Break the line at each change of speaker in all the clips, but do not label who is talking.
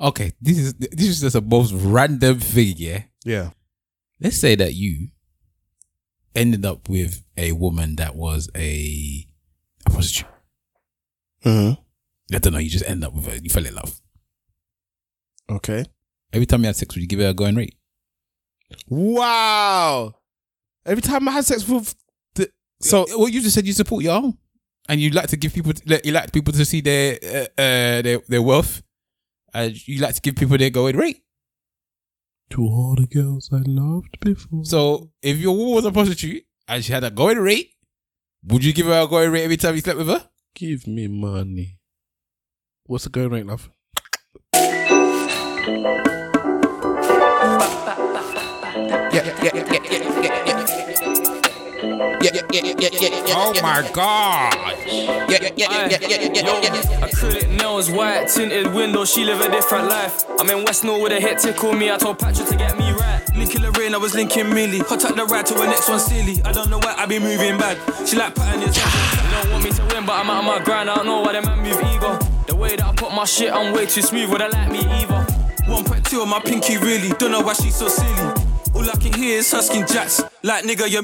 Okay, this is this is just a most random thing, yeah.
Yeah.
Let's say that you ended up with a woman that was a, a prostitute.
Mm-hmm.
I don't know. You just end up with her. You fell in love.
Okay.
Every time you had sex, would you give her a going rate?
Wow. Every time I had sex with the
So, well, you just said you support your own, and you like to give people, you like people to see their uh, uh, their their wealth, and you like to give people their going rate.
to all the girls I loved before.
So, if your woman was a prostitute and she had a going rate, would you give her a going rate every time you slept with her?
Give me money. What's the going rate, love?
Oh my god!
Acrylic nails, white tinted windows, she live a different life. I'm in West North with a hit tickle me. I told Patrick to get me right. Linking Lorraine, I was linking Millie. Hot up the ride to her next one silly. I don't know why I be moving bad. She like patting your You don't want me to win, but I'm out of my grind. I don't know why them man move ego. The way that I put my shit, I'm way too smooth. Would I like me either? 1.2 on my pinky, really. Don't know why she's so silly. All I can hear is husking jats. Like nigga, you're.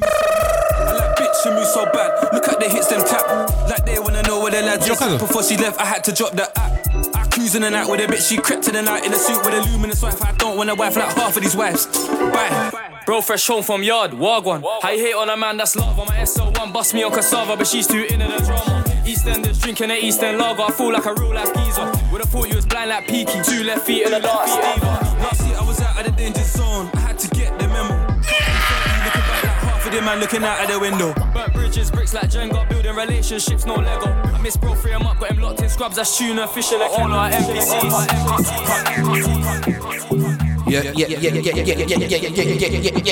I like bitch, you move so bad. Look at the hits, them tap. Like they wanna know where the lads
Your
is. Before she left, I had to drop the app. I cruise in the night with a bitch, she crept in the night in a suit with a luminous wife. I don't want a wife like half of these wives. Bye. Bro, fresh home from yard, Wagwan. How you hate on a man that's love on my SO1, bust me on cassava, but she's too into the drama. EastEnders drinking an Eastern lager, I feel like a real life geezer. Would've thought you was blind like Peaky, two left feet and a left feet either. Last year I was out of the danger zone, I had to get the memo. Looking back like half of them man looking out of the window. Burnt bridges, bricks like Jenga, building relationships, no Lego. I miss bro, free 'em up, got him locked in scrubs, that's tuna, fishing like all our NPCs.
Yeah, yeah, yeah, yeah, yeah, yeah, yeah, yeah, yeah, yeah, yeah,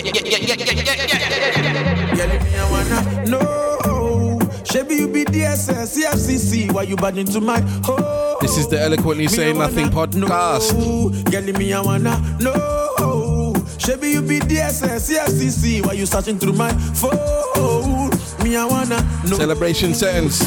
Girl, me I wanna know. Shabby, you be DSS, EFCC. Why you bad into my home?
This is the Eloquently
Me, I
Saying Nothing
wanna
podcast.
know. Girl, me I wanna know. Shabby, you be DSS, EFCC. Why you searching through my phone? Me I wanna know.
Celebration settings.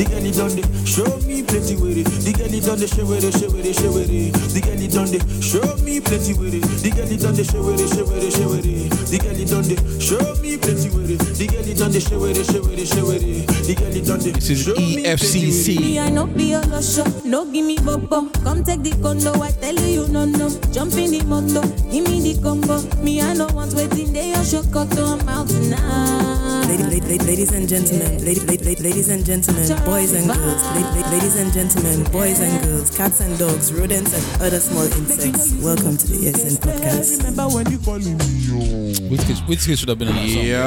The girl it done the show with it, show with it, show with it. The girl it done the show me plenty with it. The girl it done the show with it, show with it, show with it. The girl it done the show me plenty with it. The girl it done the show with it, show with it, show with it. The girl it done the show me plenty with it. The girl it done the show with it, show with it, show with it. The girl it done the
This is
show me plenty with it.
EFCC.
Me, I no be on the. No give me bobo. Come take the condo. I tell you, you no no. Jump in the mondo. Give me the combo. Me, I no want waiting. They are show cut to I'm out tonight.
Ladies and gentlemen, ladies and gentlemen, boys and girls, lady, lady, ladies and gentlemen, boys and girls, cats and dogs, rodents and other small insects. Welcome to the ESN podcast.
Remember when you calling me?
Which kid, should have been on that song?
Yeah.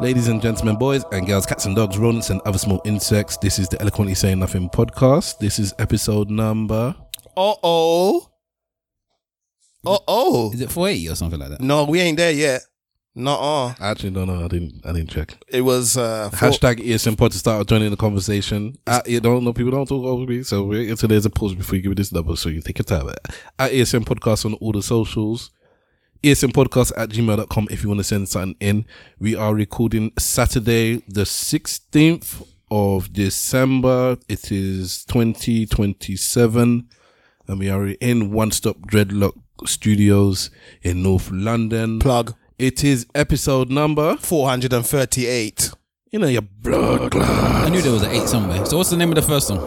Ladies and gentlemen, boys and girls, cats and dogs, rodents and other small insects. This is the Eloquently Saying Nothing podcast. This is episode number.
Uh oh. Uh oh.
Is it 480 or something like that?
No, we ain't there yet. Nuh-uh.
I actually don't know. I didn't. I didn't check.
It was uh four-
Hashtag ESN pod to start joining the conversation. At, you don't know people don't talk over me, so wait until there's a pause before you give me this number, so you take your time. At ESN podcast on all the socials. ESN podcast at gmail.com if you want to send something in. We are recording Saturday, the 16th of December. It is 2027, and we are in One Stop Dreadlock Studios in North London.
plug
It is episode number,
438.
you know, your blood.
I knew there was an 8 somewhere. So what's the name of the first song?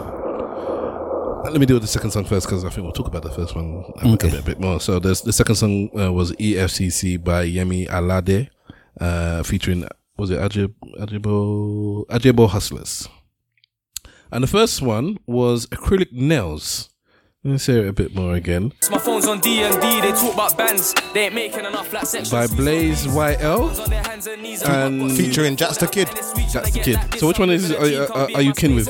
Let me do the second song first because I think we'll talk about the first one a,
Okay.
a bit, bit more. So there's, the second song uh, was EFCC by Yemi Alade, uh, featuring was it Ajib Ajibo Ajibo Hustlers, and the first one was Acrylic Nails. Let me say it a bit more again
My phone's on D and D. They talk about bands. They ain't making enough like sex.
by Blaze YL.
On their hands and
Featuring Jax the Kid.
That's the kid. So which one is are, you- are, are you kin with?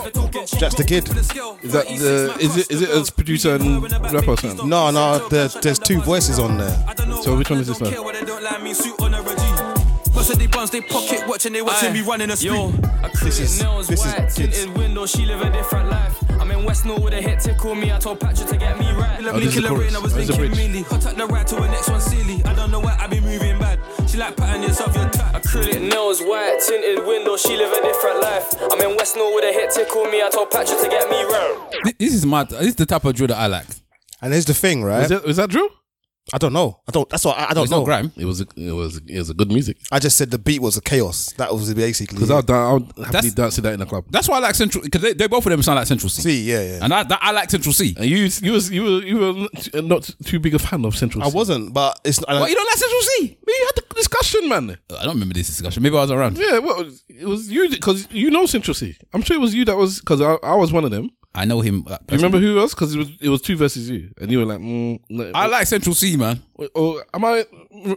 Jax the Kid.
Is that the is it is it as producer and rapper or something?
No, no, there's, there's two voices on there.
So which one is this one?
Why they don't like me, suit on a regime. bounce and they pocket watch and they watching me running a street. Yo, acrylic
is-
nails,
this is
white
kids.
tinted window, she live a different life. I'm in West North with a hit tickle me. I told Patrick to get me right. Let
Oh,
me
this is
kill a rain, I
chorus.
was
Oh, this is the
linking
bridge.
mealy. Hot up the right to the next one silly. I don't know why I be moving bad. She like pattern yourself, your tap. Acrylic nails, white tinted window, she live a different life. I'm in West North with a hit tickle me. I told Patrick to get me right.
This is my. This is the type of drill that I like.
And here's the thing, right?
Is that, is that drill?
I don't know. I don't. That's what I, I don't
It's
know.
not grime.
It was a, it was it was a good music
I just said the beat was a chaos. That was basically.
because I'll, I'll happily
That's-
dance to that in the club.
That's why I like Central because they, they both of them sound like Central Cee.
see, yeah, yeah.
And I, that, I like Central Cee.
And you you was you were you were not- not too big a fan of Central.
I
C.
wasn't, but it's. I,
What you don't like Central Cee?
We had the discussion, man.
I don't remember this discussion. Maybe I was around.
Yeah, well, it was you because you know Central Cee. I'm sure it was you that was because I, I was one of them.
I know him. uh,
You remember who it was? Because it was it was two versus you, and you were like, mm, no,
I like Central Cee, man.
Or am I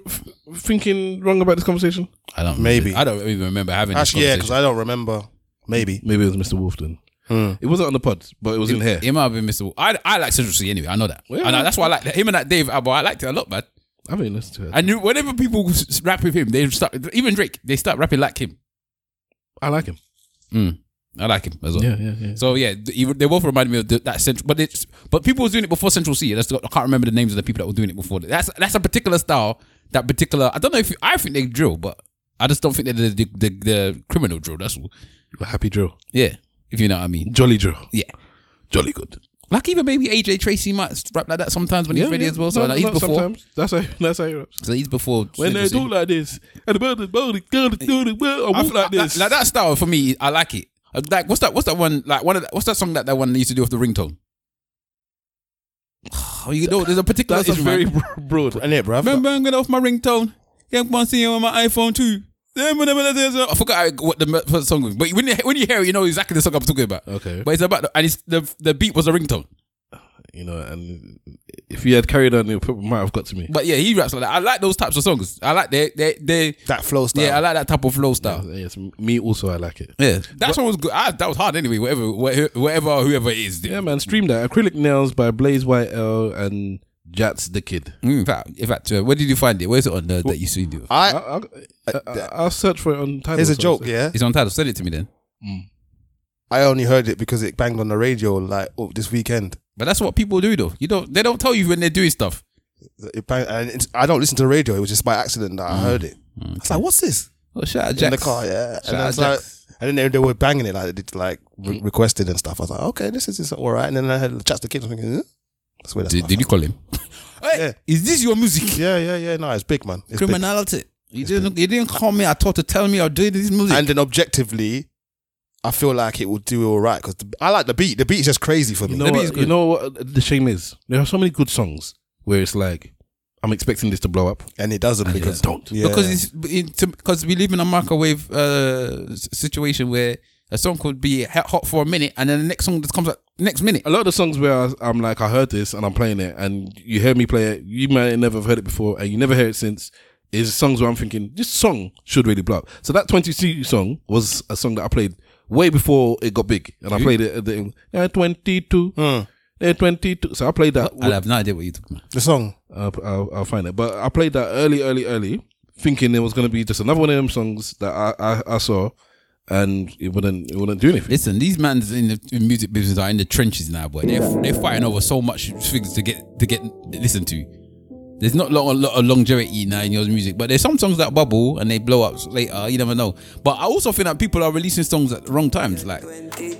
f- thinking wrong about this conversation?
I don't
Maybe.
I don't even remember having this
actually, yeah, because
conversation.
I don't remember. Maybe.
Maybe it was Mr. Wolf then. It wasn't on the pod, but it was in here.
It might have been Mr. Wu. I, I like Central Cee anyway. I know that.
Well,
I know, that's why I like him and that Dave album. I liked it a lot, man.
I mean, let's to it.
I knew whenever people s- s- rap with him, they start. Even Drake, they start rapping like him.
I like him.
Mm. I like him as well.
Yeah, yeah, yeah.
So yeah, th- they both remind me of the, that central. But it's but people was doing it before Central Cee. That's, I can't remember the names of the people that were doing it before. That's that's a particular style. That particular. I don't know if I think they drill, but I just don't think they're the the, the, the criminal drill. That's all.
Happy drill,
Yeah, if you know what I mean.
jolly drill,
Yeah.
jolly good.
Like even maybe AJ Tracey might rap like that sometimes when he's ready as well. So
No,
like, he's before.
Sometimes. That's how that's how he raps.
So he's before.
When they talk like this, and the body, body, body, I
I
walk like this.
Like that style for me, I like it. Uh, Like what's that? What's that one? Like one of the, what's that song that that one used to do with the ringtone? Oh, you know, there's a particular
That is
song,
very
man.
broad.
And it, bruv.
Remember, I'm getting off my ringtone. Yeah, I'm see you on my iPhone too. I forgot what the first song was, but when you, when you hear it, you know exactly the song I'm talking about.
Okay.
but it's about the, and it's the the beat was a ringtone.
You know, and if he had carried on, it probably might have got to me.
But yeah, he raps like that. I like those types of songs. I like they they they.
That flow style.
Yeah, I like that type of flow style.
Yes, me also. I like it.
Yeah, that song was good. I, that was hard anyway. Whatever, whatever, whatever whoever it is.
Yeah, man. Stream that. Acrylic Nails by Blaze YL and Jax the Kid.
Mm, In fact, in fact, uh, where did you find it? Where's it on the, that you see? it?
I,
I, I, I, I'll search for it on Tidal.
here's a
so-
joke, yeah.
It's on title. Send it to me then.
I only heard it because it banged on the radio like oh, this weekend.
But that's what people do, though. You don't. They don't tell you when they're doing stuff.
And I don't listen to the radio. It was just by accident that I mm. heard it. Mm, I was like, "What's this?"
Oh, shout out
In the car, yeah.
Shout
And, I
out
was like,
Jax.
and then they, they were banging it like did, like re- mm. requested and stuff. I was like, "Okay, this is, this is all right." And then I heard chats the kids. I'm thinking, huh? "That's where that's
Did, did you call him? hey,
Yeah.
is this your music?
Yeah, yeah, yeah. No, it's big, man. It's big.
Criminality. You didn't. You didn't call me. I thought to tell me I did this music.
And then objectively, I feel like it will do all right because I like the beat. The beat is just crazy for me.
You know,
The beat
what,
is good.
you know what the shame is? There are so many good songs where it's like, I'm expecting this to blow up.
and it doesn't because
don't.
Yeah.
because it's because we live in a microwave uh, situation where a song could be hot hot for a minute and then the next song just comes out next minute.
A lot of the songs where I, I'm like, I heard this and I'm playing it, and you hear me play it, you might never have heard it before, and you never heard it since. Is songs where I'm thinking this song should really blow up. So that 22 song was a song that I played way before it got big, and I played it at the uh, 22, uh, 22. So I played that.
I have no idea what you're talking about.
the song.
I'll, I'll, I'll find it. But I played that early, early, early, thinking it was going to be just another one of them songs that I, I, I saw, and it wouldn't it wouldn't do anything.
Listen, these mans in the in music business are in the trenches now, boy. They're they're fighting over so much things to get to get listened to. There's not long, a lot of longevity now in your music, but there's some songs that bubble and they blow up later. You never know. But I also think that people are releasing songs at the wrong times. Like, this-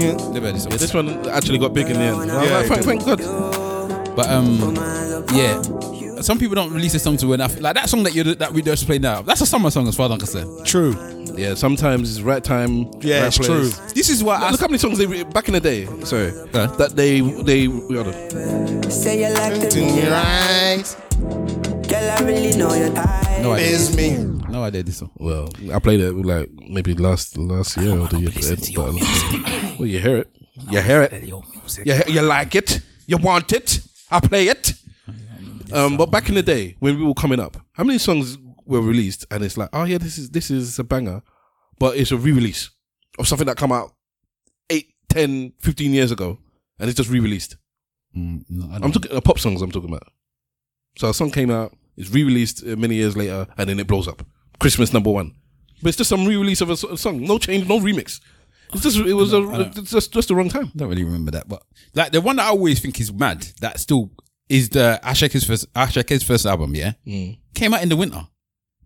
Yeah, this one actually got big in the end. Was like, thank, thank God.
But um, yeah. Some people don't release a song to enough. Like that song that you that we just played now. That's a summer song as far as I'm concerned.
True.
Yeah, sometimes it's right time.
Yeah,
right
it's
place.
true.
This is why I
Look how many songs they re- back in the day. Sorry,
Huh?
that they they. hold on.
Say you like to
Right.
Girl, I really know your type.
no idea.
Is me.
No idea this song.
Well, I played it like maybe last last year or the year.
listen to your
but- Well, you hear it. You hear it. You, you like it. You want it. I play it. Um, but back in the day when we were coming up, how many songs were released and it's like, oh yeah, this is this is a banger, but it's a re-release of something that come out 8, 10, 15 years ago, and it's just re-released.
Mm, no,
I'm talking uh, pop songs. I'm talking about. So a song came out, It's re-released uh, many years later, and then it blows up. Christmas number one, but it's just some re-release of a, a song, no change, no remix. It's just it was a, just just the wrong time.
I don't really remember that, but like the one that I always think is mad that still is the Asheke's first Asheke's first album. Yeah, came out in the winter.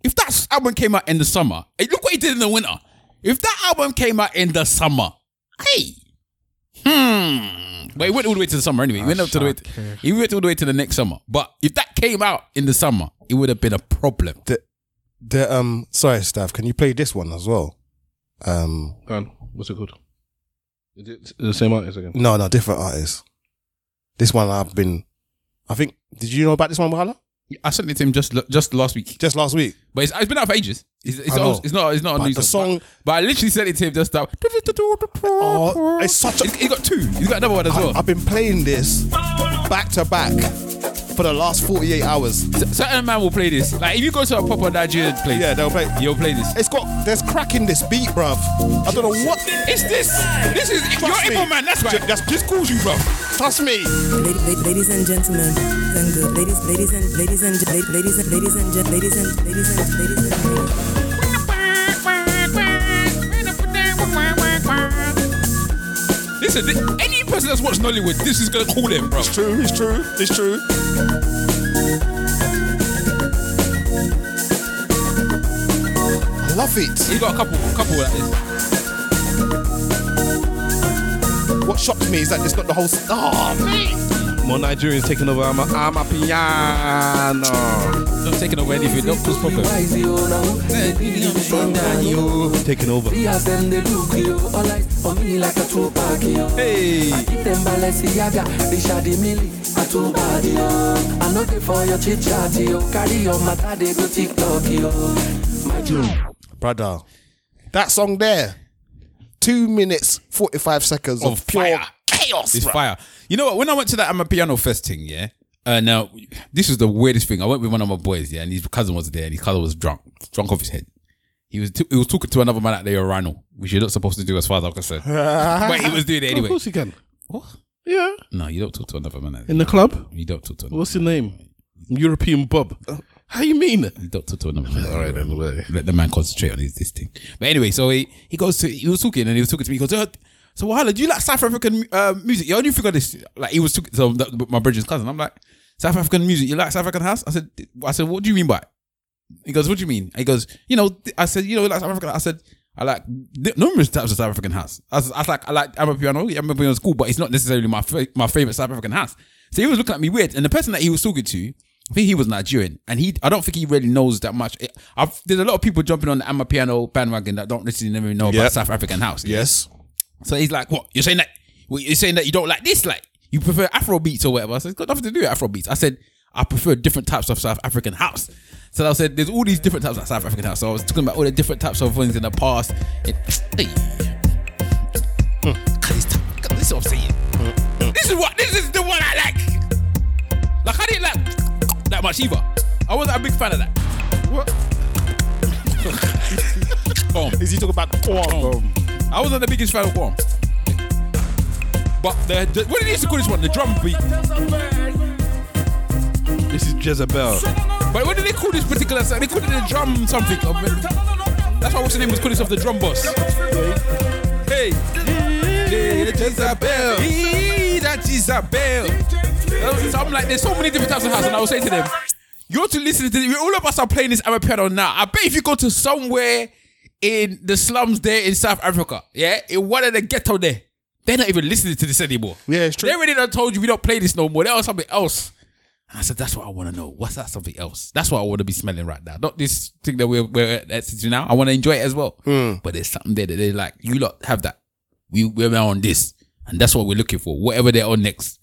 If that album came out in the summer, hey, look what he did in the winter. If that album came out in the summer, hey, hmm. But he went all the way to the summer anyway. He went up to the way. he went all the way to the next summer. But if that came out in the summer, it would have been a problem.
The, the um, sorry, staff, can you play this one as well? Um,
Go on. What's it called? Is it the same artist again?
no, no, different artist. This one I've been. I think. Did you know about this one, Wahala?
I sent it to him just just last week.
Just last week.
But it's, it's been out for ages. It's, it's, it's not. It's not a new
the
song. But, but I literally sent it to him just now.
Oh, it's such a-
He's- He got two. He's got another one as
I,
well.
I've been playing this back to back for the last 48 hours.
Certain man will play this. Like if you go to a proper Nigerian place,
Yeah, they'll play.
you'll play this.
It's got. There's crack in this beat, bruv. I don't know what.
It's this. This is
Trust
you're
me.
Igbo man. That's right.
Ju- that's-
just calls you, bro.
Trust me.
Ladies, ladies, ladies and gentlemen, and good ladies, ladies and ladies and ladies, ladies and ladies and ladies and ladies and ladies and ladies.
Listen, thi- any person that's watched Nollywood, this is gonna call them, bro.
It's true. It's true. It's true. I love it.
He got a couple, couple like this.
What shocked me is that it's not the whole. s- Oh, mate.
More Nigerians taking over. I'm a, Amapiano.
Not taking over anything. Don't cause problem.
Taking over.
As them they look you, all like for me like a Tupac.
Hey.
I give them Balenciaga, they shady milli, a too bad yo. I know they for your chit chat yo, carry your matter they go TikTok yo. My
brother. That song there, two minutes forty five seconds of,
Of
pure
fire.
Chaos.
It's
bruh.
fire. You know what? When I went to that Amapiano fest thing, yeah. Uh, now this is the weirdest thing. I went with one of my boys, yeah, and his cousin was there, and his cousin was drunk, drunk off his head. He was t- he was talking to another man at the a rhino, which you're not supposed to do as far as I'm concerned. but he was doing it anyway.
Of
anyway.
course you can.
What?
Yeah.
No, you don't talk to another man. Out.
In the club.
You don't talk to another.
What's your name? European Bob. How you mean?
You don't talk to another man.
All right, then.
Let the man concentrate on his this thing. But anyway, so he, he goes to he was talking and he was talking to me. He goes, uh, "So Wahala, do you like South African uh, music? You only figure this like he was talking so that, my brother's cousin. I'm like South African music. You like South African house? I said, I said, what do you mean by? it? He goes, what do you mean? He goes, you know, I said, you know, like South African. I said. I like numerous types of South African house. I was, I was like, I like Amapiano. I'm a piano school, but it's not necessarily my fa- my favorite South African house. So he was looking at me weird, and the person that he was talking to, I think he was Nigerian, and he I don't think he really knows that much. I've, there's a lot of people jumping on the Amapiano bandwagon that don't necessarily never know
Yep.
about South African house.
Yes.
So he's like, "What? You're saying that? What, you're saying that you don't like this? Like you prefer Afro beats or whatever?" I said, "It's got nothing to do with Afro beats." I said, "I prefer different types of South African house." So I said, "There's all these different types of South African house." So I was talking about all the different types of things in the past. It, hey, Mm, this, this is what I'm saying. This is what this is the one I like. Like I didn't like that much either. I wasn't a big fan of that. What? Boom.
Is he talking about?
I wasn't the biggest fan of Gqom. But the, the what did they used to call this one? The drum beat.
This is Jezebel.
But what did they call this particular song? They called it the drum something. That's why what's the name was called itself the drum boss. Hey, hey, Jezebel. Hey, that Jezebel. So I'm like, there's so many different types of house, and I was saying to them, you're to listen to this. All of us are playing this Amapiano now. I bet if you go to somewhere in the slums there in South Africa, yeah, in one of the ghetto there, they're not even listening to this anymore.
Yeah, it's true.
They already done told you we don't play this no more. That was something else. And I said, that's what I want to know. What's that something else? That's what I want to be smelling right now. Not this thing that we're, we're at to now. I want to enjoy it as well.
Hmm.
But there's something there that they're like, you lot have that. We, we're now on this. And that's what we're looking for. Whatever they're on next.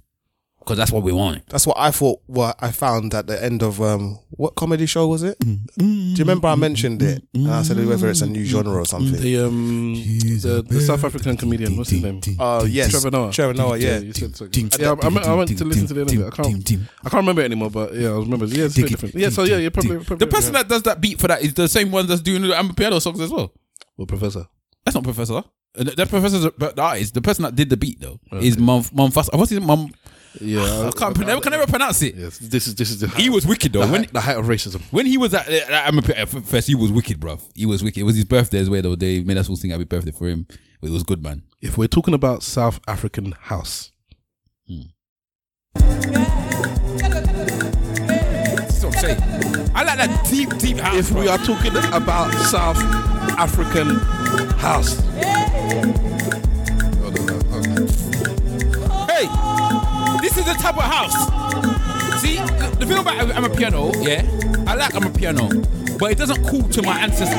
Because that's what we want.
That's what I thought. What I found at the end of um, what comedy show was it? Do you remember I mentioned it? And I said whether it's a new genre or something.
The um the, the South African comedian. What's his name?
Oh yes,
Trevor Noah.
Trevor Noah. Yeah.
you said so. Yeah, I, I, went to listen to the end of it. I can't. I can't remember it anymore, but yeah, I remember. Yeah, it's a bit different. Yeah, so yeah, yeah, probably. probably
The person that does that beat for that is the same one that's doing the piano songs as well.
well, Professor.
That's not Professor. Uh, That Professor's the the artist. The person that did the beat though is Mum Mumfasa. What's his Mum
Yeah, ah,
I can't, never, can never pronounce it.
Yes, this is this is the
He was wicked though.
the,
When
height, the height of racism.
when he was at, at I'm a, first, he was wicked, bruv. He was wicked. It was his birthday as well. Though they made us all sing happy birthday for him. It was good, man.
If we're talking about South African house, hmm.
That's what I'm saying. I like that deep, deep house.
if we
bruv.
are talking about South African house,
Hey, this is the type of house. See, the, thing about Amapiano, yeah, I like Amapiano, but it doesn't call to my ancestor.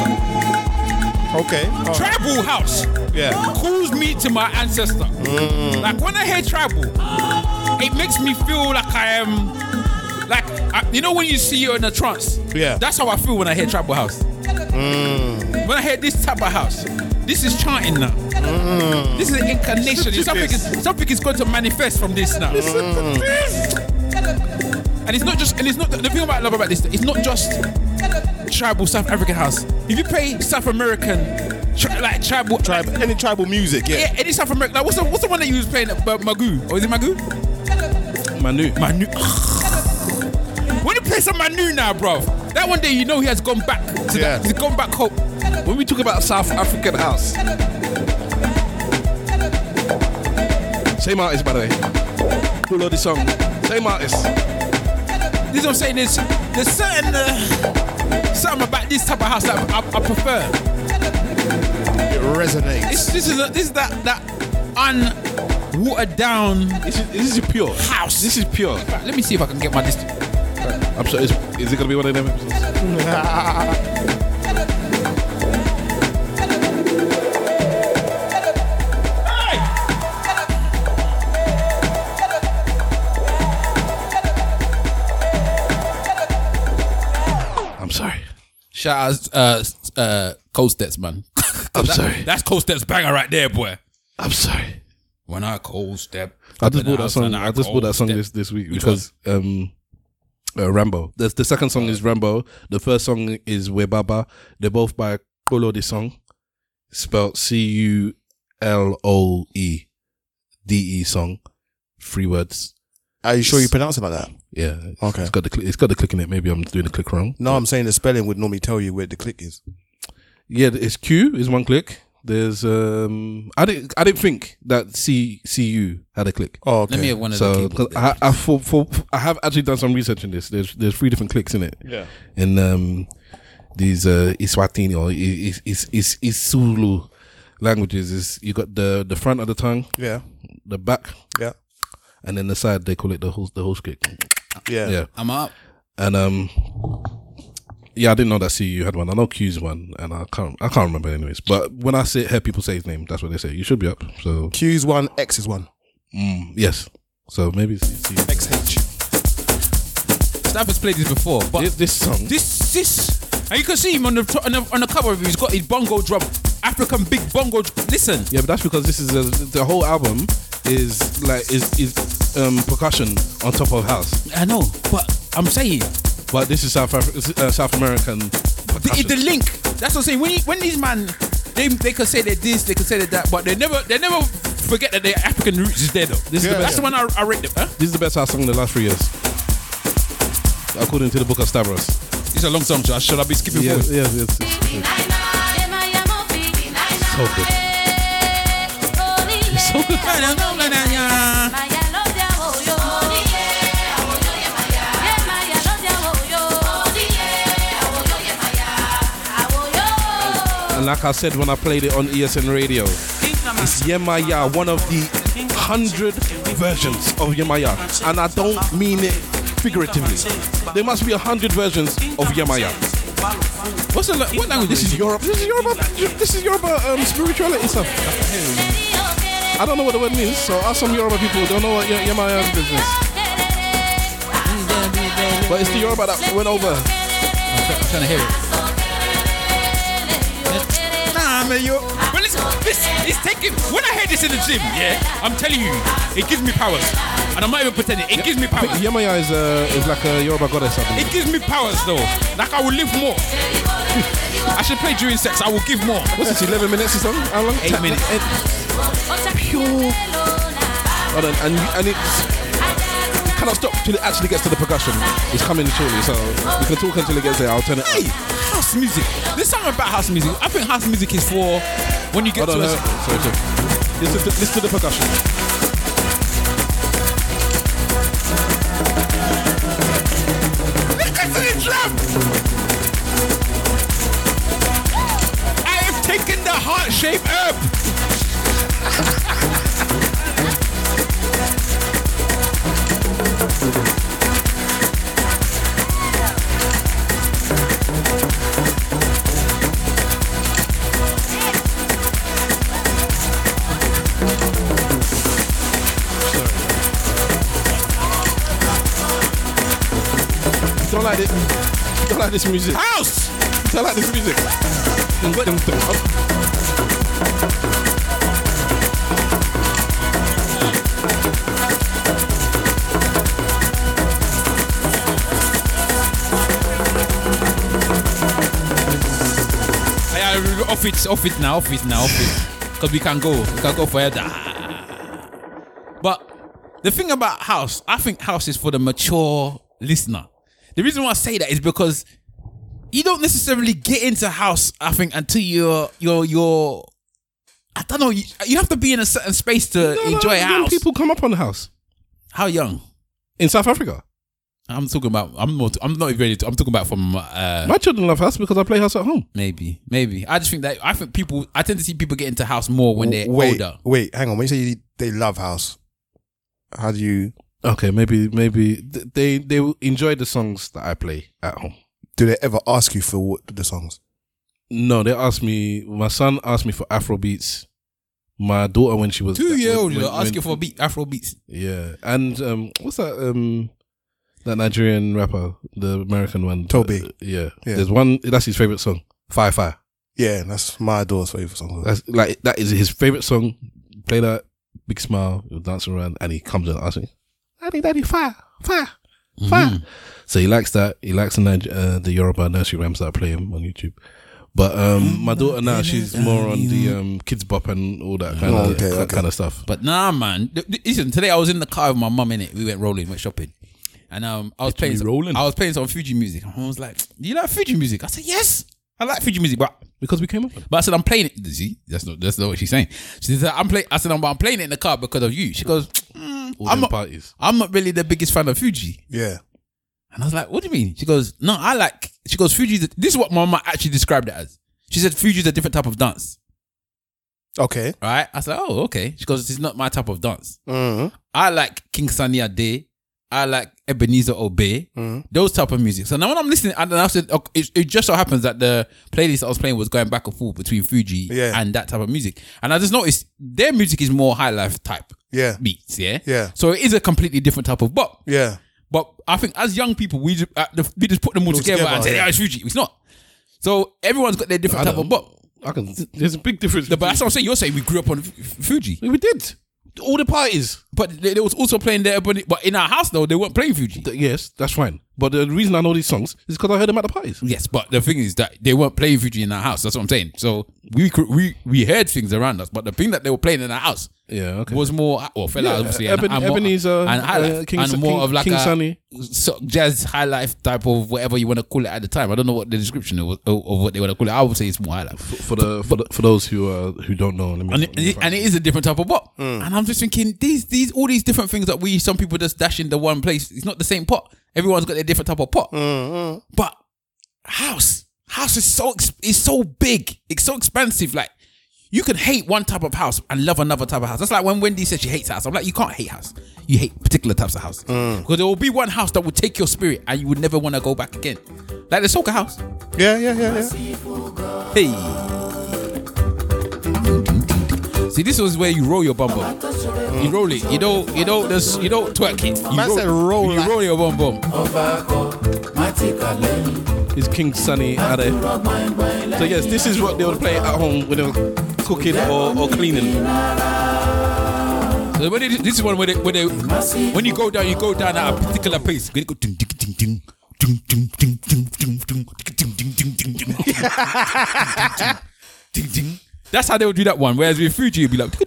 Okay. Oh,
Tribal house
yeah.
calls me to my ancestor. Mm-hmm. Like when I hear tribal, it makes me feel like I am, like I, you know when you see you're in a trance.
Yeah.
That's how I feel when I hear tribal house. When I hear this type of house, this is chanting now. This is an incarnation. something, is, something is going to manifest from this now. And it's not just, and it's not, the thing about I love about this, it's not just tribal South African house. If you play South American, tri- like tribal,
Tribe, any tribal music, yeah.
yeah, any South American, like what's the, what's the one that you was playing, uh, Magoo? Or is it Magoo?
Manu.
Manu. When you play some Manu now, bro, that one day you know he has gone back to
Yeah.
that, he's gone back home.
When we talk about South African house, same artist by the way. Who wrote this song? Same artist.
This is what I'm saying. There's, there's certain, uh, something about this type of house that I, I prefer.
It resonates.
This, this is a, this is that that unwatered down
This is this is pure.
house.
This is pure.
Let me see if I can get my. This,
I'm sorry. Is, is it gonna be one of them episodes? I'm sorry.
Shout out, uh, uh, Cold Steps, man.
I'm
That-
sorry.
That's Cold Steps banger right there, boy.
I'm sorry.
When I cold step.
I just bought that song. I just bought that song
step.
this this week
Which
because um, uh, Rambo. The the second song is Rambo. The first song is Webaba. They're both by Polo. This song spelled C U L O E D E song. Three words.
Are you sure you pronounce it like that?
Yeah. it's-
Okay.
It's got the cl- it's got the click in it. Maybe I'm doing the click wrong.
No, I'm saying the spelling would normally tell you where the click is.
Yeah, it's Q is one click. There's um I didn't I didn't think that C C U had a click.
Oh, okay.
Let me have one of
So
keyboards
'cause
there,
I, I for, for I have actually done some research in this. There's there's three different clicks in it.
Yeah.
In um these uh Iswatini or is is is Isulu languages is you got the the front of the tongue,
Yeah.
the back,
Yeah.
and then the side they call it the whole the whole kick.
Yeah.
Yeah.
I'm up.
And um yeah, I didn't know that CU had one. I know Q's one, and I can't I can't remember anyways. But when I say hear people say his name, that's what they say. You should be up. So
Q's one, X is one.
mm, yes. So maybe it's CU.
XH.
Staff has played this before, but
This, this song,
this this and you can see him on the on the, on the cover of it. He's got his bongo drum, African big bongo. Drum. Listen,
Yeah, but that's because this is a, the whole album is like is is um, percussion on top of house.
I know, but I'm saying
But this is South Afri- uh, South American
the, the link. That's what I'm saying. When you, when these man, they they can say they're this, they can say they're that, but they never they never forget that their African roots is there though.
This is the best.
That's
best.
the one I, I rate them. Huh?
this is the best house song in the last three years, according to the book of Stavros.
It's a long song, so should I be skipping
Yeah,
forward?
yeah, it's, it's, it's so good. It's so good. And like I said when I played it on ESN radio, it's Yemaya, one of the hundred versions of Yemaya. And I don't mean it figuratively. There must be a hundred versions of Yemaya.
What's the what language?
This is Europe. This is Yoruba. This is Yoruba um, spirituality stuff. I don't know what the word means, so ask some Yoruba people don't know what Ye- Yemaya is business. But it's the Yoruba that went over.
I'm trying to hear it. Man, yo. But listen, this is taking. When I hear this in the gym, yeah, I'm telling you, it gives me powers, and I'm not even pretending. It gives me powers.
Yemaya is, uh, is like a Yoruba goddess. I believe.
It gives me powers though. Like I will live more. I should play during sex. I will give more.
What's this? Eleven minutes or something? How long?
Eight minutes.
Pure. Hold on, and and it's cannot stop till it actually gets to the percussion. It's coming shortly, so we can talk until it gets there. I'll turn it
Hey,
up.
house music. There's something about house music. I think house music is for when you get
Hold on,
to
uh,
a,
sorry, sorry. Listen to, listen to the percussion.
Listen to the drum. I have taken the heart shape herb.
Like this music.
House.
Don't like this music.
I, I, off it, off it now, off it now, off it. Because we can go, we can go further. But the thing about house, I think house is for the mature listener. The reason why I say that is because you don't necessarily get into house. I think until you're you're you're. I don't know. You, you have to be in a certain space to
No, no,
enjoy
young
house.
People come up on the house
How young?
in South Africa.
I'm talking about. I'm not. I'm not even ready. To, I'm talking about from. Uh,
My children love house because I play house at home.
maybe, maybe. I just think that I think people. I tend to see people get into house more when they're
wait,
older.
wait, hang on. When you say they love house, how do you?
Okay, maybe maybe th- they they will enjoy the songs that I play at home.
Do they ever ask you for what, the songs?
No, they asked me. My son asked me for Afro beats. My daughter, when she was
Two year old,
when-
you're
when-
asking for beat Afro beats.
yeah, and um, what's that um, that Nigerian rapper, the American one,
Toby.
Uh, yeah.
Yeah.
there's one. That's his favorite song. Fire, fire.
Yeah, that's my daughter's favorite song.
That's like that is his favorite song. Play that, big smile, he'll dance around, and he comes and asks me, "Daddy, daddy, fire, fire, fire."
Mm-hmm.
So he likes that. He likes the uh, the Yoruba nursery rhymes that I play him on YouTube. But um, my daughter now she's more on the um, kids bop and all that kind
Oh,
of
okay,
that
okay.
kind of stuff.
But nah, man. Th- th- Listen, today I was in the car with my mum in it. We went rolling, went shopping, and um, I was playing. Some,
rolling?
I was playing some Fuji music. My mum was like, "Do you like Fuji music?" I said, "Yes, I like Fuji music." But
Because we came up.
but I said, "I'm playing it." See, that's not that's not what she's saying. She said, "I'm playing." I said, "I'm, I'm playing it in the car because of you." She goes, mm,
All
"I'm
them
not.
parties.
I'm not really the biggest fan of Fuji."
Yeah.
And I was like, "What do you mean?" She goes, "No, I like." She goes, "Fuji." This is what my mum actually described it as. She said, "Fuji's a different type of dance."
Okay.
Right? I said, "Oh, okay." She goes, "It's not my type of dance."
Mm-hmm.
I like King Sunny Ade. I like Ebenezer Obey.
Mm-hmm.
Those type of music. So now when I'm listening, and I said, it, it just so happens that the playlist I was playing was going back and forth between Fuji
Yeah.
and that type of music. And I just noticed their music is more high life type
Yeah.
beats. Yeah.
Yeah.
So it is a completely different type of bop.
Yeah.
But I think as young people, we just, uh, we just put them all
All
together,
together,
and say,
yeah.
yeah, it's Fuji. It's not. So everyone's got their different
I
type of bop.
I can. There's a big difference.
But that's what I'm saying. You're saying we grew up on Fuji.
we did all the parties.
But they, they was also playing their But in our house though, they weren't playing Fuji.
Th- Yes, that's fine. But the reason I know these songs is because I heard them at the parties.
Yes, but the thing is that they weren't playing Fuji in our house. That's what I'm saying. So we could, we we heard things around us, but the thing that they were playing in our house
Yeah, okay.
was more well, Fela
Yeah,
obviously,
Eben-
and, and more-
Ebenezer,
and high life,
uh, King
and more
King-
of like
King
a
Sunny.
so, jazz high life type of whatever you want to call it at the time. I don't know what the description of, of what they want to call it. I would say it's more high life.
For the for, the, for those who uh, who don't know, let me,
And it, and it- and it is a different type of pop. And I'm just thinking these these all these different things that we some people just dash into one place. It's not the same pot. Everyone's got their different type of pot. Mm-hmm. But house house is so is so big. It's so expensive. Like you can hate one type of house and love another type of house. That's like when Wendy said she hates house. I'm like, you can't hate house. You hate particular types of house mm. because there will be one house that will take your spirit and you would never want to go back again. Like the soca house.
Yeah, yeah, yeah, yeah.
Hey. See, this was where you roll your bum bum. You roll it. You don't. You don't. Just, you don't twerk it. You
Man said roll
You
like-
roll your bum bum.
is King Sunny Ade. So yes, this is what they would play at home when they were cooking or, or cleaning.
So when they, this is one where they, where they, when you go down, you go down at a particular pace. That's how they would do that one. Whereas with Fuji, you'd be like,
what's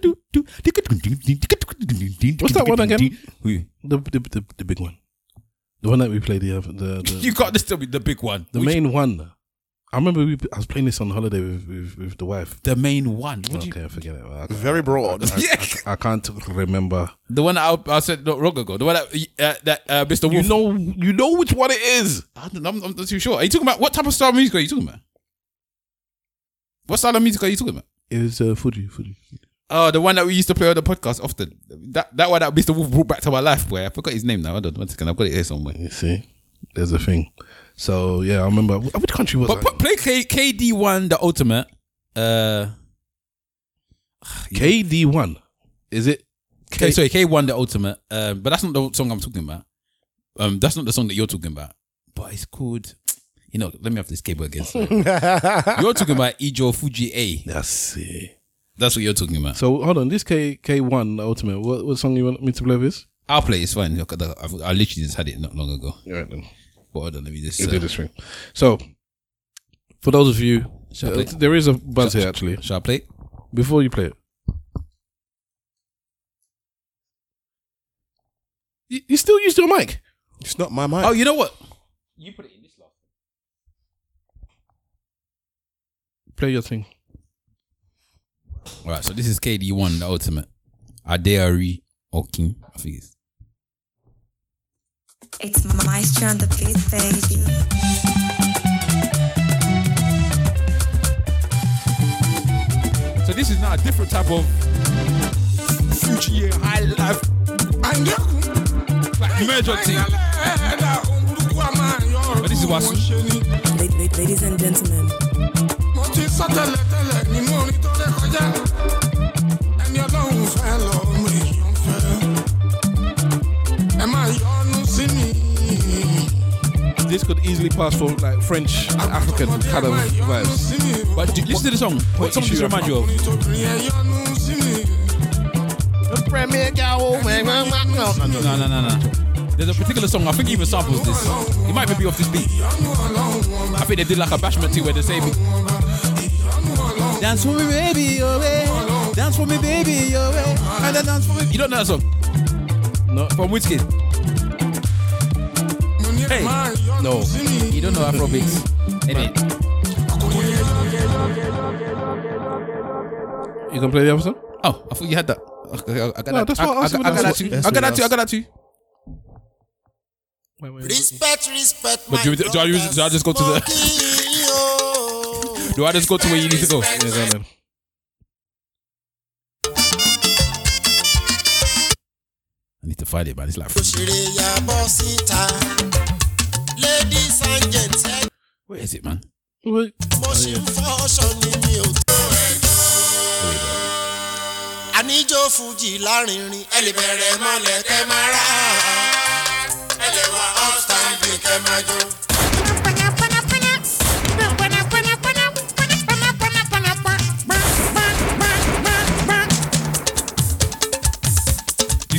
that one again? The, the, the, the big one. The one that we played the, the, the
You got this to be the big one.
The
Which-
main one. I remember we, I was playing this on holiday with, with, with the wife.
The main one. What do you-
forget it. I,
Very broad.
I, Yeah.
I, I can't remember.
the one I, I said not long ago. The one that, uh, that uh, Mr. Wolf.
You know, you know which one it is.
I don't, I'm, I'm not too sure. Are you talking about what type of style of music are you talking about? What style of music are you talking about?
It was uh, Fuji, Fuji.
Oh, the one that we used to play on the podcast often. That that one that Mr. Wolf brought back to my life. Boy, I forgot his name now. Hold on one second. I've got it here somewhere.
You see, there's a thing. So yeah, I remember. Which country was
But
that?
play K, KD one, the ultimate. Uh,
KD one. Is it?
K, sorry, K one, the ultimate. Um, but that's not the song I'm talking about. Um, that's not the song that you're talking about. But it's called. You know, let me have this cable again. sorry. you're talking about Ijo Fuji A.
That's it.
That's what you're talking about.
So hold on, this K K one ultimate. What what song you want me to play this?
I'll play. It's fine. Look, I, I literally just had it not long ago.
Right then,
But hold on, let me just.
you
Uh,
do this thing. So for those of you,
Shall I
uh,
play?
there is a buzz
Shall-
here actually.
Shall I play? it?
Before you play it, you, you still use your mic.
It's not my mic.
Oh, you know what? You put it in this last.
Play your thing.
All right, so this is KD one, the ultimate. Adeari Okin, I think it's.
It's Maestro on the beat, baby.
So this is now a different type of future high life, like merger thing. Um. But this is what.
La- la- Ladies and gentlemen,
mo ti sọ tẹ́lẹ̀ tẹ́lẹ̀ nínú orin tó ré kọjá ẹni ọlọ́run fẹ́ lọ ọmọ èèyàn fẹ́ ẹ máa yọnu sí mi.
This could easily pass for like French and African kind of vibes.
But do- listen to the song. What song does it remind you of?
Obìnrin ẹ yọnu sí mi.
No, no, no, no. There's a particular song. I think he even samples this. It might even be off this beat. I think they did like a bashment too where they say, "Dance for me, baby, your way. Dance for me, baby, your way." And then dance for me. You don't know that song?
No,
From which kid? Hey, no, you don't know Afrobeats. Innit?
you can play the other song.
Oh, I thought you had that. Okay, I, I got
No,
that.
that's
I,
what I
I,
asked
I,
you I
too. I got that
I
too. I got that too.
Wait, wait, wait.
Respect, respect.
But do, you- do I use? Do I just go to the? Do I just go to where you need to go?
Yeah, go on then.
I need to find it, man. It's like.
Òṣèré yàbọ̀ síta. Ladies and gents, ẹ
Where is it, man?
Wait.
mo ṣì ń fọ́ṣọ ni mi ò tó ẹ̀gbọ́n. Àníjó Fújì lárinrin, ẹ lè bẹ̀rẹ̀ mọ́lẹ̀ kẹ́ máa rà á.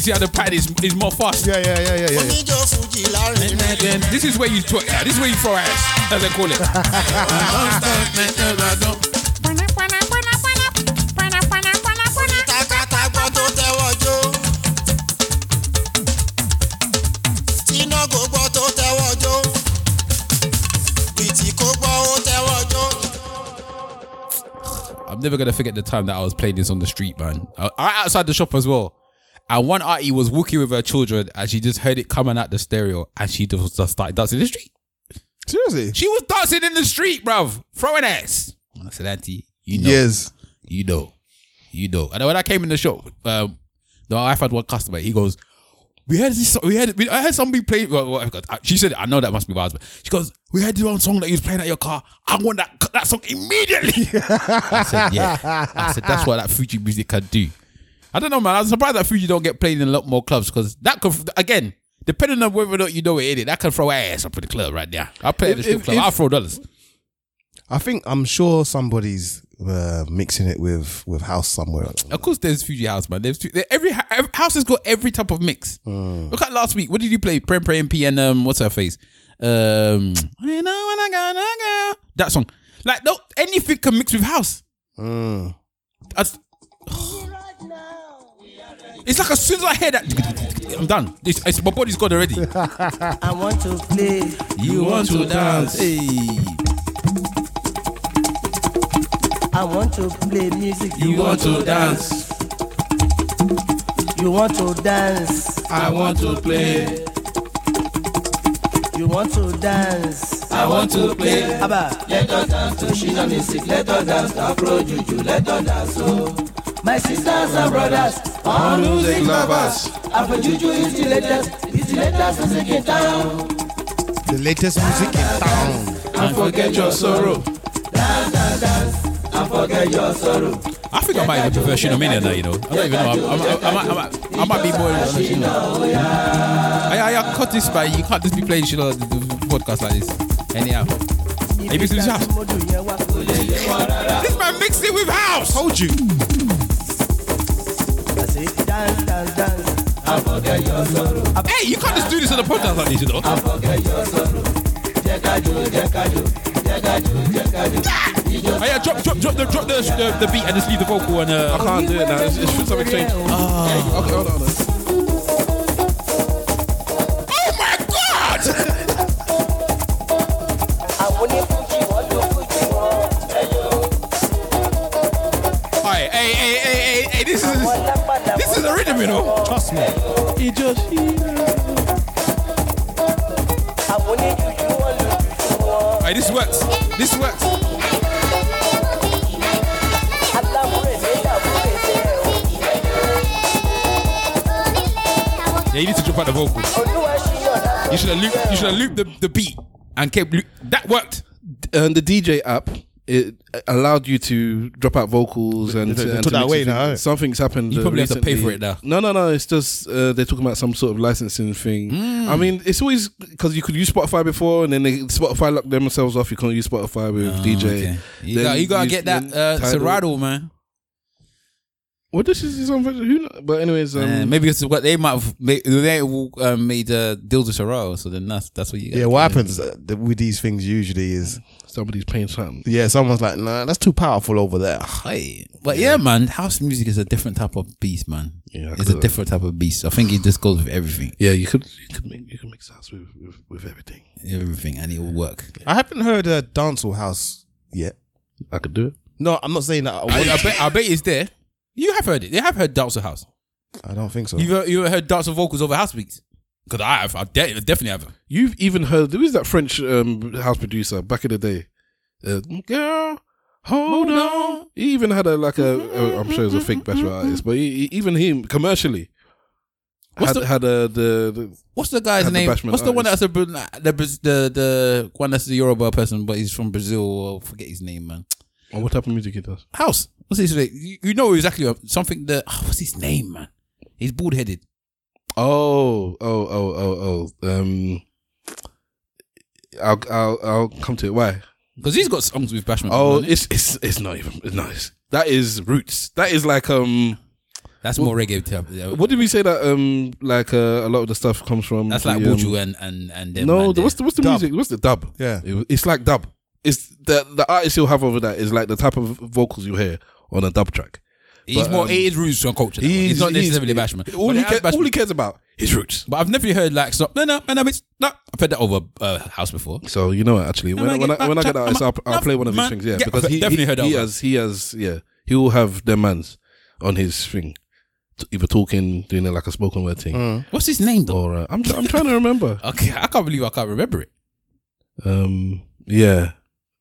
See how the pad is is more fast.
Yeah, yeah, yeah, yeah, yeah.
Oníjó Fújì lárinrin.
And then this is where you twerk. Yeah, this is where you throw ass, as they call it. I'm never gonna forget the time that I was playing this on the street, man. I, I outside the shop as well. And one auntie was walking with her children, and she just heard it coming out the stereo, and she just, just started dancing in the street.
Seriously?
She was dancing in the street, bruv, throwing ass. I said, Auntie, you know,
Yes.
you know, you know. And when I came in the shop, um, no, I've had one customer. He goes, "We heard this. We heard. We, I heard somebody play." Well, well, she said, "I know that must be my husband." She goes, "We heard the one song that you was playing at your car. I want that that song immediately." I said, "Yeah." I said, "That's what that Fuji music can do." I don't know, man. I'm surprised that Fuji don't get played in a lot more clubs because that could again. Depending on whether or not you know it, innit, that can throw ass up in the club right there. I'll play at the strip
if-
club.
if-
I'll throw dollars.
I think I'm sure somebody's uh, mixing it with with house somewhere.
Of course, there's Fuji House, man. There's there- every, every house has got every type of mix. Look at last week. What did you play? Prem Prem MP and um, what's her face? Um, I know when I got I got that song. Like no, anything can mix with house.
Mm.
That's- it's It's like as soon as I hear that, I'm done. It's, it's, my body's gone already.
I want to play.
You want to dance? Hey.
I want to play music.
You want to dance?
You want to dance.
I want to play.
You want to dance.
I want to play.
Abba. Let us dance to Shina music. Let us dance to Afro Juju. Let us dance oh. My sisters and brothers, all music lovers. Afro Juju is the latest. It's the latest music in town.
The latest music in town.
And forget your sorrow.
Dance, dance, dance. And forget your sorrow.
I think I might even prefer Shinomania now, you know. I don't even know. I, might, I, I be more. on. I, I, I cut this by you can't just be playing Shino the, the podcast like this. Anyhow. Are you mixing this house? This man mixed it with house.
Told you.
I.
Hey, you can't just do this on the podcast like this, you know.
And forget your sorrow.
Oh yeah, drop, drop, drop the, drop the, the, the beat and just leave the vocal and uh.
I can't do it now. It's, it's something changed.
Oh.
Okay, hold on. Hold on.
oh my god! Alright, hey, hey, hey, hey, hey, this is this is a rhythm, you know.
Trust me.
He just
Alright, this works. This works. Yeah, you need to drop out the vocals. You should have looped. You should have looped the, the beat and kept loop. That worked.
and the DJ app it allowed you to drop out vocals and,
They- they
and
took
to
that away now?
Something's happened.
You
uh,
probably have to pay for it now.
No, no, no. It's just uh, they're talking about some sort of licensing thing. I mean, it's always because you could use Spotify before, and then they, Spotify locked themselves off. You can't use Spotify with DJ.
Oh, Okay. You got you gotta
use-
get that
then
uh,
Tidal.
Serato, man.
Well, this is his own version. Who? Know? But anyways, um,
Uh, maybe it's what they might have made. They um, made uh, deals with Serato, so then that's that's what you.
Yeah, what happens uh, th- with these things usually is
somebody's paying something.
yeah, someone's like, nah, that's too powerful over there.
Hey, but yeah, man, house music is a different type of beast, man.
Yeah, I
it's a
could-
different type of beast. I think it just goes with everything,
Yeah, you could you could make, you could mix house with, with with everything.
everything, and it will work.
I haven't heard a dancehall house yet.
I could do it.
No, I'm not saying that. I,
I,
want-
I bet, I bet it's there. You have heard it. You have heard Dancer House.
I don't think so.
You've ever, you ever heard Dancer vocals over house beats? Because I have. I de- definitely have.
You've even heard who is that French um, house producer back in the day? Uh, Girl, hold on. He even had a like a. a I'm sure it was a fake bachelor artist, but he, he- even him commercially
What's
had
the-
had a the, the
What's the guy's
Had the
name?
Bashment
What's the one that's a the the the one that's the Yoruba person, but he's from Brazil? Or forget his name, man.
Oh, what type of music he does?
House. What's his name? You, you know exactly what, something that. oh, what's his name, man? He's bald headed.
Oh, oh, oh, oh, oh. Um, I'll I'll I'll come to it. Why?
Because he's got songs with Bashment.
Oh, it's it's it's not even it's nice. That is roots. That is like um.
that's more reggae. Type.
What did we say that um like uh, a lot of the stuff comes from?
That's
the,
like
um,
and and and them,
No, the, what's the what's the
Dub.
music? What's the dub?
Yeah.
It- it's like dub. It's the the artist you'll have over that is like the type of vocals you hear on a dub track.
He's
but,
more.
um,
it is roots from culture. He's, he's not necessarily Bashment.
All he,
it has
all he cares about is roots.
But I've never heard like so, no no no no it's no. I've heard that over uh, house before.
So you know what? Actually, when,
Am I
I, when,
get
I, when I get that, artist, I'll, I'll
no,
play one of his
man,
things. Yeah,
yeah,
because
I've
he,
definitely
he,
heard that
he
one.
has he has yeah he will have their mans on his thing, t- either talking, doing it like a spoken word thing,
What's his name though?
or uh, I'm tr- I'm trying to remember.
Okay, I can't believe I can't remember it.
Um, yeah.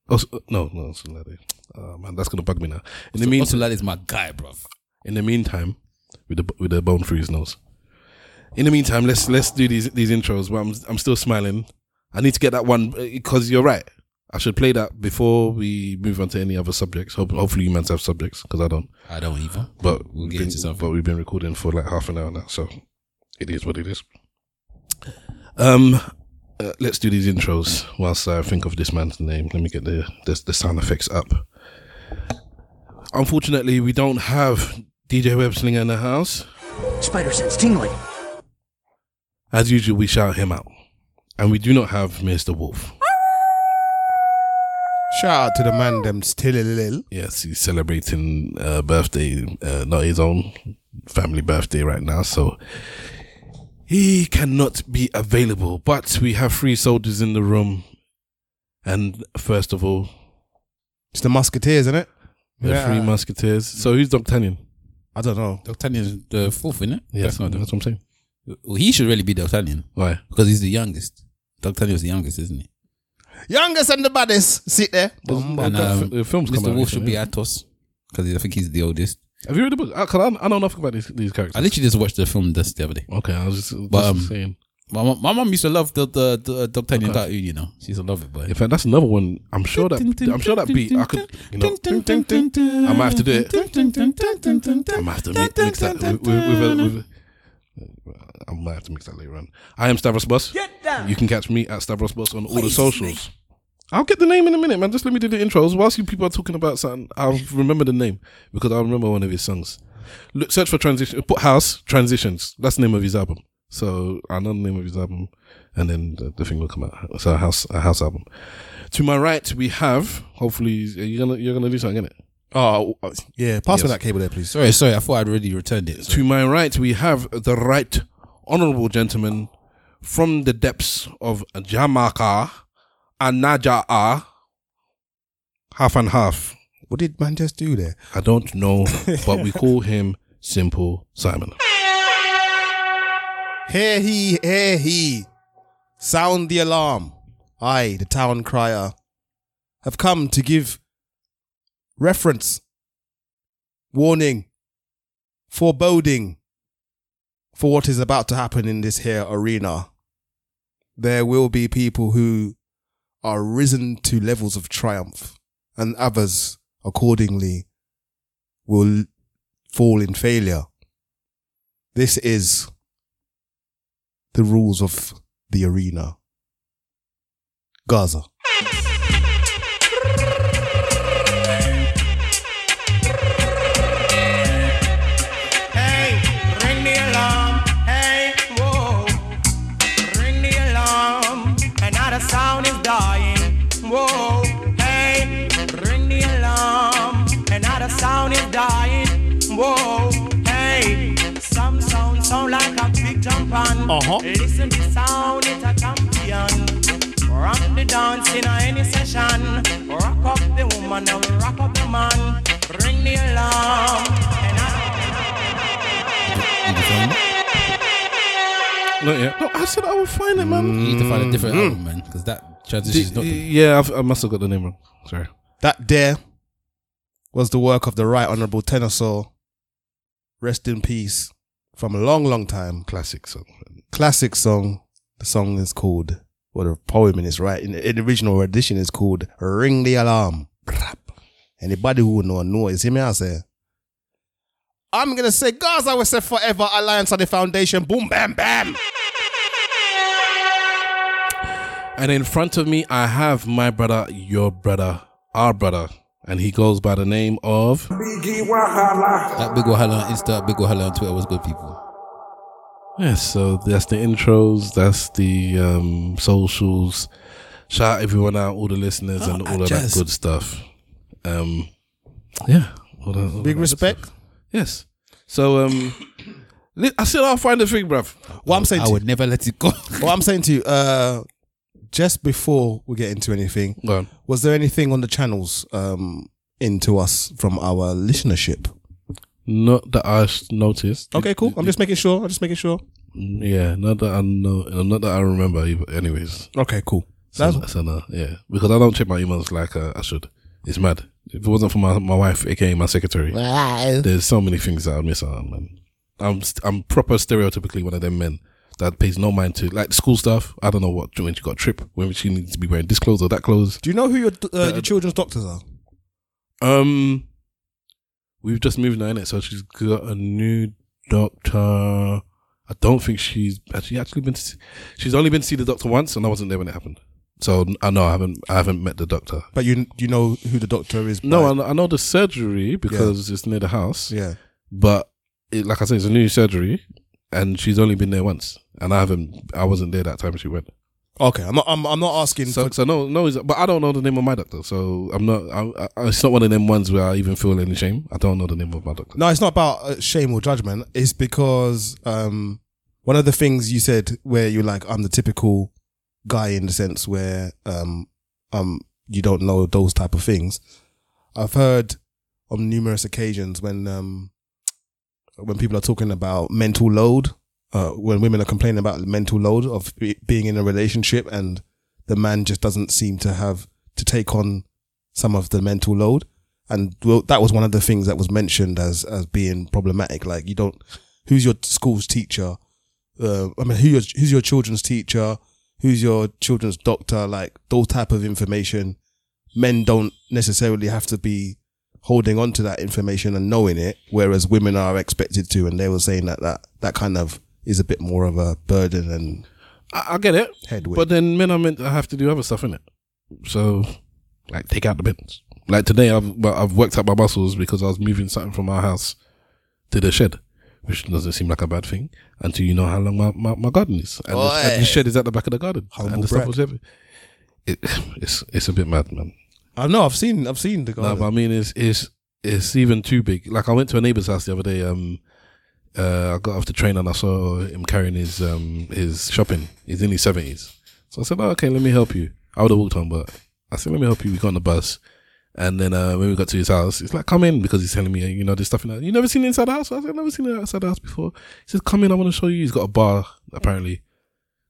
Oh, no, no, Solade. Oh man, that's gonna bug me now. In the
So,
mean,
also, that is my guy, bro.
in the meantime, with the with the bone freeze nose. In the meantime, let's let's do these these intros. But I'm I'm still smiling. I need to get that one because you're right. I should play that before we move on to any other subjects. Hope, hopefully, you might have subjects because I don't.
I don't either.
But
We'll get
been-
into something.
But we've been recording for like half an hour now, so it is what it is. Um, uh, let's do these intros whilst I think of this man's name. Let me get the the, the sound effects up. Unfortunately, we don't have DJ Webslinger in the house.
Spider sense tingling.
As usual, we shout him out, and we do not have Mr. Wolf.
Shout out to the man, them still a little.
Yes, he's celebrating uh, birthday, uh, not his own, family birthday right now, so he cannot be available. But we have three soldiers in the room, and first of all,
It's the Musketeers, isn't it?
the three musketeers. So who's D'Artagnan?
I don't know.
D'Artagnan's the fourth, isn't it?
Yeah,
That's not
that's what I'm saying.
Well, he should really be D'Artagnan
Why?
because he's the youngest. D'Artagnan's the youngest, isn't he?
Youngest and the baddest. Sit there.
And
the
um,
the films come
Mr. Wolf should be
recently.
Athos because I think he's the oldest.
Have you read the book? I, 'cause I, I know nothing about these, these characters.
I literally just watched the film this the other day.
okay, I was just,
But,
just
um,
saying.
My mom, my mom used to love the the, the D'Artagnan
Okay.
You know, she used to love it. But
In fact, that's another one. I'm sure that I'm sure that beat I could, you know, I might have to do it. I might have to mix that with, with, with, a- with a- I might have to mix that later on. I am Stavros Bus. You can catch me at Stavros Bus on all the socials. I'll get the name in a minute, man. Just let me do the intros. Whilst you people are talking about something, I'll remember the name because I remember one of his songs. Look, search for transition. Put house transitions. That's the name of his album. So I know the name of his album, and then the, the thing will come out. So a house, a house album. To my right, we have. Hopefully, you're gonna you're gonna do something in it.
Oh, oh, yeah. Pass me that cable there, please.
sorry, sorry, I thought I'd already returned it.
To my right, we have the right honorable gentleman from the depths of Jamaica, Anaja'a, half and half.
What did man just do there?
I don't know, but we call him Simple Simon.
Hear he, hear he. Sound the alarm. I, the town crier, have come to give reference, warning, foreboding for what is about to happen in this here arena. There will be people who are risen to levels of triumph, and others, accordingly, will fall in failure. This is the rules of the arena. Gaza.
Big jump on.
Uh-huh.
Listen to sound, it's a champion. Rock the dance in any session. Rock up the woman and rock up the man. Ring the alarm. And I
Did you find it?
Not yet. No, I said I would find it, man.
You need to find a different
Mm.
album, man, because that transition is not. The,
yeah, I've, I must have got the name wrong. Sorry.
That there was the work of the Right Honourable Tenor Saw. Rest in peace. From a long, long time.
Classic song.
Classic song. The song is called, well, the poem in its right, in, in the original edition is called Ring the Alarm. Anybody who know, know it. See me, I say. I'm gonna say Gaza will say forever Alliance on the Foundation. Boom, bam, bam.
And in front of me, I have my brother, your brother, our brother, and he goes by the name of. Big Wahala.
That big Wahala on Insta, big Wahala on Twitter was good, people.
Yes, so that's the intros, that's the um, socials. Shout everyone out, all the listeners, and
Oh,
all of
Jazz.
that good stuff. Um, yeah, all that- all
Big respect.
stuff. Yes. So um, I said I'll find the thing, bruv.
What I'm saying
I
to you,
would never let it go.
what I'm saying to you, uh, just before we get into anything,
Go on.
was there anything on the channels um, into us from our listenership?
Not that I s- noticed.
Okay, cool. I'm just making sure. I'm just making sure.
Yeah, not that I know, not that I remember. Either. Anyways,
Okay, cool.
so,
That's,
so no, yeah, because I don't check my emails like uh, I should. It's mad. If it wasn't for my my wife, aka my secretary, there's so many things that I miss out, man. I'm st- I'm proper stereotypically one of them men that pays no mind to like school stuff. I don't know what when she got a trip, when she needs to be wearing this clothes or that clothes.
do you know who your uh, your children's doctors are?
Um, we've just moved now, innit? So she's got a new doctor. I don't think she's actually actually been. To see, she's only been to see the doctor once, and I wasn't there when it happened. So I know I haven't I haven't met the doctor.
But you you know who the doctor is?
No, I, know- I know the surgery because it's near the house.
yeah.
But it, like I said, it's a new surgery, and she's only been there once, and I haven't. I wasn't there that time she went.
Okay, I'm not. I'm, I'm not asking.
So,
for,
so no, no, but I don't know the name of my doctor, so I'm not. I, I, it's not one of them ones where I even feel any shame. I don't know the name of my doctor.
no, it's not about uh, shame or judgment. It's because um, one of the things you said where you're like, I'm the typical guy in the sense where um, um, you don't know those type of things. I've heard on numerous occasions when um, when people are talking about mental load, uh, when women are complaining about the mental load of be- being in a relationship and the man just doesn't seem to have to take on some of the mental load. And well, that was one of the things that was mentioned as, as being problematic. Like you don't, who's your school's teacher? Uh, I mean, who your, who's your children's teacher? Who's your children's doctor? Like those type of information. Men don't necessarily have to be holding on to that information and knowing it, whereas women are expected to. And they were saying that that, that kind of is a bit more of a burden and
I, I get it,
headwind.
but then men are meant to have to do other stuff in it. So, like, take out the bins. Like today, I've well, I've worked out my muscles because I was moving something from our house to the shed, which doesn't seem like a bad thing until you know how long my, my, my garden is. And, the, and the shed is at the back of the garden,
Humble
and the stuff was heavy. It, it's it's a bit mad, man.
I know I've seen I've seen the
No,
garden.
but I mean, it's it's it's even too big. Like I went to a neighbor's house the other day. Um, uh, I got off the train and I saw him carrying his um his shopping. He's in his seventies, so I said, oh, "Okay, let me help you." I would have walked on, but I said, "Let me help you." We got on the bus, and then uh, when we got to his house, it's like, "Come in," because he's telling me, you know, this stuff in. You never seen inside the house? I said, "I've never seen it outside the house before." He says, "Come in, I want to show you." He's got a bar apparently.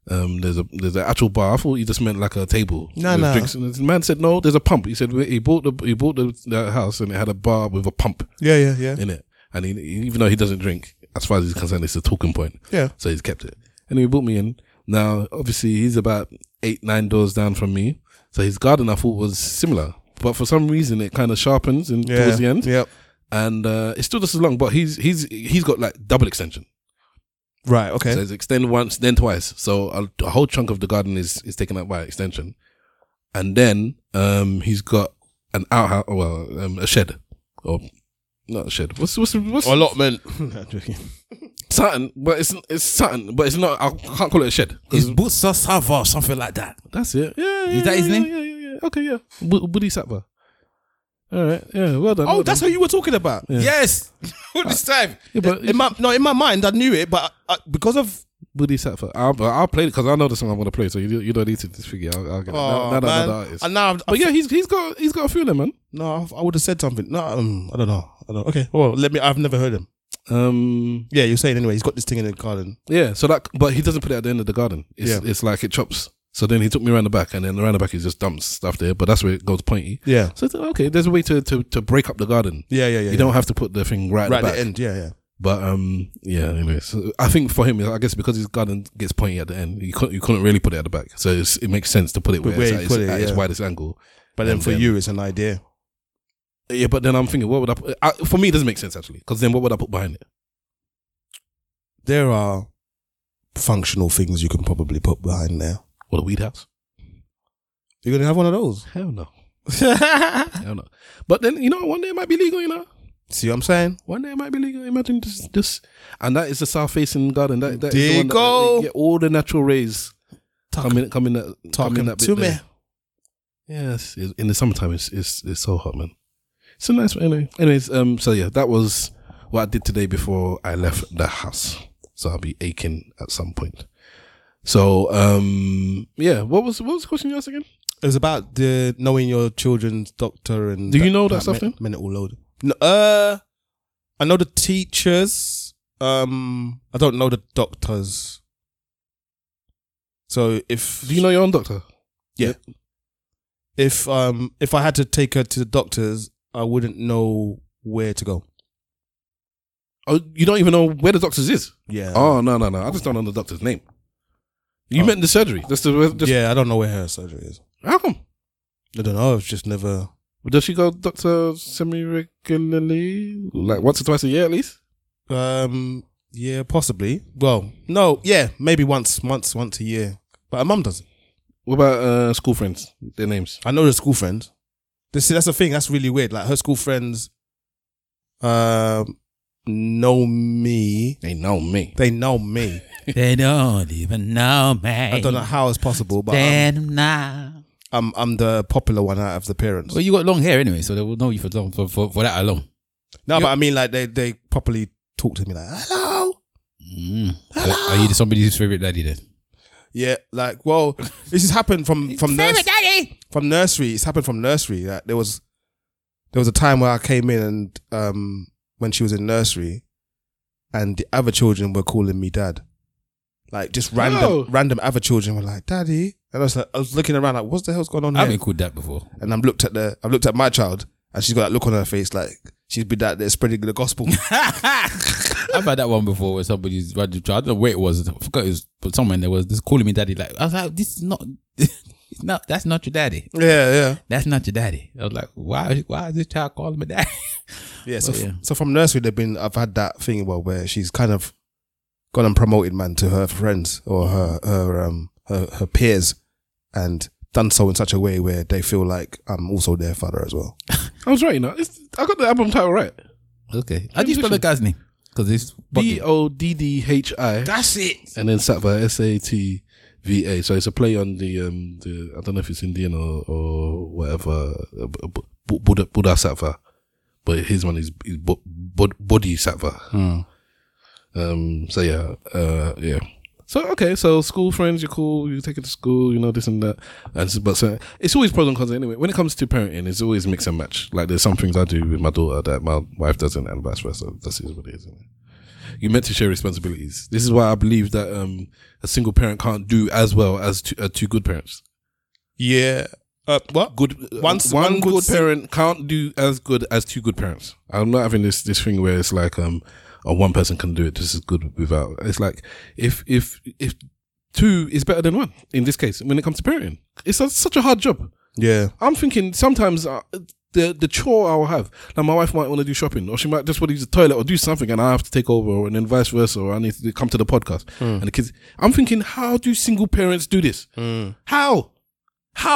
Um, there's a there's an actual bar. I thought he just meant like a table.
No, no.
Drinks. And the man said no. There's a pump. He said he bought the he bought the, the house and it had a bar with a pump
yeah, yeah, yeah.
in it. And he, even though he doesn't drink, as far as he's concerned, it's a talking point.
Yeah.
So he's kept it. And he brought me in. Now, obviously, he's about eight nine doors down from me. So his garden, I thought, was similar, but for some reason, it kind of sharpens in
Yeah.
towards the end.
Yep.
And uh, it's still just as long, but he's he's he's got like double extension.
Right. Okay.
So it's extend once, then twice. So a, a whole chunk of the garden is is taken up by extension, and then um he's got an outhouse, well, um, a shed, or not a shed. What's what's what's
allotment.
something? But it's it's something, but it's not. I can't call it a shed. 'cause
It's Butsa Sava or something like that.
that's it. Yeah, yeah
Is that his
yeah,
name?
Yeah, yeah, yeah. Okay, yeah. Bu- Boddhi Satva. All right. Yeah. Well done.
Oh,
well
that's
done.
what you were talking about.
Yeah.
Yes. All this time.
Yeah, but
In my no, in my mind, I knew it, but I, because of
Boddhi Satva. I'll, I'll play it because I know the song I'm gonna play. So you you don't need to just figure. I'll, I'll get it.
oh
Now- now that I know
man,
the artist.
and now I've,
But yeah, he's he's got he's got a few of them, man.
no, I've- I would have said something. No, um, I don't know. I don't. Okay, well, let me. I've never heard him.
Um,
Yeah, you're saying anyway. He's got this thing in the garden.
yeah. So that, but he doesn't put it at the end of the garden. It's
Yeah.
it's like it chops. So then he took me around the back, and then around the back he just dumps stuff there. But that's where it goes pointy.
Yeah,
So I thought, okay, there's a way to to to break up the garden.
yeah, yeah, yeah.
you
yeah.
don't have to put the thing right,
right
at the back.
end. Yeah, yeah.
But um, yeah. Anyway, so I think for him, I guess because his garden gets pointy at the end, you couldn't you couldn't really put it at the back. So it's, it makes sense to put it where,
where
it's at, its,
put it,
at its
yeah.
widest angle.
But then
And
for
then-
you, it's an idea.
Yeah, but then I'm thinking, what would I? Put? I, for me, it doesn't make sense actually. Because then, what would I put behind it?
There are functional things you can probably put behind there.
What a weed house?
You're gonna have one of those.
Hell no. Hell no. But then you know, one day it might be legal. You know,
See what I'm saying?
one day it might be legal. Imagine this, this, and that is the south facing garden. That, that
There
the
you
one
go.
that get all the natural rays
Talk-
coming, coming that, coming
talking
that bit
to
there.
me.
Yes, in the summertime, it's it's it's so hot, man. It's a nice anyway. Anyways, um, so yeah, that was what I did today before I left the house. So I'll be aching at some point. So um, yeah, what was what was the question you asked again?
It was about the knowing your children's doctor and.
Do you know that stuff
men-? Mental load. No, uh, I know the teachers. Um, I don't know the doctors. So if
Do you know your own doctor?
Yeah. If um if I had to take her to the doctors, I wouldn't know where to go.
Oh, you don't even know where the doctor's is.
Yeah.
Oh no no no! I just don't know the doctor's name. You
Oh.
meant the surgery. Just the just
yeah, I don't know where her surgery is.
How come?
I don't know. I've just never.
Does she go doctor semi regularly? Like once or twice a year at least?
Um. Yeah, possibly. Well, no. Yeah, maybe once, once, once a year. But her mum doesn't.
What about uh, school friends? Their names?
I know the school friends. This that's the thing. That's really weird. Like her school friends, um, know me.
They know me.
They know me.
they don't even know me.
I don't know how it's possible, but
Then
I'm,
now.
I'm I'm the popular one out of the parents.
Well, you got long hair anyway, so they will know you for long, for, for, for that alone.
No, but I mean, like they they properly talk to me like, hello.
Mm. Are you somebody's favorite daddy then?
Yeah, like well, this has happened from from nurs-
daddy.
from nursery. It's happened from nursery. Like there was there was a time where I came in and um when she was in nursery, and the other children were calling me dad. Like just random
Oh.
random other children were like daddy, and I was like I was looking around like what the hell's going on
I've
here?
been called that before.
And I'm looked at the I've looked at my child and she's got that look on her face like she's been out there spreading the gospel.
I've had that one before where somebody's. I don't know where it was. I forgot it was, but someone there was just calling me daddy. Like I was like, this is not, it's not. That's not your daddy.
yeah, yeah.
That's not your daddy. I was like, why? Why is this child calling me daddy?
Yeah, so,
But yeah.
so from nursery, they've been. I've had that thing well where she's kind of gone and promoted man to her friends or her her um her, her peers, and done so in such a way where they feel like I'm also their father as well.
I was right, you know. It's, I got the album title right.
Okay. How do you spell the guy's name? Because it's
B O D D H I.
That's it.
And then Satva S A T V A. So it's a play on the um the I don't know if it's Indian or or whatever uh, B- B- Buddha Buddha Sattva, but his one is is Bu- Bu- Bodhisattva.
Hmm.
Um. So yeah. Uh. Yeah. So okay. So school friends, you're cool. You take it to school. You know this and that. And so, but so it's always pros and cons anyway. When it comes to parenting, it's always mix and match. Like there's some things I do with my daughter that my wife doesn't, and vice versa. That's what it is. Isn't it? You're meant to share responsibilities. This is why I believe that um a single parent can't do as well as two, uh, two good parents.
Yeah. Uh, what?
Good
Once-
one,
one
good,
good
parent can't do as good as two good parents. I'm not having this this thing where it's like um oh, one person can do it just as good without. It's like if if if two is better than one in this case when it comes to parenting. It's a, such a hard job.
Yeah.
I'm thinking sometimes uh, the the chore I'll have, like my wife might want to do shopping, or she might just want to use the toilet or do something, and I have to take over, and then vice versa, or I need to come to the podcast. And the kids, I'm thinking, how do single parents do this? How? How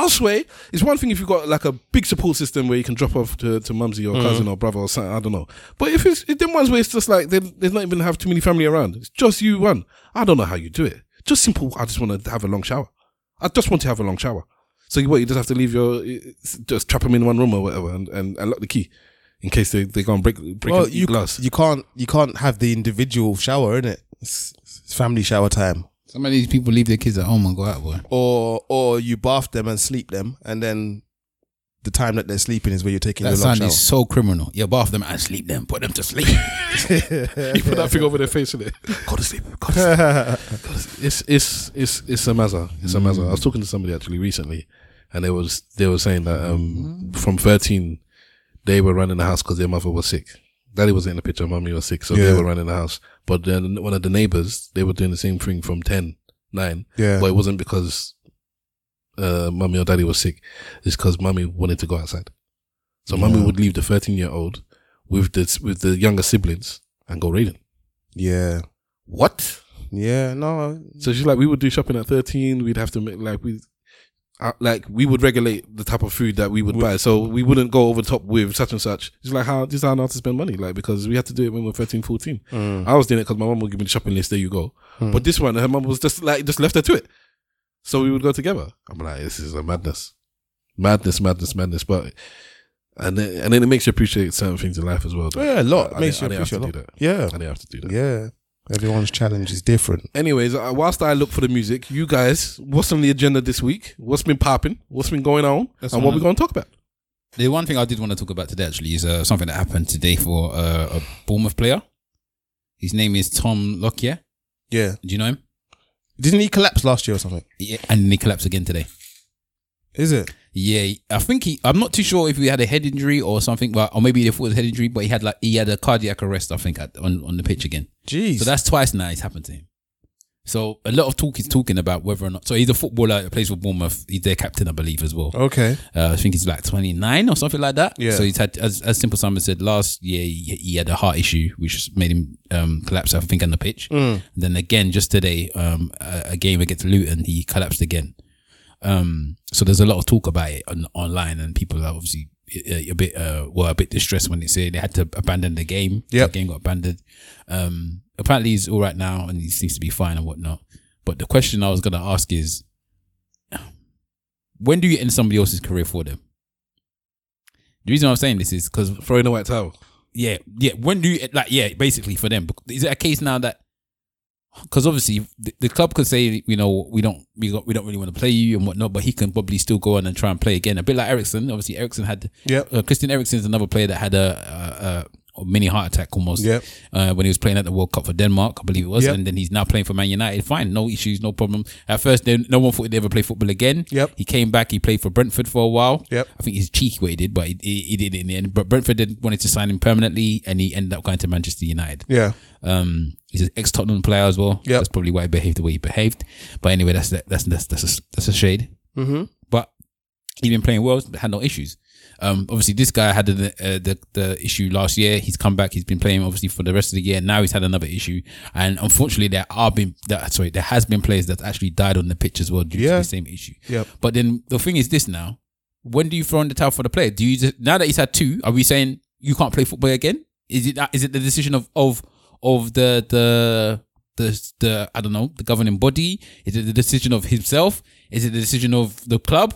sway? It's one thing if you've got like a big support system where you can drop off to, to mumsy or mm. cousin or brother or something, I don't know. But if it's if them ones where it's just like they, there's not even have too many family around, it's just you one. I don't know how you do it. Just simple. I just want to have a long shower. I just want to have a long shower. So you what? You just have to leave your just trap them in one room or whatever, and, and, and lock the key in case they they go and break break
Well, you
glass.
you can't you can't have the individual shower in it. It's, it's family shower time.
Some of these people leave their kids at home and go out, boy.
Or or you bath them and sleep them, and then the time that they're sleeping is where you're taking
That
your long
sound
shower.
is so criminal. You bath them and sleep them, put them to sleep.
you put that thing over their face in it. Go to sleep. Go to sleep. Go to sleep. It's it's it's it's a mazza. It's a mazza. I was talking to somebody actually recently, and they was they were saying that um from thirteen, they were running the house because their mother was sick. Daddy wasn't in the picture. Mummy was sick, so they were running the house. But then one of the neighbors, they were doing the same thing from 10, 9.
Yeah.
But it wasn't because uh, mummy or daddy was sick. It's because mummy wanted to go outside. So mummy
Yeah.
would leave the 13 year old with the, with the younger siblings and go raiding.
Yeah.
What?
Yeah, no.
So she's like, we would do shopping at 13. We'd have to make, like, we, uh, like, we would regulate the type of food that we would buy. So we wouldn't go over the top with such and such. It's like, how, this is how not to spend money. Like, because we had to do it when we were 13, 14.
Mm.
I was doing it because my mom would give me the shopping list. There you go.
Mm.
But this one, her mom was just like, just left her to it. So we would go together. I'm like, this is a madness. Madness, madness, madness. But, and then, and then it makes you appreciate certain things in life as well. though.
Yeah, a lot.
I, I
Makes
didn't-
you
I
appreciate
to
a
do
lot.
that.
Yeah.
I didn't have to do that.
Yeah. Everyone's challenge is different.
Anyways, uh, whilst I look for the music, you guys, what's on the agenda this week? What's been popping? What's been going on?
That's
and what
one.
we going to talk about?
The one thing I did want to talk about today actually is uh, something that happened today for uh, a Bournemouth player. His name is Tom Lockyer.
Yeah.
Do you know him?
Didn't he collapse last year or something?
Yeah, and then he collapsed again today.
Is it?
Yeah, I think he. I'm not too sure if he had a head injury or something, but or maybe they thought it was a head injury, but he had like he had a cardiac arrest. I think at, on on the pitch again.
Jeez.
So that's twice now it's happened to him. So a lot of talk is talking about whether or not. So he's a footballer plays for Bournemouth. He's their captain, I believe, as well.
Okay.
Uh, I think he's like 29 or something like that.
Yeah.
So he's had, as, as Simple Simon said, last year he, he had a heart issue, which made him um, collapse, I think, on the pitch.
Mm.
And then again, just today, um, a, a game against Luton, he collapsed again. Um, so there's a lot of talk about it on, online, and people are obviously a, a bit uh, were a bit distressed when they say they had to abandon the game.
Yep.
the game got abandoned. Um, apparently he's all right now and he seems to be fine and whatnot. But the question I was gonna ask is, when do you end somebody else's career for them? The reason I'm saying this is because
throwing the white towel.
Yeah, yeah. When do you like? Yeah, basically for them. Is it a case now that because obviously the, the club could say you know we don't we got, we don't really want to play you and whatnot, but he can probably still go on and try and play again. A bit like Eriksen. Obviously, Eriksen had
yeah.
Uh, Christian another player that had a, a, a mini heart attack almost.
Yep.
Uh, when he was playing at the World Cup for Denmark, I believe it was,
Yep.
and then he's now playing for Man United. Fine, no issues, no problem. At first, they, no one thought he'd ever play football again.
Yep.
He came back. He played for Brentford for a while.
Yep.
I think he's cheeky what he did, but he, he, he did it in the end. But Brentford didn't wanted to sign him permanently, and he ended up going to Manchester United.
Yeah.
Um, he's an ex Tottenham player as well.
Yeah,
That's probably why he behaved the way he behaved. But anyway, that's that's that's that's a, that's a shade.
Mm-hmm.
But he's been playing well, had no issues. Um, obviously, this guy had the, uh, the the issue last year. He's come back. He's been playing obviously for the rest of the year. Now he's had another issue, and unfortunately, there are been that sorry, there has been players that actually died on the pitch as well due to the same issue.
Yep.
But then the thing is this now: when do you throw in the towel for the player? Do you just, now that he's had two? Are we saying you can't play football again? Is it is it the decision of of of the the the the I don't know the governing body? Is it the decision of himself? Is it the decision of the club?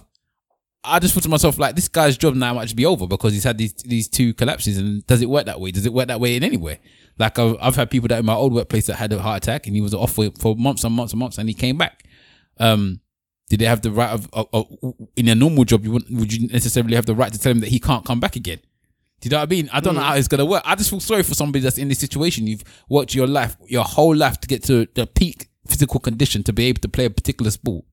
I just thought to myself like this guy's job now might be over because he's had these these two collapses and does it work that way? Does it work that way in anywhere? Like I've, I've had people that in my old workplace that had a heart attack and he was off for, for months and months and months and he came back. Um, did they have the right of, of, of in a normal job? You would you necessarily have the right to tell him that he can't come back again? Do you know what I mean? I don't know
Mm.
how it's gonna work. I just feel sorry for somebody that's in this situation. You've worked your life, your whole life to get to the peak physical condition to be able to play a particular sport.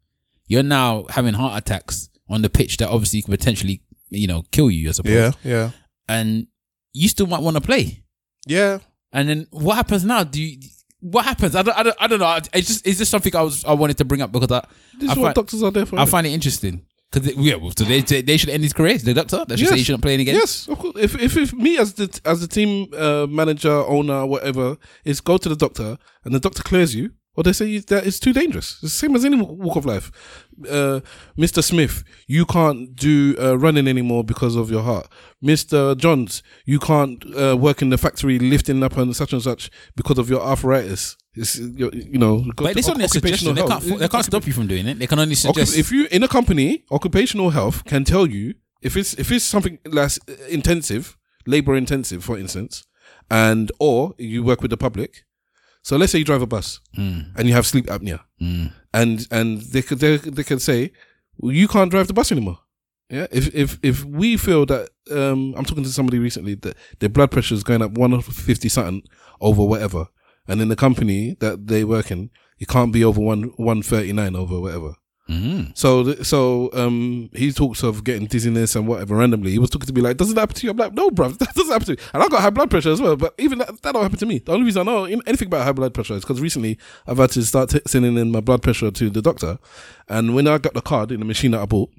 You're now having heart attacks on the pitch that obviously could potentially, you know, kill you. I suppose.
Yeah, yeah.
And you still might want to play.
Yeah.
And then what happens now? Do you? What happens? I don't. I don't. I don't know. It's just. It's just something I was. I wanted to bring up because I.
This
I
is what doctors are there for,
I
innit?
find it interesting because yeah. Well, so they they should end his career. The doctor that should say he shouldn't play again.
Yes, of course. If, if if me as the as the team uh, manager, owner, whatever, is go to the doctor and the doctor clears you, or they say you, that it's too dangerous. It's the same as any walk of life. Uh, Mr. Smith, you can't do uh, running anymore because of your heart. Mr. Johns, you can't uh, work in the factory lifting up and such and such because of your arthritis. It's, you know,
But it's only a suggestion. They can't. They can't stop you from doing it. They can only suggest.
If you in a company, occupational health can tell you if it's if it's something less intensive, labor intensive, for instance, and or you work with the public. So let's say you drive a bus
Mm.
and you have sleep apnea, and and they could they, they can say well, you can't drive the bus anymore. Yeah, if if if we feel that um, I'm talking to somebody recently that their blood pressure is going up 150 something over whatever, and in the company that they work in, it can't be over one 139 over whatever.
Mm.
So, so um, he talks of getting dizziness and whatever randomly. He was talking to me like, "Doesn't that happen to you?" I'm like, "No, bruv, that doesn't happen to me." And I got high blood pressure as well, but even that, that don't happen to me. The only reason I know anything about high blood pressure is because recently I've had to start t- sending in my blood pressure to the doctor, and when I got the card in the machine that I bought,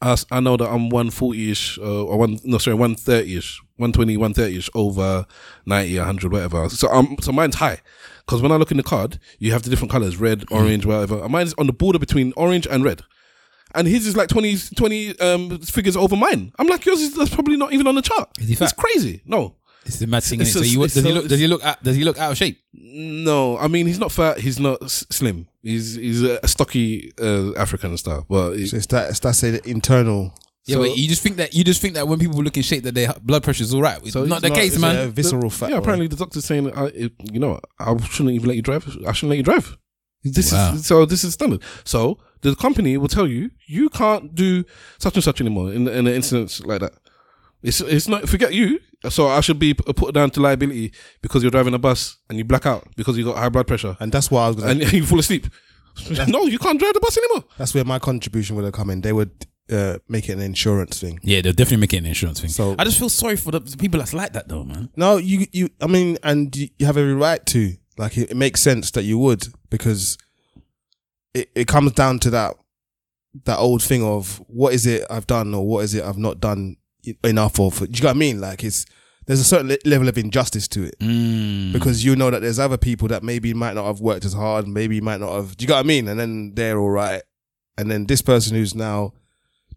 I, I know that I'm 140 ish, uh, or one no sorry 130 ish, 120, 130 ish over 90, 100, whatever. So um, so mine's high because when I look in the card, you have the different colors, red, orange, whatever. And Mine's on the border between orange and red. And his is like 20, 20 um, figures over mine. I'm like, yours is that's probably not even on the chart.
he
It's crazy. No.
It's the mad thing.
It's
innit? So, you,
it's
does he look? Does he look? Out, does he look out of shape?
No, I mean he's not fat. He's not s- slim. He's he's a stocky uh, African style. But
So it's that it's that's an internal.
Yeah,
So-
but you just think that you just think that when people look in shape that their blood pressure is all right. It's
So
not
it's
the
not-
case, man.
a visceral fat.
Yeah,
or-
apparently the doctor's saying, I, it, you know, I shouldn't even let you drive. I shouldn't let you drive. This
Wow.
is so. This is standard. So the company will tell you you can't do such and such anymore in in an instance like that. It's it's not forget you. So I should be put down to liability because you're driving a bus and you black out because you got high blood pressure
and that's why I was gonna.
and you fall asleep. no, you can't drive the bus anymore.
that's where my contribution would have come in. They would uh, make it an insurance thing.
Yeah, they'll definitely make it an insurance thing.
So-
I just feel sorry for the people that's like that, though, man.
No, you you. I mean, and you, you have every right to. Like, it, it makes sense that you would because it, it comes down to that that old thing of what is it I've done or what is it I've not done enough of. Do you know what I mean? Like, it's there's a certain le- level of injustice to it
Mm.
because you know that there's other people that maybe might not have worked as hard, maybe might not have. Do you know what I mean? And then they're all right, and then this person who's now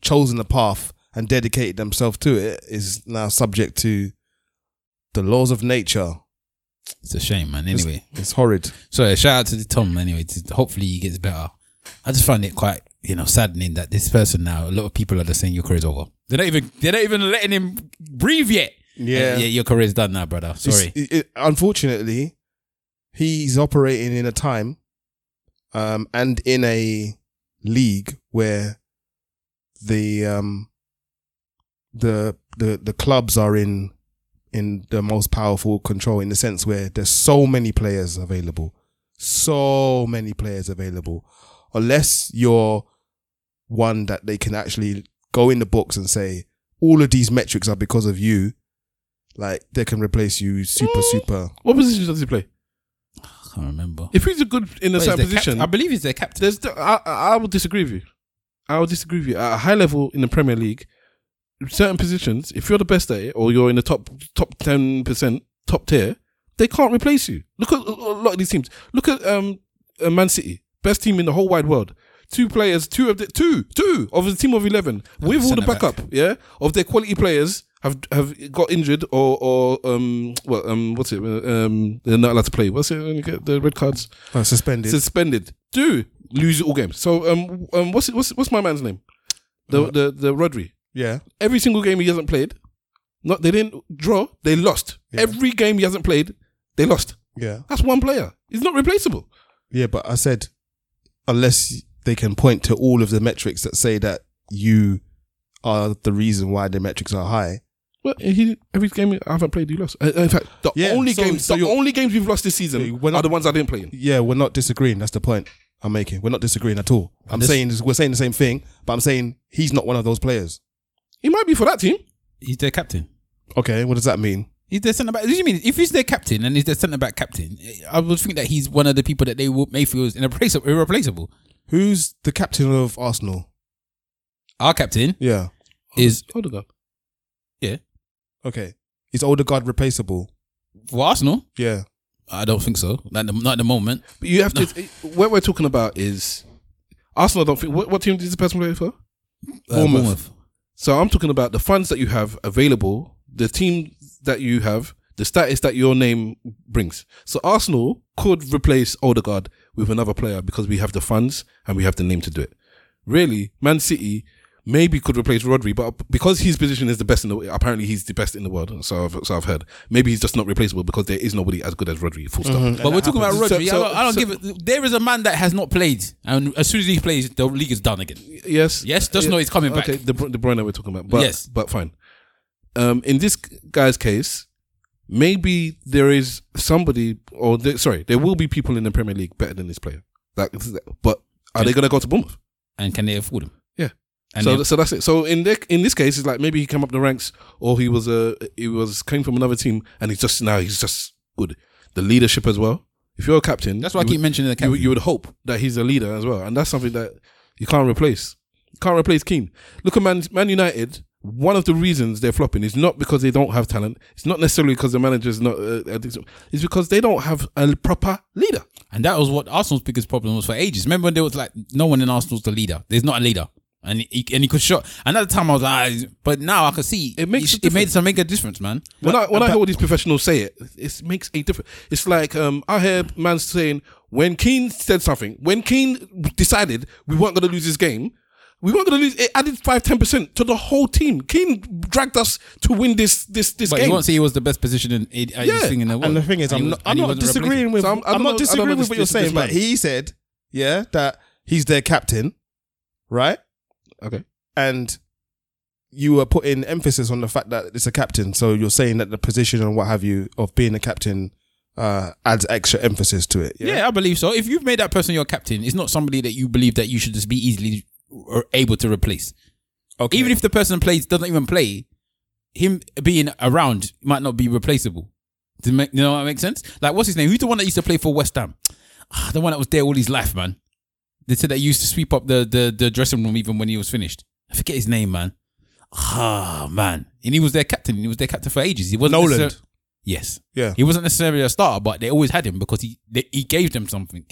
chosen the path and dedicated themselves to it is now subject to the laws of nature.
It's a shame, man. Anyway,
It's horrid.
so shout out to Tom. Anyway, to, hopefully he gets better. I just find it quite you know saddening that this person now. A lot of people are just saying your career's over. They're not even they're not even letting him breathe yet.
Yeah.
yeah, your career's done now, brother. Sorry.
it- it- unfortunately, he's operating in a time um, and in a league where the um, the the the clubs are in in the most powerful control in the sense where there's so many players available, so many players available. Unless you're one that they can actually go in the books and say all of these metrics are because of you, like they can replace you super super.
What position does he play?
I can't remember.
If he's a good in a
Wait,
certain position,
cap- I believe he's their captain.
There's, the, I, I I will disagree with you. I will disagree with you. At a high level in the Premier League, certain positions, if you're the best at it, or you're in the top top ten percent, top tier, they can't replace you. Look at a lot of these teams. Look at um uh, Man City, best team in the whole wide world. Two players, two of the two, two of the team of eleven, with all the
centre back.
backup, yeah, of their quality players have have got injured or or um well um what's it um they're not allowed to play. What's it when you get the red cards?
Uh, suspended.
Suspended. Do lose all games. So um um what's it, what's what's my man's name? The the the Rodri.
Yeah.
Every single game he hasn't played, not they didn't draw. They lost. Every game he hasn't played, they lost.
Yeah.
That's one player. He's not replaceable.
Yeah, but I said unless they can point to all of the metrics that say that you are the reason why the metrics are high.
Well, he every game I haven't played, he lost. Uh, in fact, the
Yeah,
only
so-
games
so
the only games we've lost this season are the ones I didn't play in.
Yeah, we're not disagreeing. That's the point I'm making. We're not disagreeing at all. I'm
this-
saying we're saying the same thing, but I'm saying he's not one of those players.
He might be for that team.
He's their captain.
Okay, what does that mean?
He's their centre back. What do you mean? If he's their captain and he's their centre back captain, I would think that he's one of the people that they will may feel is irreplaceable. Irreplaceable.
Who's the captain of Arsenal?
Our captain
Yeah.
is
Odegaard.
yeah
Okay. Is Odegaard replaceable?
for Arsenal.
Yeah.
I don't think so. Not, at the- not at the moment.
But you have to. what we're talking about is Arsenal. I don't think. What, what team does the person play for?
Uh, Bournemouth.
So I'm talking about the funds that you have available, the team that you have, the status that your name brings. So Arsenal could replace Odegaard with another player because we have the funds and we have the name to do it. Really, Man City maybe could replace Rodri, but because his position is the best in the apparently he's the best in the world. So I've, so I've heard. Maybe he's just not replaceable because there is nobody as good as Rodri. Full stop.
But we're talking about
So-
Rodri.
so-
I don't, I don't
so-
give it. There is a man that has not played, and as soon as he plays, the league is done again.
Yes.
Yes, just know he's coming back.
Okay, the Bru- De Bruyne we're talking about. But,
Yes.
but fine. Um, in this guy's case, maybe there is somebody, or there, sorry, there will be people in the Premier League better than this player. That, but are they going to go to Bournemouth?
And can they afford him?
Yeah.
And
so, so that's it. So in the, in this case, it's like maybe he came up the ranks, or he was a he was came from another team, and he's just now he's just good. The leadership as well. If you're a captain,
That's why I keep
would-
mentioning the captain.
would- you would hope that he's a leader as well, and that's something that you can't replace. You can't replace Keane. Look at Man, Man United. One of the reasons they're flopping is not because they don't have talent. It's not necessarily because the manager's not. Uh, uh, it's because they don't have a proper leader.
And that was what Arsenal's biggest problem was for ages. Remember when there was like no one in Arsenal's the leader. There's not a leader, and he and he could shot. And at the time I was like, ah, but now I can see it
makes a
it made some make a difference, man.
When I when I
But-
hear all these professionals say it, it makes a difference. It's like um, I hear man saying when Keane said something, when Keane decided we weren't going to lose this game, we weren't going to lose. It added five ten percent to the whole team. Keane dragged us to win this this this
but
game.
you won't say he was the best position in, in uh,
Yeah.
thing in the world.
And the thing is,
And
I'm not, I'm not disagreeing with.
So
I'm,
I'm- don't know- don't
disagreeing
know
with
this-
what you're
this-
saying,
this
but he said, yeah, that he's their captain, right?
Okay.
And you were putting emphasis on the fact that it's a captain, so you're saying that the position and what have you of being a captain uh, adds extra emphasis to it.
Yeah? I believe so. If you've made that person your captain, it's not somebody that you believe that you should just be easily or able to replace.
Okay.
Even if the person plays doesn't even play, him being around might not be replaceable. Does make, you know what makes sense? Like what's his name? Who's the one that used to play for West Ham? Ah, the one that was there all his life, man. They said that he used to sweep up the, the the dressing room even when he was finished. I forget his name, man. Ah, man. And he was their captain. He was their captain for ages. He wasn't
Nolan.
necessar- Yes.
Yeah.
He wasn't necessarily a starter, but they always had him because he they, he gave them something.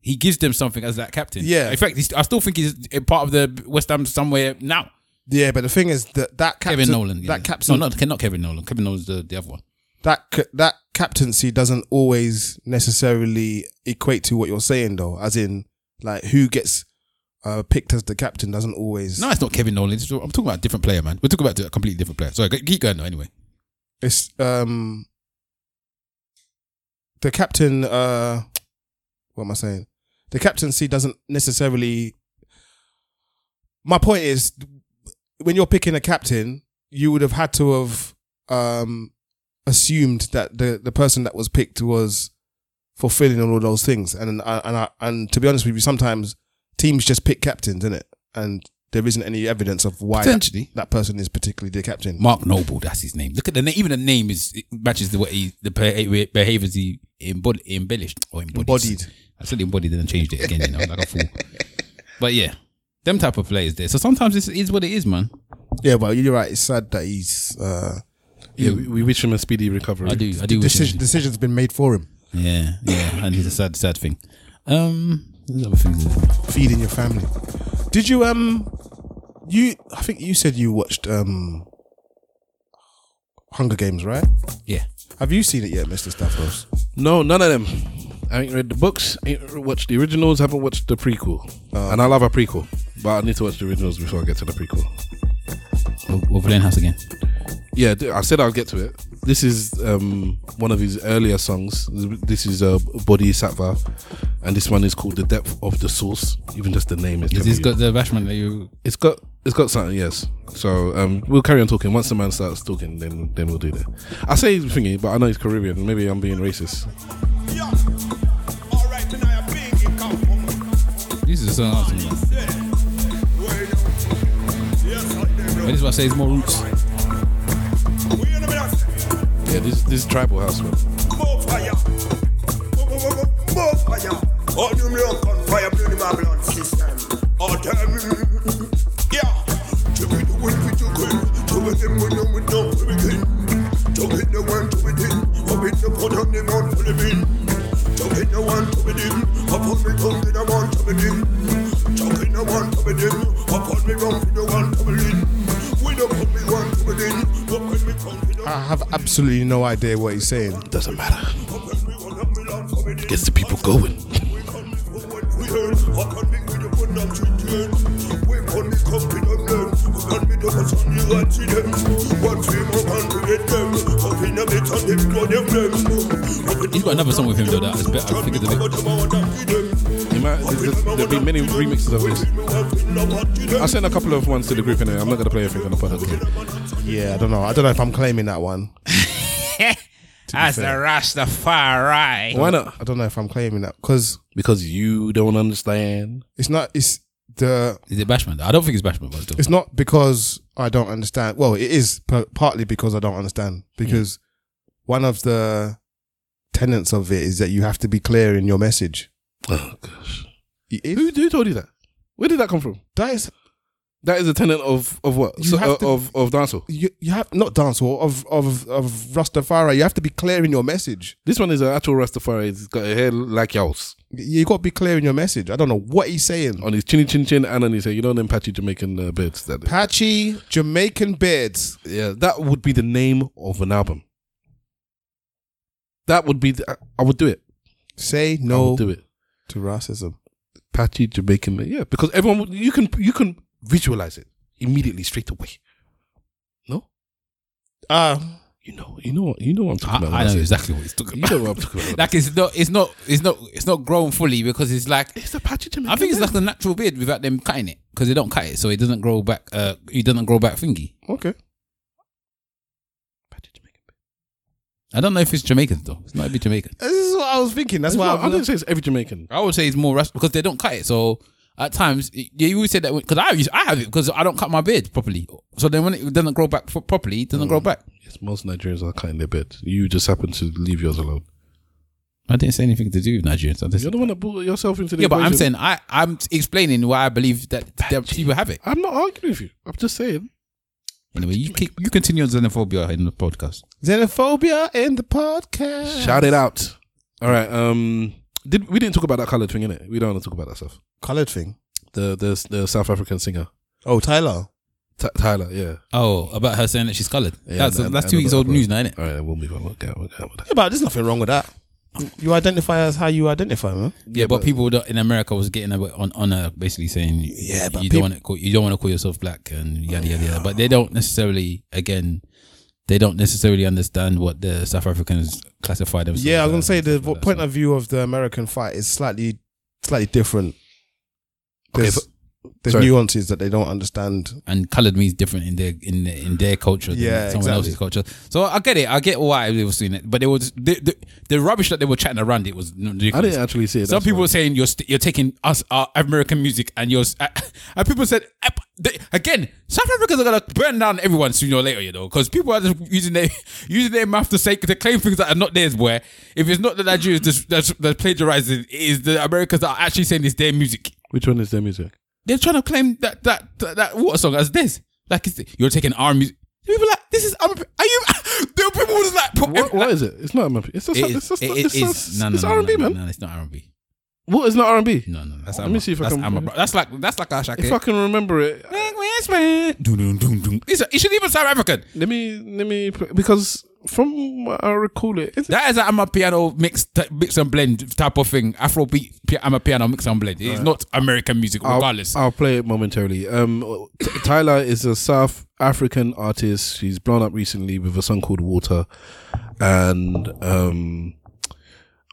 He gives them something as that captain.
Yeah.
In fact, he's, I still think he's a part of the West Ham somewhere now.
Yeah, but the thing is that that captain,
Kevin Nolan.
that
yeah.
captain,
No, not, not Kevin Nolan. Kevin Nolan's the, the other one.
that that captaincy doesn't always necessarily equate to what you're saying though. As in, like who gets uh, picked as the captain doesn't always.
No, it's not Kevin Nolan. It's- I'm talking about a different player, man. We're talking about a completely different player. Sorry, keep going though. Anyway,
It's um the captain. Uh, what am I saying? The captaincy doesn't necessarily. My point is, when you're picking a captain, you would have had to have um assumed that the the person that was picked was fulfilling all those things, and I- and I, and to be honest with you, sometimes teams just pick captains, innit? And there isn't any evidence of why that,
Potentially.
that person is particularly the captain.
Mark Noble, that's his name. Look at the name. Even the name is it matches the way he, the beha- behaviors he embod- embellished or embodied.
Embodied.
I said embodied and then changed it again. You know, like a fool. But yeah, them type of players there. So sometimes it is what it is, man.
Yeah, but you're right. It's sad that he's. Uh,
Yeah, we, we wish him a speedy recovery.
I do. I do. Wish
decision,
him-
decision's been made for him.
Yeah, yeah, and it's a sad, sad thing. Um, there's other things.
Feeding your family. Did you um? You, I think you said you watched um. Hunger Games, right?
Yeah.
Have you seen it yet, Mister Stavros?
No, none of them. I ain't read the books, ain't watched the originals, haven't watched the prequel. and I love a prequel, but I need to watch the originals before I get to the prequel.
We're playing house again.
Yeah, I said I'll get to it. This is um, one of his earlier songs. This is uh, Boddhi Satva, and this one is called "The Depth of the Source." Even just the name is.
Has this got the bashment that you?
It's got it's got something, yes. So um, we'll carry on talking. Once the man starts talking, then then we'll do that. I say he's thingy, but I know he's Caribbean. Maybe I'm being racist.
This is a song. out to me, man. But this is what I say. It's more roots.
Yeah, this this is tribal house, man.
More fire. More fire. All them on fire, system. All time. Yeah. To be the one with queen. To be them with. To be the one to be them. The on them on for the bin. To be the one to be them. On the one to be them. To be the one to them. On the one them.
I have absolutely no idea what he's saying.
Doesn't matter. Gets the people going.
He's got another song with him though that is better. I think it's a bit.
You might, there'll be many remixes of this. I sent a couple of ones to the group anyway. I'm not gonna play everything on the podcast.
Yeah, I don't know. I don't know if I'm claiming that one.
That's the
fair.
Rastafari.
Why not?
I don't know if I'm claiming that because
Because you don't understand.
it's not. It's the.
Is it bashment? I don't think it's bashment, but still.
It's not because I don't understand. Well, it is p- partly because I don't understand. Because hmm. one of the tenets of it is that you have to be clear in your message.
Oh gosh.
If,
Who, who told you that? Where did that come from?
that is
That is a tenant of of what? So, uh,
to-
of of dancehall.
you. You have not dancehall of of of Rastafari. You have to be clear in your message.
This one is an actual Rastafari. He's got a hair like yours
You got to be clear in your message. I don't know what he's saying.
on his chinny chin chin and on his hair. You know them patchy Jamaican uh, beards. That
Patchy Jamaican beards.
yeah, that would be the name of an album. That would be. The, I would do it.
Say
I
no
would do it.
To racism.
Patchy Jamaican. man. Yeah, because everyone you can you can visualize it immediately straight away. No,
Ah,
you know you know what you know what I'm talking
I,
about.
I know exactly what he's talking
You
about.
know what I'm talking about.
like it's not, it's not, it's not, it's not grown fully because it's like
it's a patchy Jamaican.
I think it's like the natural beard without them cutting it because they don't cut it, so it doesn't grow back. Uh, it doesn't grow back thingy.
okay.
I don't know if it's Jamaican though. It's not every Jamaican.
This is what I was thinking. That's why I,
I didn't say it's every Jamaican.
I would say it's more rust because they don't cut it. So at times, yeah, you always said that because I use I have it because I don't cut my beard properly. So then when it doesn't grow back f- properly, it doesn't grow mm. back.
Yes, most Nigerians are cutting their beard. You just happen to leave yours alone.
I didn't say anything to do with Nigerians. I just,
You're the one that brought yourself into the
yeah, but I'm
equation.
saying I I'm explaining why I believe that, that people have it.
I'm not arguing with you. I'm just saying.
Anyway, you keep, you continue on xenophobia in the podcast.
xenophobia in the podcast.
Shout it out. All right. Um, did we didn't talk about that colored thing in it? We don't want to talk about that stuff.
Colored thing.
The the the South African singer
Oh, Tyla.
Ty- Tyla, yeah.
Oh, about her saying that she's coloured.
Yeah,
that's
and-
that's
and
two weeks
about-
old news now, isn't it?
All right, we'll move on. We'll get, we'll get with that.
Yeah, but there's nothing wrong with that. You identify as how you identify, man.
Yeah, but, people in America was getting a on on her, basically saying,
Yeah, but
you
peop-
don't want to call, you don't want to call yourself black and yada yada yada. But they don't necessarily, again, they don't necessarily understand what the South Africans classify themselves.
Yeah, I was gonna say the point of view of the American fight is slightly, slightly different. There's, there's
sorry.
nuances that they don't understand.
and coloured means different in their in their, in their culture than
Yeah,
someone
exactly.
else's culture. So I get it. I get why they were seeing it, but it was the, the, the rubbish that they were chatting around it was ridiculous.
I didn't actually see it.
Some people
why.
were saying you're st- you're taking us our American music and you're uh, and people said uh, they, again South Africans are gonna burn down everyone sooner or later, you know, because people are just using their using their mouth to say to claim things that are not theirs. Where if it's not the Nigerians that's, that's, that's plagiarizing, it is the Americans that are actually saying it's their music.
Which one is their music?
They're trying to claim that that that, that water song as this. Like you're taking our music. People are like this is. Are you? There are people who's like.
What, what is it? It's not MMP. It's just,
It
it's just,
It
it's,
is.
just,
No, no,
it's
no,
R&B,
no,
man.
No, no, it's not R&B.
What is not R&B?
No, no, that's
Let
Amma.
me see if I can-
Amma. That's like that's like Ashake.
If I can remember it.
It's, it should even South African.
let me let me because from what I recall it, it's,
That is an Amapiano mix, t- mix and blend type of thing. Afrobeat pi- Amapiano mix and blend. It's not American music,
I'll,
regardless.
I'll play it momentarily. Um, T- Tyla is a South African artist. She's blown up recently with a song called Water, and um,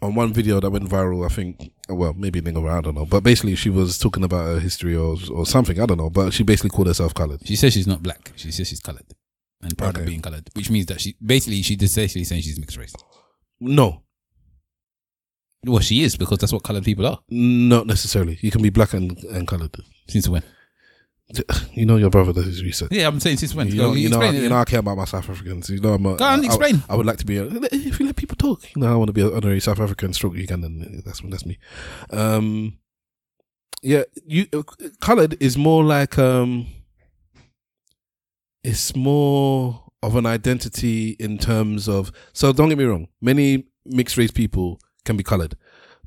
on one video that went viral, I think. Well, maybe it didn't go around, I don't know. But basically, she was talking about her history or or something. I don't know. But she basically called herself colored.
she says she's not black. She says she's coloured and proud of
Okay.
being coloured, which means that she basically she's essentially saying she's mixed race.
No,
Well, she is because that's what coloured people are.
not necessarily. You can be black and, and colored.
Since when?
You know your brother does his research.
Yeah, I'm saying since when.
You
Go,
know, you know,
explain it
you know, I care about my South Africans. You know, I'm a,
Go on,
I-
explain.
I, would like to be. A, if you let people talk, you know, I want to be an honorary South African stroke Ugandan. That's that's me. Um, yeah, you colored is more like um, it's more of an identity in terms of. So don't get me wrong. Many mixed race people can be colored,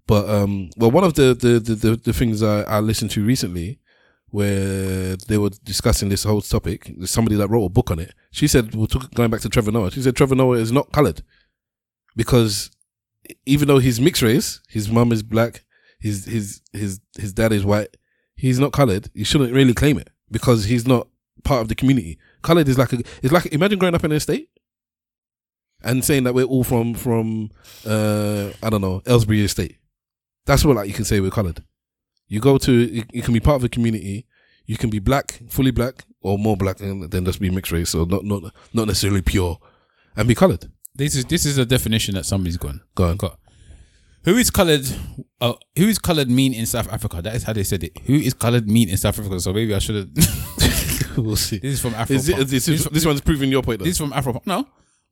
but um, well, one of the the the, the, the things I, I listened to recently where they were discussing this whole topic. There's somebody that wrote a book on it. She said, we're talk- going back to Trevor Noah. She said Trevor Noah is not coloured because even though he's mixed race, his mum is black, his his his his dad is white. He's not coloured. You shouldn't really claim it because he's not part of the community. Coloured is like a, it's like imagine growing up in an estate and saying that we're all from from uh I don't know Ellsbury Estate. That's what like you can say we're coloured. You go to you, you can be part of a community. You can be black, fully black, or more black, and then just be mixed race, or not not not necessarily pure, and be coloured.
This is this is a definition that somebody's gone.
Go on.
got. Who is coloured? Uh, who is coloured mean in South Africa? That is how they said it. Who is coloured mean in South Africa? So maybe I should have.
we'll see.
This is from Afro.
Is it, this, is, this one's proving your point. Though.
This is from Afro. No.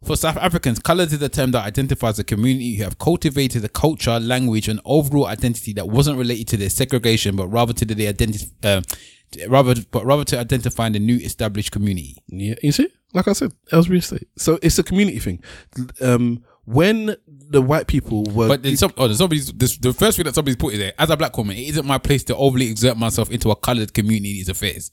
For South Africans, coloured is a term that identifies a community who have cultivated a culture, language, and overall identity that wasn't related to their segregation, but rather to the identity, uh, rather, but rather to identifying the new established community.
Yeah, you see, like I said, Ellsbury Estate. So it's a community thing. Um, when the white people were,
But then some, oh, there's somebody's this, the first thing that somebody's put in there as a black woman, it isn't my place to overly exert myself into a coloured community's affairs.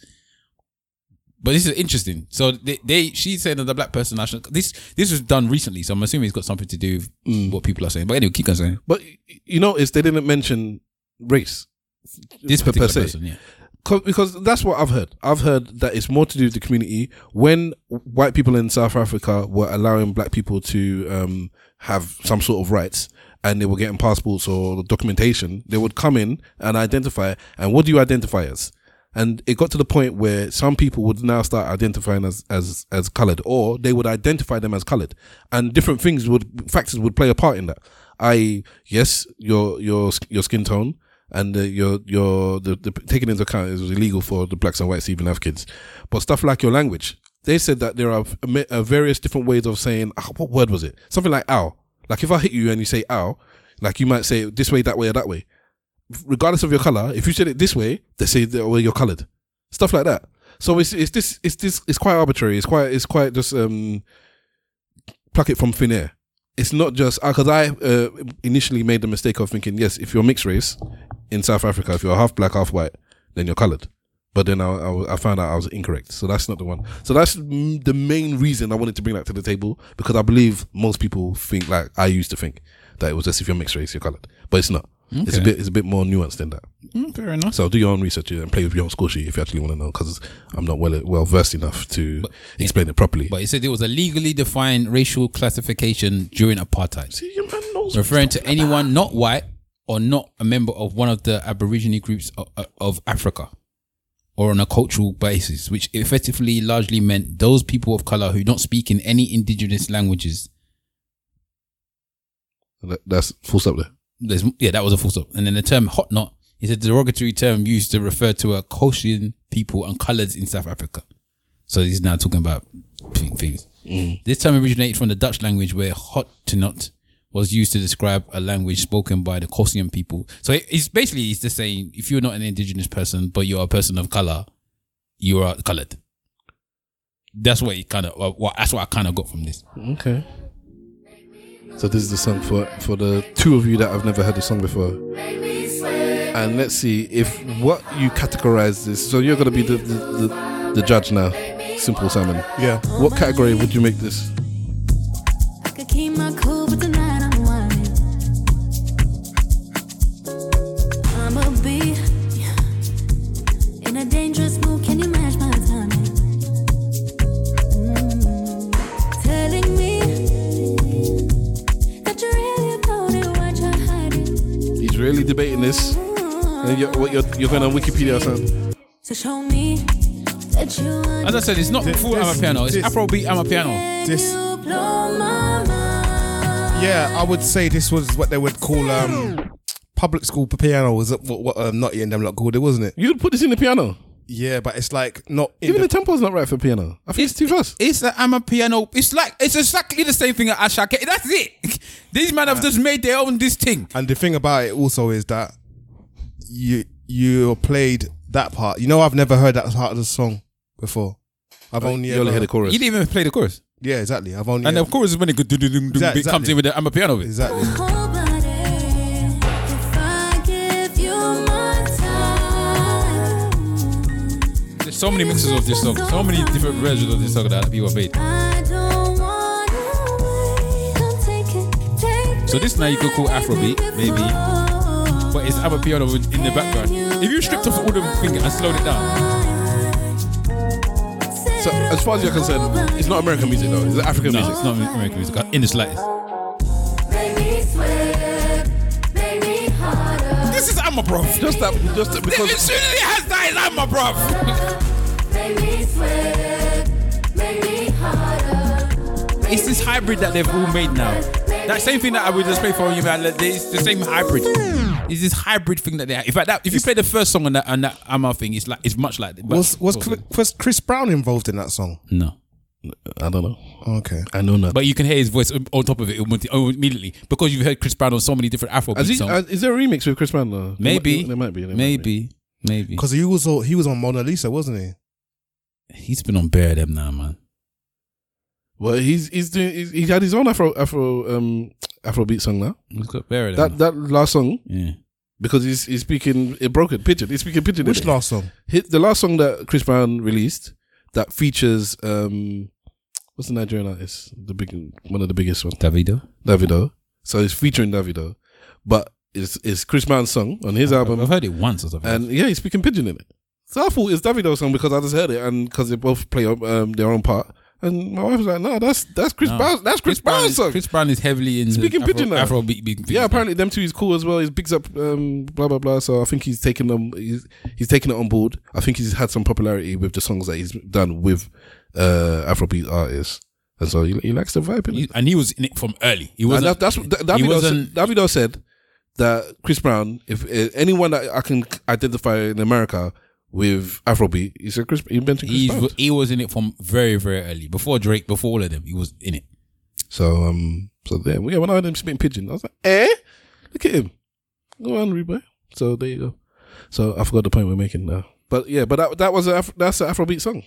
But this is interesting. So they, they she's saying that the black person national this this was done recently, so I'm assuming it's got something to do with what people are saying. But anyway, keep on saying.
but you notice they didn't mention race.
This
per- per se.
person, yeah.
Because that's what I've heard. I've heard that it's more to do with the community. When white people in South Africa were allowing black people to um, have some sort of rights and they were getting passports or documentation, they would come in and identify. And what do you identify as? And it got to the point where some people would now start identifying as as as coloured, or they would identify them as coloured, and different things would factors would play a part in that. I yes, your your your skin tone and uh, your your the, the taking into account is illegal for the blacks and whites to even have kids, but stuff like your language. They said that there are uh, various different ways of saying ah, what word was it? Something like ow. Like if I hit you and you say ow, like you might say this way, that way, or that way regardless of your color, if you said it this way, they say that well you're colored, stuff like that. So it's it's this it's this it's quite arbitrary. It's quite it's quite just um pluck it from thin air. It's not just because I uh, initially made the mistake of thinking yes, if you're mixed race in South Africa, if you're half black half white, then you're colored. But then I, I, I found out I was incorrect. So that's not the one. So that's the main reason I wanted to bring that to the table because I believe most people think like I used to think that it was just if you're mixed race, you're colored. But it's not. It's a bit. It's a bit more nuanced than that.
Mm, fair enough.
So do your own research and play with your own score sheet if you actually want to know, because I'm not well well versed enough to explain it properly.
But it said it was a legally defined racial classification during apartheid, referring to anyone not white or not a member of one of the Aborigine groups of, of Africa, or on a cultural basis, which effectively largely meant those people of color who don't speak in any indigenous languages.
That- that's full stop there.
There's, yeah, that was a full stop. And then the term Hotnot is a derogatory term used to refer to a Caucasian people and colors in South Africa. So he's now talking about thi- things. Mm. This term originated from the Dutch language where hot to not was used to describe a language spoken by the Caucasian people. So it- it's basically it's just saying if you're not an indigenous person but you're a person of color, you are colored. That's what it kind of what that's what I kind of got from this.
Okay. So this is the song for for the two of you that have never heard the song before. And let's see if what you categorize this. So you're gonna be the the, the, the judge now. Simple Simon.
Yeah.
What category would you make this?
Really
debating this. And you're, what you're, you're going on Wikipedia, son.
So show me that you
As I said, it's not full
this-
Amapiano. It's
this-
Afrobeat Amapiano.
This,
blow my mind.
yeah, I would say this was what they would call um public school piano. Was it what, what um, Nutty and them lot called it, wasn't it?
You'd put this in the piano.
Yeah, but it's like not
Even
the,
the tempo's not right for piano. I think it's too fast.
It's an Amapiano. It's like it's exactly the same thing as Ashake. That's it. These men have just made their own this thing.
And the thing about it also is that you you played that part. You know, I've never heard that part of the song before. I've
Oh,
only
you only
ever-
heard the chorus.
You didn't even play the chorus.
Yeah, exactly. I've only
And
ever-
of course, when it go
Exactly,
it comes in with the Amapiano bit.
exactly.
so many mixes of this song, so many different versions of this song that people have made.
I don't wanna wait. Come take it, take
So this now you could call Afrobeat, maybe, but it's Amapiano with- in the background. If you stripped off all the thing and slowed it down,
So as far as you're concerned, it's not American music though. It's African
no,
music.
it's not American music in the slightest.
Make me sweat, make me harder.
This is Amma, bro.
Just that, just that because
it has that, it's Amma, bro. It's this hybrid that they've all made now. That same thing that I would just play for you, man. It's the same hybrid. It's this hybrid thing that they have. In fact, that, if you play the first song on that on that Amma thing, it's like it's much like. but-
Was was Cl- was Chris Brown involved in that song?
no.
I don't know.
Okay.
I know nothing.
But you can hear his voice on top of it immediately because you've heard Chris Brown on so many different Afro
Has he-
songs.
uh, is there a remix with Chris Brown though?
maybe,
there might be. there might be.
maybe, maybe.
Because he was all, he was on Mona Lisa, wasn't he?
He's been on bare them now, man.
Well, he's he's doing. He's, he had his own Afro Afro um Afrobeat song now.
He's got bare of them.
That that last song
yeah.
because he's he's speaking it broken pidgin. He's speaking pidgin.
Which last song?
Hit the last song that Chris Brown released that features um what's the Nigerian artist the big one of the biggest ones
Davido.
Davido. So it's featuring Davido, but it's it's Chris Brown's song on his album,
I've heard it once or something.
and yeah, he's speaking pidgin in it. So I thought it's Davido's song because I just heard it and because they both play um, their own part. And my wife was like, "No, that's that's Chris
No.
Brown. That's Chris,
Brown
Brown's song."
Chris Brown is heavily in
Speaking
Afro,
pidgin now.
Afro beat, beat,
Yeah, apparently them two is cool as well. He bigs up um, blah blah blah. So I think he's taken them. He's he's taken it on board. I think he's had some popularity with the songs that he's done with uh, Afrobeat artists, and so he, he likes the vibe. In it.
He- and he was in it from early. He wasn't.
that, that's what
he
Davido
wasn't-
said, Davido said that Chris Brown, if uh, anyone that I can identify in America with Afrobeat, he said Chris. He mentioned Chris
He's,
Brown.
he was in it from very, very early. Before Drake, before all of them, he was in it.
So um, so yeah, yeah, when I heard him spitting pidgin, I was like, eh, look at him, go on, Reba. So there you go. So I forgot the point we're making now, but yeah, but that that was a that's an Afrobeat song.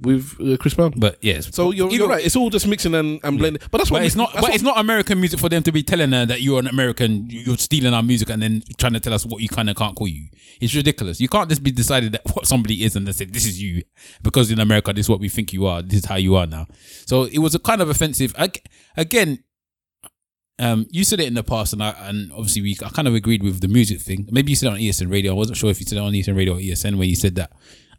With uh, Chris Brown.
But yes,
So you're, you're right. It's all just mixing and, and blending. But that's what
But it's not. But
what-
it's not American music for them to be telling her that you're an American. You're stealing our music and then trying to tell us what you kind of can't call you. It's ridiculous. You can't just be decided that what somebody is and they say this is you because in America this is what we think you are. This is how you are now. So it was a kind of offensive. Ag- Again, um, you said it in the past, and I and obviously we I kind of agreed with the music thing. Maybe you said it on ESN radio. I wasn't sure if you said it on ESN radio or ESN where you said that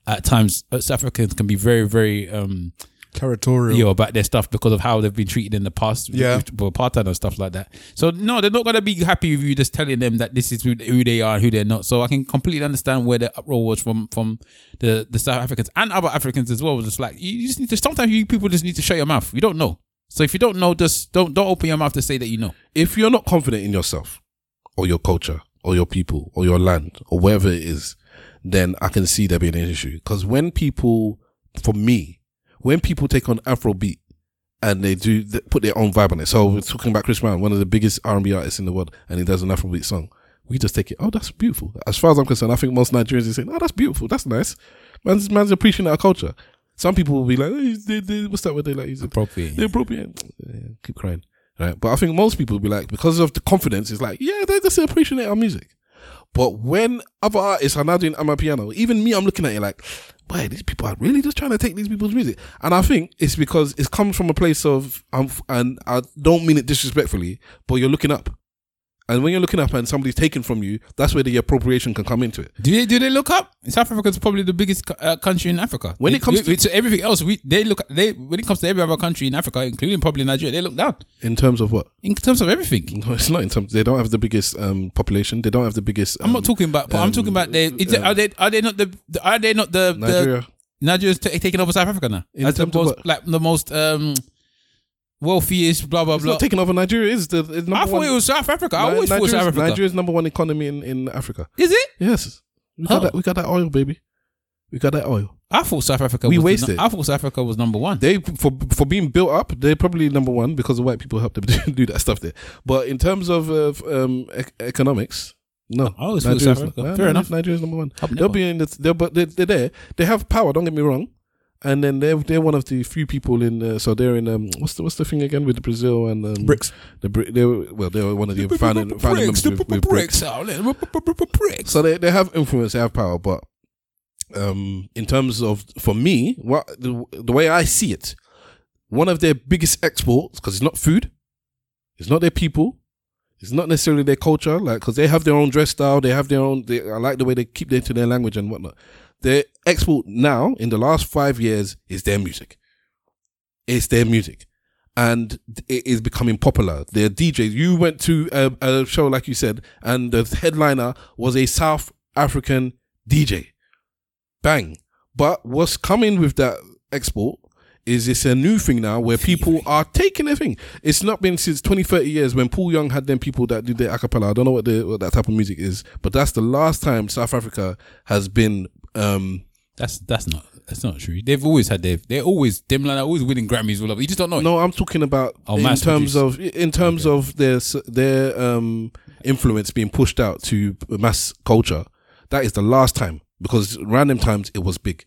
at times uh, South Africans can be very very um
Territorial.
you know, about their stuff because of how they've been treated in the past
Yeah.
with, with apartheid and stuff like that. So no, they're not gonna be happy with you just telling them that this is who, who they are and who they're not. So I can completely understand where the uproar was from from the the South Africans and other Africans as well. Just like you just need to sometimes you people just need to shut your mouth. You don't know. So if you don't know, just don't don't open your mouth to say that you know.
if you're not confident in yourself or your culture or your people or your land or wherever it is, then I can see there being an issue. Because when people, for me, when people take on Afrobeat and they do they put their own vibe on it. So we're talking about Chris Brown, one of the biggest R&B artists in the world, and he does an Afrobeat song. We just take it. Oh, that's beautiful. As far as I'm concerned, I think most Nigerians are saying, "Oh, that's beautiful. That's nice." Man's man's appreciating our culture. Some people will be like, oh, they, they, "What's that word they like?" He's
Appropriate.
They're appropriate. Yeah, keep crying. Right. But I think most people will be like, because of the confidence, it's like, yeah, they just appreciate our music. But when other artists are now doing Amapiano, even me, I'm looking at it like, boy, these people are really just trying to take these people's music. And I think it's because it comes from a place of, um, and I don't mean it disrespectfully, but you're looking up. And when you're looking up and somebody's taken from you, that's where the appropriation can come into it.
Do they do they look up? South Africa is probably the biggest uh, country in Africa.
When it comes
to, to everything else, we they look they when it comes to every other country in Africa, including probably Nigeria, they look down
In terms of what?
in terms of everything.
No, it's not in terms. They don't have the biggest um, population. They don't have the biggest.
I'm not
um,
talking about. But I'm
um,
talking about they. It,
um,
are they? Are they not the? the- Are they not the?
Nigeria.
The, Nigeria's ta taking over South Africa now.
In
the
terms of
most, like the most um wealthiest. Blah blah
It's
blah.
not taking over Nigeria. Is the it's number
I thought
one-
it was South Africa. I
Ni-
always thought it was South Africa.
Nigeria's number one economy in, in Africa.
Is it?
Yes, we got that. We got that oil, baby. We got that oil.
I thought South Africa.
We
was the
wasted.
nu- I thought South Africa was number one.
They for for being built up, they're probably number one because the white people helped them do, do that stuff there. But in terms of uh, f- um, ec- economics, no.
I always thought South Africa. Fair
no,
enough.
Nigeria's number one. They'll
never-
be in the. But they're, they're there. They have power. Don't get me wrong. And then they're they're one of the few people in. Uh, so they're in. Um, what's the what's the thing again with Brazil and um,
BRICS.
The they were, well, they were one of the founding, founding members with, with BRICS.
bricks.
So they, they have influence, they have power, but um, in terms of for me, what the, the way I see it, one of their biggest exports because it's not food, it's not their people, it's not necessarily their culture, like because they have their own dress style, they have their own. They, I like the way they keep their to their language and whatnot. Their export now in the last five years is their music. It's their music. And it is becoming popular. Their DJs. You went to a, a show, like you said, and the headliner was a South African DJ. Bang. But what's coming with that export is it's a new thing now where people are taking their thing. It's not been since 20, 30 years when Paul Young had them people that do their acapella. I don't know what, the, what that type of music is, but that's the last time South Africa has been. Um,
That's that's not that's not true. They've always had their they're always them like always winning Grammys all over. You just don't know. it.
no, I'm talking about
Oh,
in terms
produced.
of in terms of their their um, influence being pushed out to mass culture. That is the last time because random times it was big.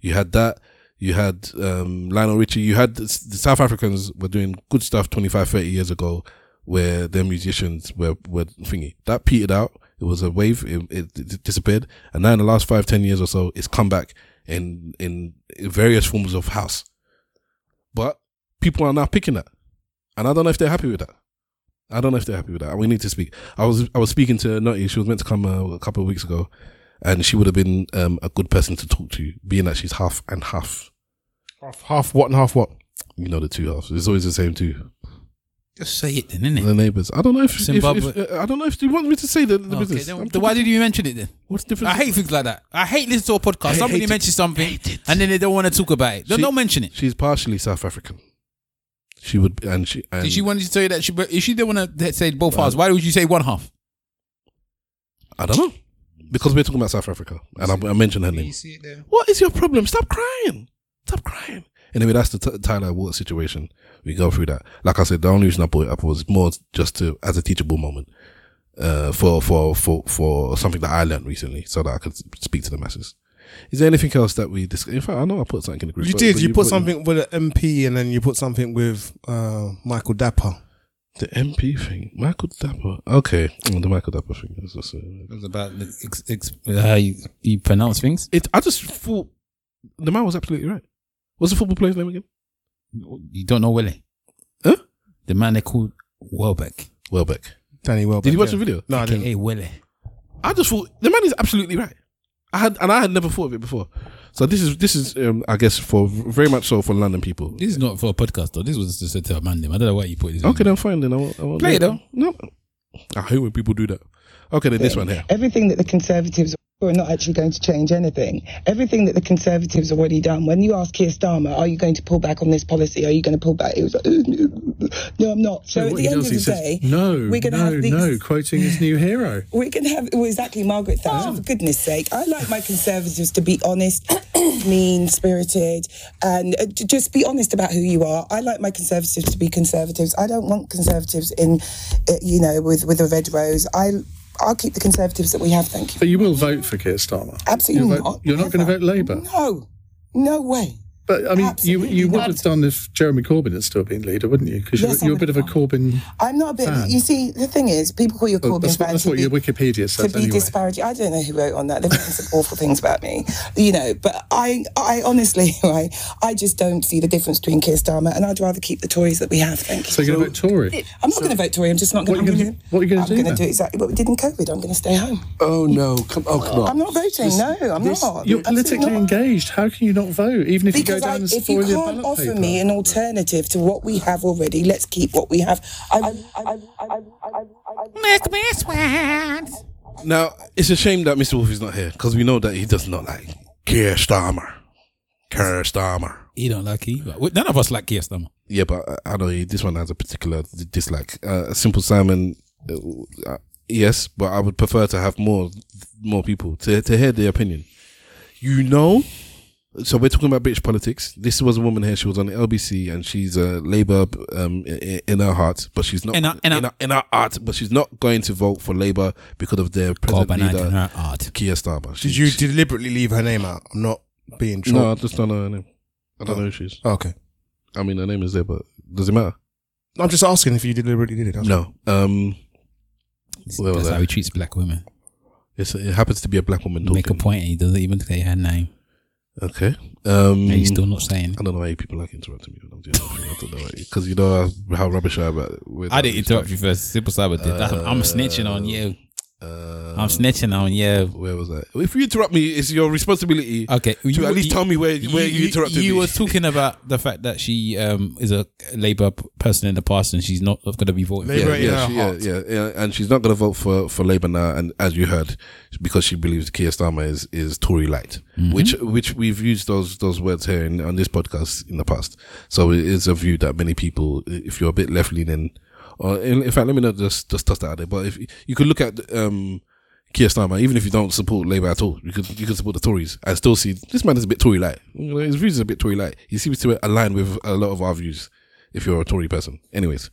You had that. You had um, Lionel Richie. You had the, the South Africans were doing good stuff 25, 30 years ago, where their musicians were were thingy. That petered out. It was a wave. It, it, it disappeared, and now in the last five, ten years or so, it's come back in in various forms of house. But people are now picking that, and I don't know if they're happy with that. I don't know if they're happy with that. We need to speak. I was I was speaking to Nutty. She was meant to come uh, a couple of weeks ago, and she would have been um, a good person to talk to, being that she's half and half.
Half, half what and half what?
You know the two halves. It's always the same two.
Just say it then, innit?
The neighbors. I don't know if, if,
Zimbabwe.
if uh, I don't know if you want me to say the, the
Okay,
business.
then,
I'm
then why did you mention it then?
What's the difference?
I hate things like that. I hate listening to a podcast.
I
Somebody
hate it.
mentions something and then they don't want to talk about it. Don't,
She-
don't mention it.
She's partially South African. She would, and she, and
Did she wanted to tell you that she, but if she didn't want to say both halves, why would you say one half?
I don't know because we're talking about South Africa, and I, I mentioned her name.
see it there?
What is your problem? Stop crying. Stop crying. Anyway, that's the t- Tyla Water situation. We go through that. Like I said, the only reason I brought it up was more just to as a teachable moment, uh, for for for for something that I learned recently, so that I could speak to the masses. Is there anything else that we discussed? In fact, I know I put something in the group.
You
but-
did.
but
You put
put-
something with an MP, and then you put something with uh, Michael Dapaah.
The MP thing, Michael Dapaah. Okay, oh, the Michael Dapaah thing. Is just, uh,
It was about the ex, ex, how you, you pronounce things.
it. I just thought the man was absolutely right. What's the football player's name again?
You don't know Willie?
Huh?
The man they called Welbeck.
Welbeck.
Danny Welbeck.
Did you watch
yeah.
the video?
No, I didn't.
Hey Willie.
I just thought the man is absolutely right. I had and I had never thought of it before. So this is this is um, I guess for very much so for London people.
This is not for a podcast though. This was just said to a man. Them. I don't know why you put this.
Okay, then fine. Then I won't, I won't
Play it though.
No, I hate when people do that. Okay, then this one here.
Everything that the Conservatives are not actually going to change anything. Everything that the Conservatives have already done. When you ask Keir Starmer, are you going to pull back on this policy? Are you going to pull back? He was like, no, I'm not. So,
So
at the end of the
says,
day,
no,
we're going to
no,
have these.
no, quoting his new hero.
We're going to have, well, exactly, Margaret Thatcher. For goodness sake, I like my Conservatives to be honest, mean spirited, and uh, just be honest about who you are. I like my Conservatives to be Conservatives. I don't want Conservatives in, uh, you know, with, with a red rose. I, I'll keep the Conservatives that we have, thank you.
But you will vote for Keir Starmer.
Absolutely
vote-
not.
You're not going to vote Labour.
No, no way.
But I mean, you you would
not.
have done if Jeremy Corbyn had still been leader, wouldn't you? Because
Yes,
you're, you're a bit of a Corbyn.
I'm not a bit.
Fan.
You see, the thing is, people call you a
Well,
Corbyn
that's, what-
fan
that's
to
what
be,
your Wikipedia says.
to be
anyway.
disparaging. I don't know who wrote on that. They've written some awful things about me, you know. But I, I honestly, right, I just don't see the difference between Keir Starmer, and I'd rather keep the Tories that we have. Thank you.
So you're going to vote Tory?
I'm not going to vote Tory. I'm just not going to.
do- what are you gonna do?
I'm going to do exactly what we did in COVID. I'm going to stay home.
Oh no! Come, oh come on!
I'm not voting. no, I'm not.
You're politically
not.
engaged. How can you not vote, even if you
Because
go down and
if you can't offer
paper?
me an alternative to what we have already, let's keep what we have. I,
Make me sweat.
Now it's a shame that Mr. Wolf is not here because we know that he does not like Keir Starmer. Keir Starmer.
He don't like he. None of us like Keir Starmer.
Yeah, but I- I know he, this one has a particular d- dislike. Uh, Simple Simon, uh, uh, yes, but I would prefer to have more more people to to hear their opinion. You know, so we're talking about British politics. This was a woman here. She was on the LBC, and she's a Labour um, in, in her heart, but she's not
In her- in her-
in, her, in her heart. But she's not going to vote for Labour because of their present
Corbyn
leader,
in her heart.
Keir Starmer. She-
Did you
she-
deliberately leave her name out? I'm not being true.
No, I just don't know her name. I don't know who she is.
Okay.
I mean, her name is there, but does it matter?
I'm just asking if you deliberately did it.
No. Um, where
That's
I?
how he treats black women.
It's, it happens to be a black woman talking.
Make a point. and He doesn't even say her name.
Okay. Um,
And he's still not saying.
I don't know why people like interrupting me when I'm doing that. I don't know because you know how rubbish I am at.
I didn't interrupt you first. Simple Simon did. That's- I'm snitching on you. I'm snitching on you.
Where was I? If you interrupt me, it's your responsibility.
Okay,
to at least tell me where where you, interrupted
You
me.
were talking about the fact that she um, is a Labour person in the past and she's not going to be voting.
yeah,
for
yeah, she- yeah, yeah, yeah, and she's not going to vote for for Labour now. And as you heard, because she believes Keir Starmer is is Tory light,
Mm-hmm.
which which we've used those those words here in, on this podcast in the past. So it is a view that many people, if you're a bit left leaning, or in, in fact, let me not just just toss that out there. But if you could look at um, Keir Starmer, even if you don't support Labour at all, you could you could support the Tories and still see this man is a bit Tory like. His views are a bit Tory like. He seems to align with a lot of our views. If you're a Tory person, anyways,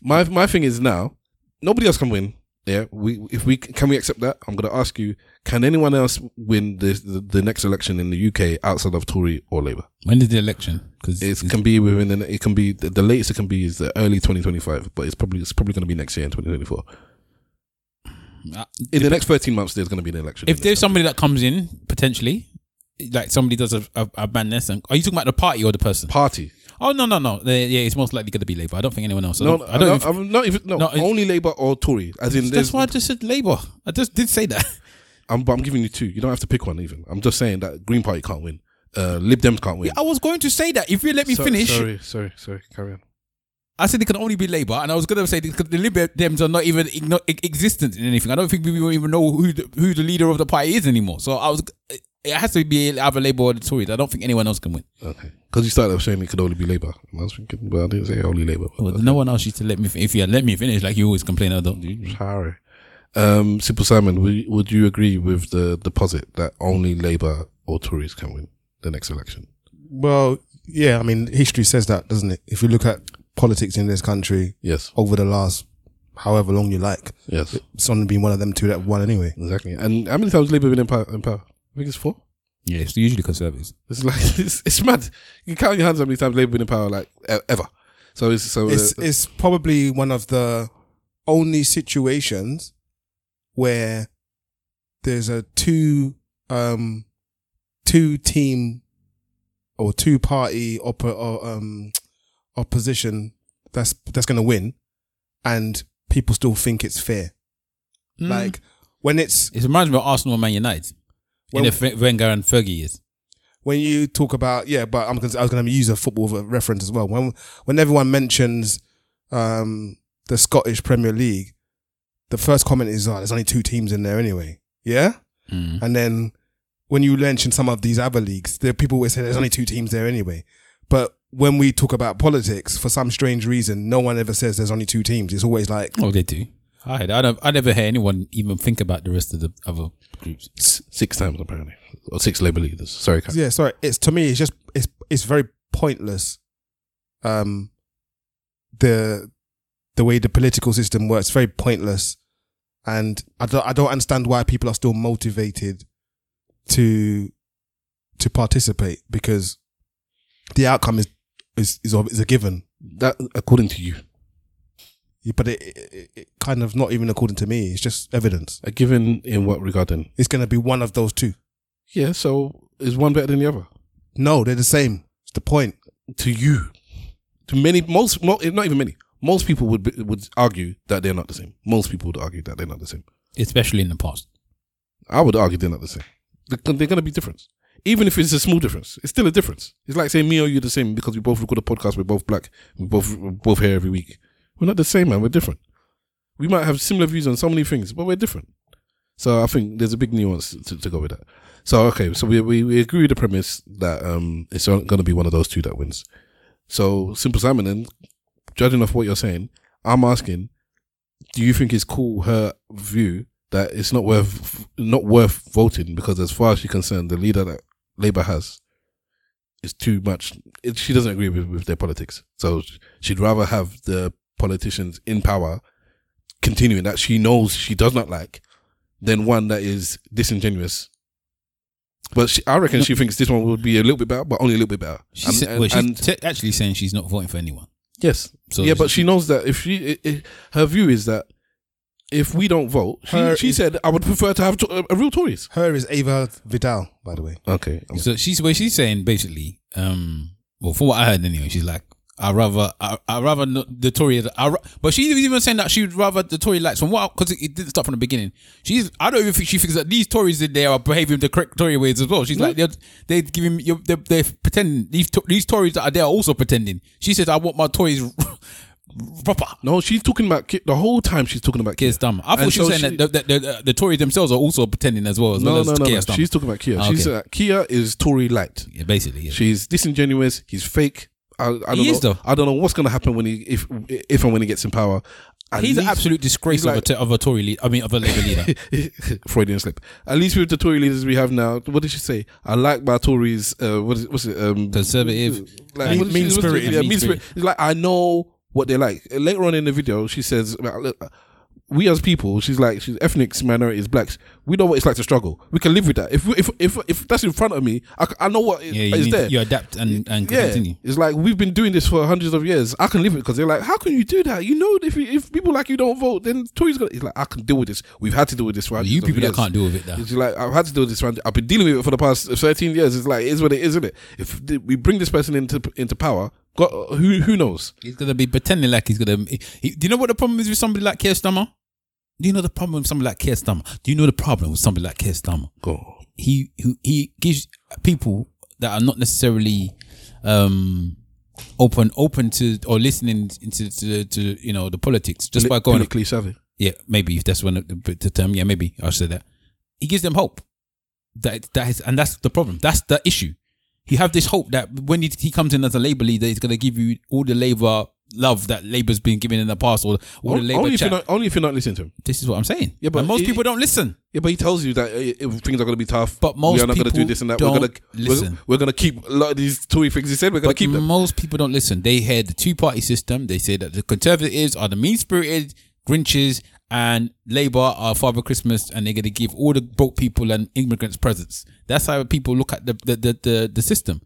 my my thing is now nobody else can win. Yeah, we if we can we accept that? I'm going to ask you: Can anyone else win this, the the next election in the UK outside of Tory or Labour?
When is the election? Because
it can be within the, it can be the, the latest it can be is the early 2025, but it's probably it's probably going to be next year in 2024. Uh, in the next 13 months, there's going to be an election.
If there's somebody that comes in potentially, like somebody does a, a, a madness, and are you talking about the party or the person?
Party.
Oh no no no! They- yeah, it's most likely going to be Labour. I don't think anyone else. I
no,
don't,
no,
I don't
no,
even-
I'm not even no,
No,
only Labour or Tory. As in,
That's why I just said Labour. I just did say that.
I'm, but I'm giving you two. You don't have to pick one. Even I'm just saying that Green Party can't win. Uh, Lib Dems can't win.
I was going to say that if you let me
So-
finish.
Sorry, sorry, sorry. Carry on.
I said it can only be Labour, and I was going to say because the Lib Dems are not even igno- existent in anything. I don't think we even know who the, who the leader of the party is anymore. So I was, it has to be either Labour or the Tories. I don't think anyone else can win.
Okay. Because you started off saying it could only be Labour. And I was thinking, well, I didn't say only Labour.
Well, No one else used to let me. If you had let me finish, like you always complain, I don't do.
Sorry. Um, Simple Simon, would, would you agree with the deposit that only Labour or Tories can win the next election?
Well, yeah, I mean, history says that, doesn't it? If you look at politics in this country,
yes,
over the last however long you like,
yes,
it's only been one of them two that won anyway.
Exactly. And how many times Labour been in power? In power? I think it's four.
Yeah, it's usually conservatives.
It's like it's, it's mad. You can count your hands how many times Labour been in power, like e- ever. So it's so
It's
uh,
it's probably one of the only situations where there's a two um two team or two party oppo- or um opposition that's that's gonna win and people still think it's fair.
Mm.
Like when it's
It reminds me of Arsenal and Man United in
Well-
the Wenger and Fergie years.
when you talk about yeah, but I'm gonna, I was going to use a football reference as well. When when everyone mentions um, the Scottish Premier League, the first comment is, "Oh, there's only two teams in there anyway." Yeah, and then when you mention some of these other leagues, there people always say there's only two teams there anyway. But when we talk about politics, for some strange reason, no one ever says there's only two teams. It's always like,
Oh, they do. I I don't. I never hear anyone even think about the rest of the other groups.
six times apparently, or six Labour leaders. Sorry, Kat.
Yeah, sorry. It's to me, it's just it's it's very pointless. Um, the the way the political system works, very pointless, and I don't I don't understand why people are still motivated to to participate because the outcome is is is, a- is a given.
That according to you,
Yeah, but it, it, it kind of not even according to me. It's just evidence.
a given in what regard? Then
It's going to be one of those two.
yeah. So is one better than the other?
No, they're the same. It's the point.
To you, to many, most, mo eh, not even many. Most people would be, would argue that they're not the same. Most people would argue that they're not the same.
Especially in the past.
I would argue they're not the same. They're, they're going to be different. Even if it's a small difference, it's still a difference. It's like saying me or you the same because we both record a podcast. We're both black. We both we're both here every week. We're not the same, man. We're different. We might have similar views on so many things, but we're different. So I think there's a big nuance to, to go with that. So okay, so we, we we agree with the premise that um it's going to be one of those two that wins. So simple Simon, then judging off what you're saying, I'm asking, do you think it's cool her view that it's not worth not worth voting because as far as she's concerned, the leader that Labour has is too much. It, she doesn't agree with, with their politics, so she'd rather have the politicians in power continuing that she knows she does not like than one that is disingenuous. But she, I reckon she thinks this one would be a little bit better, but only a little bit better.
She's,
And- and-
well, she's
and-
te- actually saying she's not voting for anyone.
Yes.
So
yeah, but she knows that if she, i i her view is that if we don't vote, she, she
is-
said I would prefer to have to, a, a real Tories.
Her is Ava Vidal, by the way.
Okay.
So she's where she's saying basically, um, well, from what I heard anyway, she's like, I rather, I, I rather not the Tory, I, but she's even saying that she'd rather the Tory lights from what because it, it didn't start from the beginning. She's, I don't even think she thinks that these Tories in there are behaving the correct Tory ways as well. She's like, they're, they're giving, they're, they're pretending these these Tories that are there are also pretending. She says, I want my Tories proper.
No, she's talking about Ki- the whole time. She's talking about
Keir Starmer. I thought
And
she was
so
saying that the, the, the, the Tories themselves are also pretending as well. As
No,
well as
no, no,
Keir
no.
Starmer.
She's talking about Keir.
Ah,
She's
okay.
uh, Keir is Tory light.
Yeah, basically. Yeah.
She's disingenuous. He's fake. I, I don't
He
know.
is, though.
I don't know what's going to happen when he if if and when he gets in power. At
He's an absolute disgrace
he's
of, a
like-
of a Tory leader. I mean, of a Labour leader.
Freudian slip. At least with the Tory leaders we have now, what did she say? I like my Tories. Uh, what is what's it? Um,
Conservative,
like
and
what she- what's
mean-spirited.
Yeah, mean. Like I know what they like. Later on in the video, she says, "Look, "We as people, she's like, she's ethnics, minorities, blacks. We know what it's like to struggle. We can live with that. If if if if that's in front of me, I, I know what is,
Yeah,
is
need
there.
you adapt and, and
Yeah,
continue.
it's like we've been doing this for hundreds of years. I can live with it because they're like, how can you do that? You know, if you, if people like you don't vote, then Tories gonna. It's like I can deal with this. We've had to deal with this for hundreds
You people that can't deal with it, though.
It's like I've had to deal with this. For, I've been dealing with it for the past thirteen years. It's like it is what it is, isn't it? If we bring this person into into power, God, who who knows?
He's gonna be pretending like he's gonna. He, he- do you know what the problem is with somebody like Keir Starmer? Do you know the problem with somebody like Keir Starmer? Do you know the problem with somebody like Keir Starmer?
Go.
He he, he gives people that are not necessarily um open open to or listening into to, to you know the politics just by going
politically savvy.
yeah maybe if that's one of the, the term yeah maybe I'll say that he gives them hope that that is and that's the problem that's the issue he have this hope that when he, he comes in as a Labour leader he's going to give you all the Labour love that Labour's been given in the past or all the
Only,
Labour
if you're not, only if you're not listening to him.
this is what I'm saying
Yeah, but
And most
he-
people don't listen
Yeah, but he tells you that uh, if things are going to be tough.
But most
we are not going to do
people
this and that.
don't
we're going to
listen.
We're, going to keep a lot of these Tory things he said. We're going
But
to keep them.
most people don't listen. They hear the two party system. They say that the conservatives are the mean spirited Grinches and Labour are Father Christmas, and they're going to give all the broke people and immigrants presents. That's how people look at the the the, the, the system.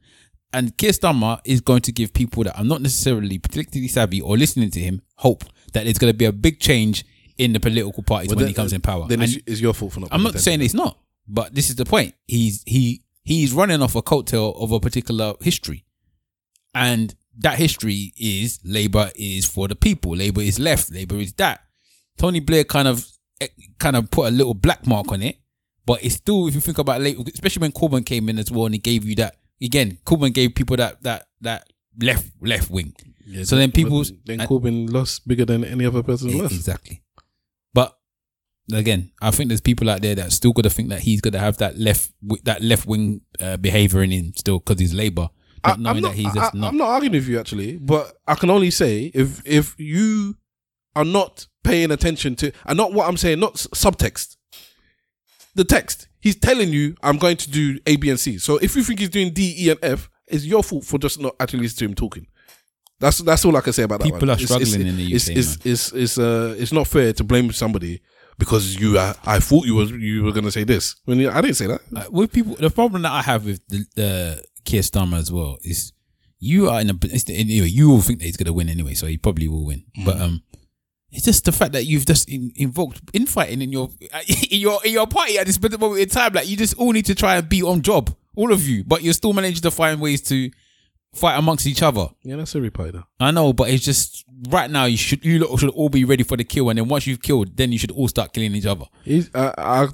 And Keir Starmer is going to give people that are not necessarily politically savvy or listening to him hope that there's going to be a big change in the political parties
Well,
when
then-
he comes in power.
Then
And-
it's, your fault for not.
I'm not
attention.
saying it's not, but this is the point. He's he he's running off a coattail of a particular history, and that history is Labour is for the people. Labour is left. Labour is that. Tony Blair kind of eh, kind of put a little black mark on it, but it's still if you think about Labour, especially when Corbyn came in as well, and he gave you that again. Corbyn gave people that that that left left wing.
Yeah,
so then people
then Corbyn lost bigger than any other person
E-
lost.
Exactly. But again, I think there's people out there that still got to think that he's going to have that left that left wing uh, behavior in him still because he's Labour, knowing
I'm not,
that he's
I,
just not.
am not arguing with you actually, but I can only say if if you are not paying attention to, and not what I'm saying, not subtext, the text. He's telling you, I'm going to do A, B, and C. So if you think he's doing D, E, and F, it's your fault for just not actually listening to him talking. That's that's all I can say about that.
People are
It's- it's-
struggling in the
it's,
UK,
It's it's it's, uh it's not fair to blame somebody because you uh, I thought you was you were gonna say this when you, I didn't say that.
Uh, with people, the problem that I have with the, the Keir Starmer as well is you are in a anyway. You will think that he's going to win anyway, so he probably will win. But um, it's just the fact that you've just in, invoked infighting in your in your in your party at this particular moment in time. Like you just all need to try and be on job, all of you, but you're still managing to find ways to fight amongst each other.
Yeah, that's every party though.
I know, but it's just right now you should you lot should all be ready for the kill, and then once you've killed, then you should all start killing each other.
He's, I, I,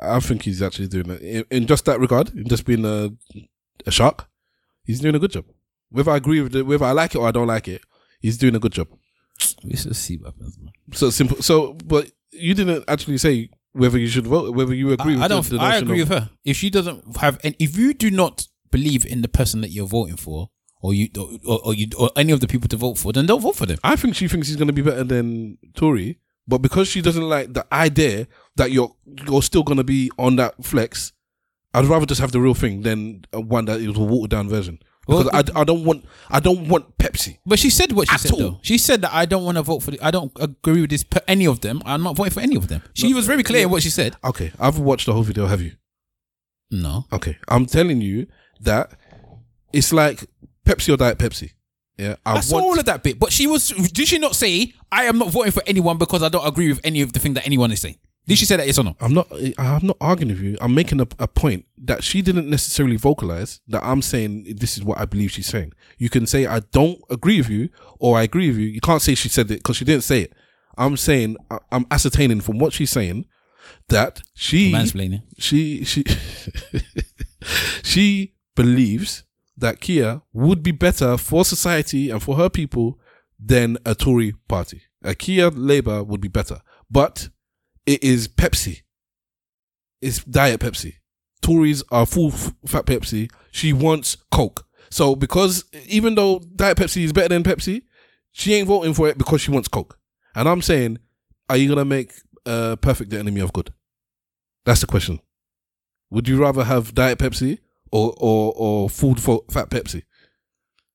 I think he's actually doing it in, in just that regard, in just being a, a shark. He's doing a good job. Whether I agree with it, whether I like it or I don't like it, he's doing a good job.
We should see what happens, man.
So simple. So, but you didn't actually say whether you should vote, whether you agree.
I,
with
I don't.
The, the
I agree
of-
with her. If she doesn't have, and if you do not believe in the person that you're voting for, or you, or, or you, or any of the people to vote for, then don't vote for them.
I think she thinks he's going to be better than Tory, but because she doesn't like the idea that you're you're still going to be on that flex, I'd rather just have the real thing than uh, one that is a watered down version. Because
Well,
I, I don't want I don't want Pepsi.
But she said what she said
all.
though. She said that I don't want to vote for. The, I don't agree with this. Any of them. I'm not voting for any of them. She was very clear in what she said.
Okay, I've watched the whole video. Have you?
No.
Okay, I'm telling you that it's like Pepsi or Diet Pepsi. Yeah, I
I saw all of that bit, but she was. Did she not say I am not voting for anyone because I don't agree with any of the thing that anyone is saying? Did she say that yes or no?
I'm not. I'm not arguing with you. I'm making a, a point that she didn't necessarily vocalize. That I'm saying this is what I believe she's saying. You can say I don't agree with you, or I agree with you. You can't say she said it because she didn't say it. I'm saying I'm ascertaining from what she's saying that she
Mansplaining.
she she she believes that Keir would be better for society and for her people than a Tory party. A Keir Labour would be better, but it is Pepsi. It's Diet Pepsi. Tories are full fat Pepsi. She wants Coke. So because even though Diet Pepsi is better than Pepsi, she ain't voting for it because she wants Coke. And I'm saying, are you gonna make uh, perfect the enemy of good? That's the question. Would you rather have Diet Pepsi or or or full fat Pepsi?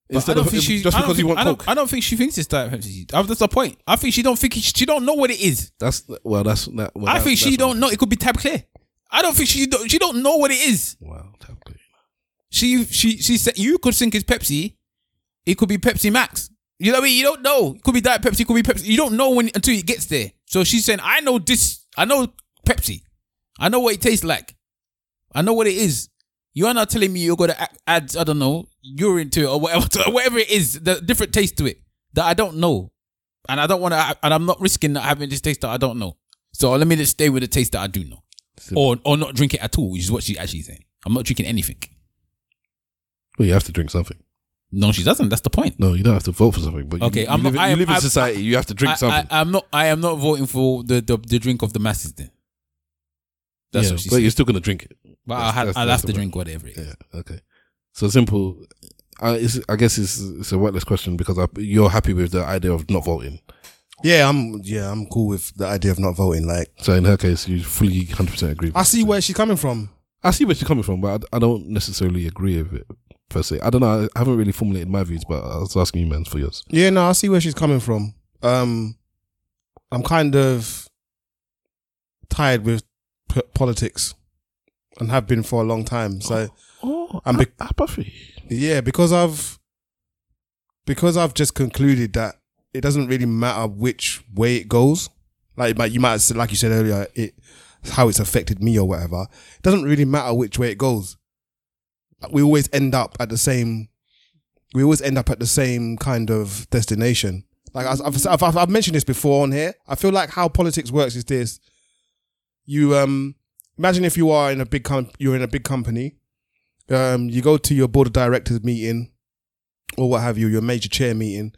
But I don't think she
just
I don't
because you want
I don't,
Coke.
I don't think she thinks it's Diet Pepsi. Uh, That's the point. I think she don't think she don't know what it is.
That's well. That's that. Well,
I
that-
think she
that's
don't know. It could be Tab Clear. I don't think she don't, she don't know what it is.
Wow, Tab Clear.
She she she said you could think it's Pepsi. It could be Pepsi Max. You know what I mean? You don't know. It could be Diet Pepsi. It could be Pepsi. You don't know when until it gets there. So she's saying, I know this. I know Pepsi. I know what it tastes like. I know what it is. You are not telling me you're gonna add, I don't know, urine to it or whatever, to, whatever it is, the different taste to it that I don't know, and I don't want to, and I'm not risking not having this taste that I don't know. So let me just stay with the taste that I do know, or or not drink it at all, which is what she's actually saying. I'm not drinking anything.
Well, you have to drink something.
No, she doesn't. That's the point.
No, you don't have to vote for something. But
Okay,
you
I'm
live,
not,
in-
I
you
am-
live in
I'm-
society. You have to drink
I,
something.
I, am not. I am not voting for the the, the drink of the masses. Then that's
yeah,
what she
but
said.
you're still gonna drink it.
But I'll have, I'll have to
point.
drink whatever it is.
Yeah. Okay. So simple. I, it's, I guess it's, it's a wetness question because I, you're happy with the idea of not voting.
Yeah, I'm. Yeah, I'm cool with the idea of not voting. Like,
So in her case, you fully 100 percent agree.
I see where she's coming from.
I see where she's coming from, but I, I don't necessarily agree with it per se. I don't know. I haven't really formulated my views, but I was asking you, man, for yours.
Yeah, no, I see where she's coming from. Um, I'm kind of tired with p- politics and have been for a long time. So
Oh, oh
I'm be-
apathy.
yeah, because I've because I've just concluded that it doesn't really matter which way it goes. Like, you might said, like you said earlier, it how it's affected me or whatever. It doesn't really matter which way it goes. We always end up at the same. We always end up at the same kind of destination. Like I've, I've, I've mentioned this before on here. I feel like how politics works is this: you um imagine if you are in a big com- you're in a big company, um you go to your board of directors meeting or what have you, your major chair meeting.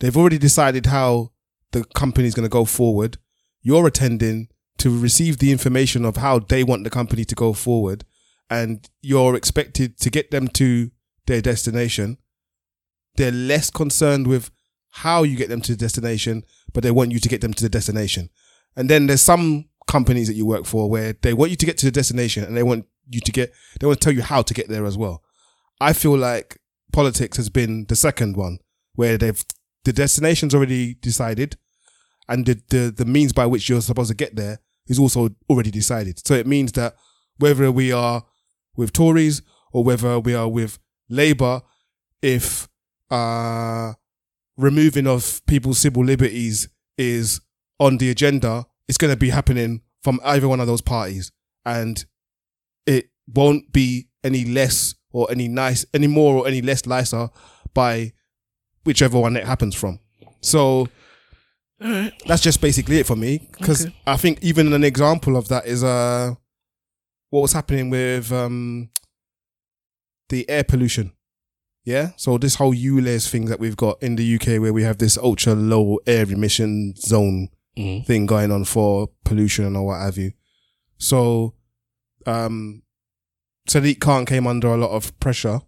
They've already decided how the company is going to go forward. You're attending to receive the information of how they want the company to go forward, and you're expected to get them to their destination. They're less concerned with how you get them to the destination, but they want you to get them to the destination. And then there's some companies that you work for where they want you to get to the destination and they want you to get, they want to tell you how to get there as well. I feel like politics has been the second one where they've, the destination's already decided and the, the, the means by which you're supposed to get there is also already decided. So it means that whether we are with Tories or whether we are with Labour, if, uh, removing of people's civil liberties is on the agenda, it's going to be happening from either one of those parties. And it won't be any less or any nice, any more or any less nicer by whichever one it happens from. So that's just basically it for me. Because
Okay.
I think even an example of that is uh, what was happening with um, the air pollution. Yeah. So this whole ULEZ thing that we've got in the UK where we have this ultra low air emission zone
Mhm.
thing going on for pollution or what have you. So, um, Sadiq Khan came under a lot of pressure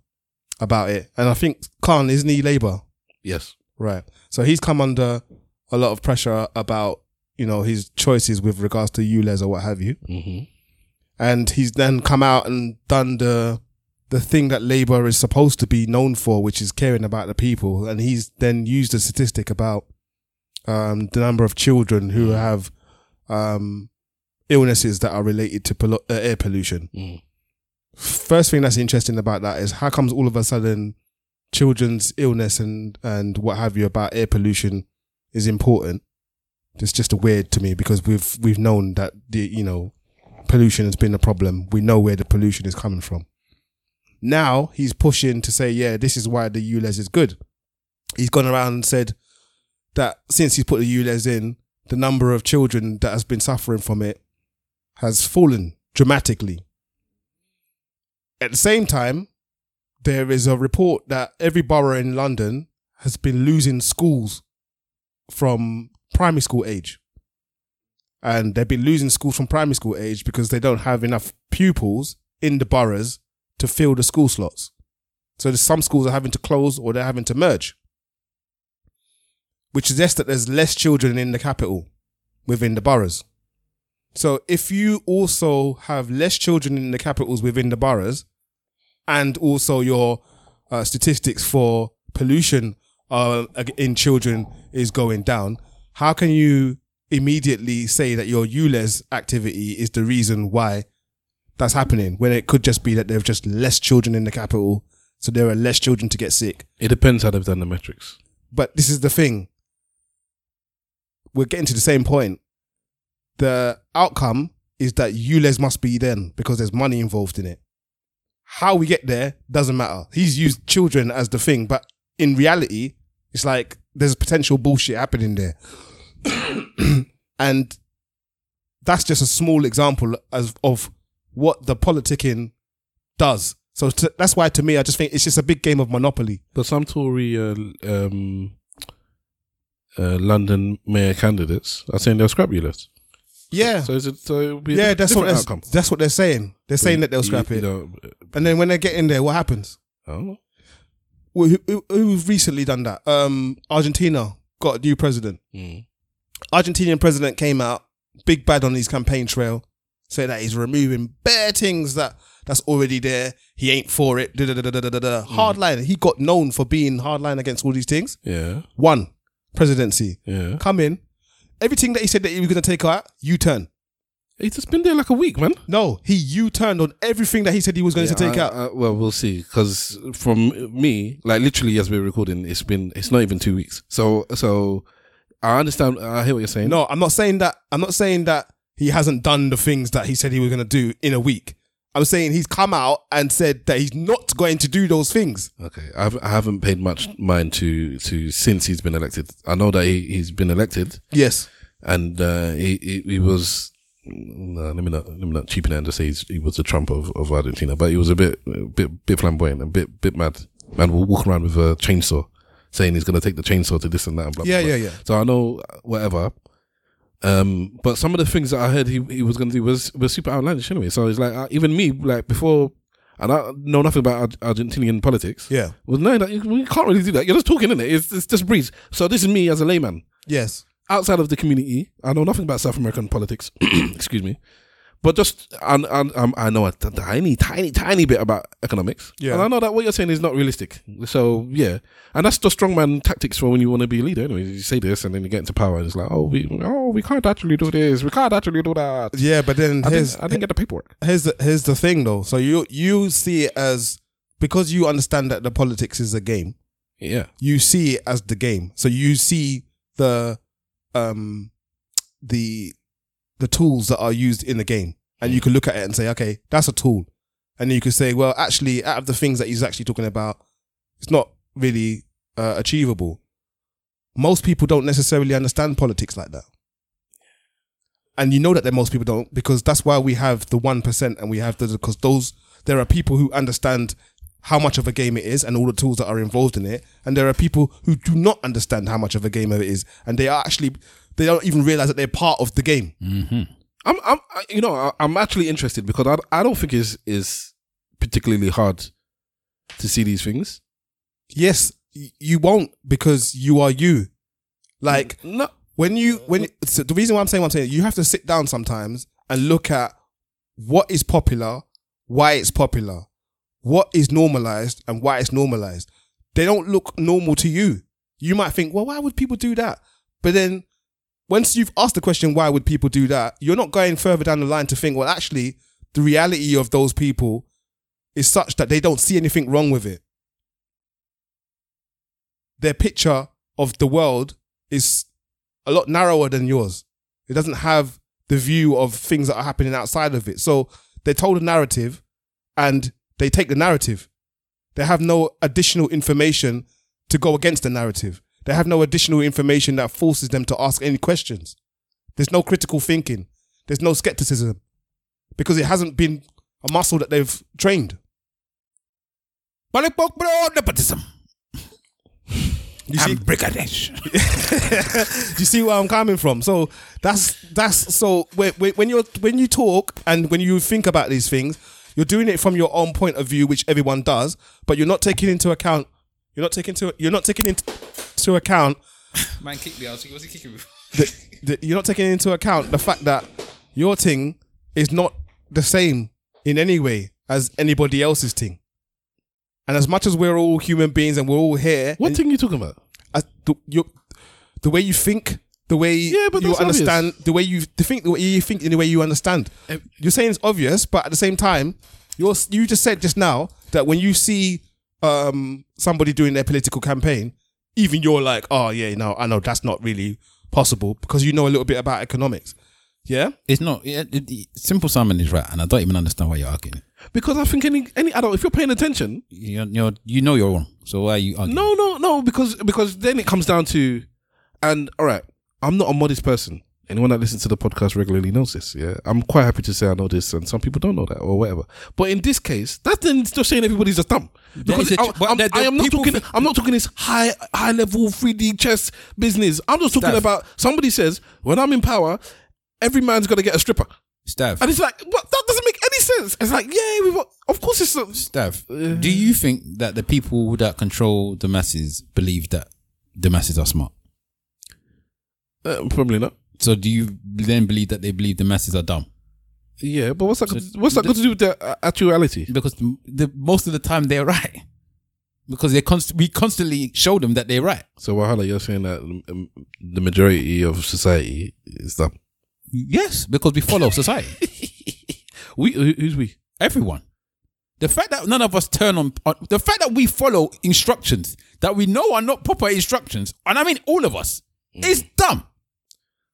about it. And I think Khan, isn't he Labour?
Yes.
Right. So he's come under a lot of pressure about, you know, his choices with regards to ULEZ or what have you.
Mm-hmm.
And he's then come out and done the the thing that Labour is supposed to be known for, which is caring about the people. And he's then used a statistic about um, the number of children who have um, illnesses that are related to pollu- uh, air pollution.
Mm.
First thing that's interesting about that is how comes all of a sudden children's illness and and what have you about air pollution is important. It's just a weird to me because we've we've known that the you know pollution has been a problem. We know where the pollution is coming from. Now he's pushing to say, yeah, this is why the ULEZ is good. He's gone around and said that since he's put the ULEZ in, the number of children that has been suffering from it has fallen dramatically. At the same time, there is a report that every borough in London has been losing schools from primary school age. And they've been losing schools from primary school age because they don't have enough pupils in the boroughs to fill the school slots. So some schools are having to close or they're having to merge. Which suggests that there's less children in the capital within the boroughs. So if you also have less children in the capitals within the boroughs, and also your uh, statistics for pollution uh, in children is going down, how can you immediately say that your ULEZ activity is the reason why that's happening when it could just be that there are just less children in the capital, so there are less children to get sick?
It depends how they've done the metrics.
But this is the thing. We're getting to the same point. The outcome is that ULEZ must be then because there's money involved in it. How we get there doesn't matter. He's used children as the thing, but in reality, it's like there's potential bullshit happening there. and that's just a small example as of what the politicking does. So to, that's why to me, I just think it's just a big game of monopoly.
But some Tory uh, um, uh, London mayor candidates are saying they'll scrap ULEZ.
Yeah.
So is it? So it'll be a
yeah, that's what
outcome.
that's what they're saying. They're saying that they'll
You-
scrap
you
it,
know,
and then when they get in there, what happens?
I don't know.
Well, who, who, who's recently done that? Um, Argentina got a new president.
Mm.
Argentinian president came out big bad on his campaign trail, saying that he's removing bare things that that's already there. He ain't for it. Da, da, da, da, da, da, da. Hardline. He got known for being hardline against all these things.
Yeah.
One presidency.
Yeah.
Come in. Everything that he said that he was going to take out, U turn.
He's just been there like a week, man.
No, he U-turned on everything that he said he was going to take
I-
out.
I- well, we'll see. Because from me, like literally, as we're recording, it's been it's not even two weeks. So so I understand. I hear what you're saying.
No, I'm not saying that. I'm not saying that he hasn't done the things that he said he was going to do in a week. I'm saying he's come out and said that he's not going to do those things.
Okay, I haven't, I haven't paid much mind to to since he's been elected. I know that he, he's been elected.
Yes,
and uh, he, he he was. No, let me not let me not cheapen it and just say he's, he was the Trump of, of Argentina, but he was a bit a bit bit flamboyant, a bit bit mad. Man will walk around with a chainsaw, saying he's going to take the chainsaw to this and that. And blah, blah,
Yeah,
blah.
yeah, yeah.
So I know whatever. Um, but some of the things that I heard he, he was going to do was was super outlandish anyway. So it's like uh, even me, like before, and I know nothing about Ar- Argentinian politics.
Yeah.
was knowing that you, you can't really do that. You're just talking in it. It's, it's just breeze. So this is me as a layman.
Yes.
Outside of the community, I know nothing about South American politics. Excuse me. But just and, and um, I know a tiny, tiny, tiny bit about economics.
Yeah.
And I know that what you're saying is not realistic. So yeah, and that's the strongman tactics for when you want to be a leader. Anyway, you say this and then you get into power and it's like, oh, we, oh, we can't actually do this. We can't actually do that.
Yeah, but then
I didn't, I didn't get the paperwork.
Here's the here's the thing though. So you you see it as because you understand that the politics is a game.
Yeah.
You see it as the game. So you see the um the the tools that are used in the game. And you can look at it and say, okay, that's a tool. And then you can say, well, actually, out of the things that he's actually talking about, it's not really uh, achievable. Most people don't necessarily understand politics like that. And you know that, that most people don't because that's why we have the 1% and we have the, because those, there are people who understand how much of a game it is and all the tools that are involved in it. And there are people who do not understand how much of a game it is. And they are actually, they don't even realize that they're part of the game.
Mm-hmm. I'm, I'm, you know, I- I'm actually interested because I, I don't think it's is particularly hard to see these things.
Yes, you won't because you are you. Like
no,
when you when so the reason why I'm saying what I'm saying, you have to sit down sometimes and look at what is popular, why it's popular, what is normalized, and why it's normalized. They don't look normal to you. You might think, well, why would people do that? But then once you've asked the question, why would people do that? You're not going further down the line to think, well, actually, the reality of those people is such that they don't see anything wrong with it. Their picture of the world is a lot narrower than yours. It doesn't have the view of things that are happening outside of it. So they're told a narrative and they take the narrative. They have no additional information to go against the narrative. They have no additional information that forces them to ask any questions. There's no critical thinking. There's no skepticism because it hasn't been a muscle that they've trained.
nepotism.
You see, you see where I'm coming from. So that's that's so when, you when you talk and when you think about these things, you're doing it from your own point of view, which everyone does, but you're not taking into account. You're not taking into you're not taking into account
Man kicked me. I was thinking, what's he kicking me?
the, the, you're not taking into account the fact that your thing is not the same in any way as anybody else's thing. And as much as we're all human beings and we're all here,
What thing are you talking about?
as the, you the way you think, the way
Yeah, but
you
that's obvious.
understand, the way you think, the way you think in the way you understand. You're saying it's obvious, but at the same time, you're you just said just now that when you see um somebody doing their political campaign, even you're like, oh yeah, no, I know that's not really possible because you know a little bit about economics. Yeah,
It's not. Yeah, it- it- Simple Simon is right, and I don't even understand why you're arguing.
Because I think any any adult, if you're paying attention,
You're, you're, you know you're wrong. So why are you arguing?
no, no, no, because because then it comes down to, and all right, I'm not a modest person. Anyone that listens to the podcast regularly knows this. Yeah, I'm quite happy to say I know this, and some people don't know that or whatever. But in this case, that's just saying everybody's just dumb. Because
a-
I, I'm, I am not talking. I'm not talking this high high level 3D chess business. I'm just talking
Stav.
about somebody says when I'm in power, every man's got to get a stripper.
Stav.
And it's like, what? That doesn't make any sense. It's like, yeah, we've got, of course it's not.
Stav, do you think that the people that control the masses believe that the masses are smart?
Uh, probably not.
So do you then believe that they believe the masses are dumb?
Yeah, but what's that? got what's that got to do with the uh, actuality?
Because the, the most of the time they're right. Because they const- we constantly show them that they're right.
So, Wahala, you're saying that um, the majority of society is dumb.
Yes, because we follow society.
we who's we?
Everyone. The fact that none of us turn on, on the fact that we follow instructions that we know are not proper instructions, and I mean all of us, is dumb.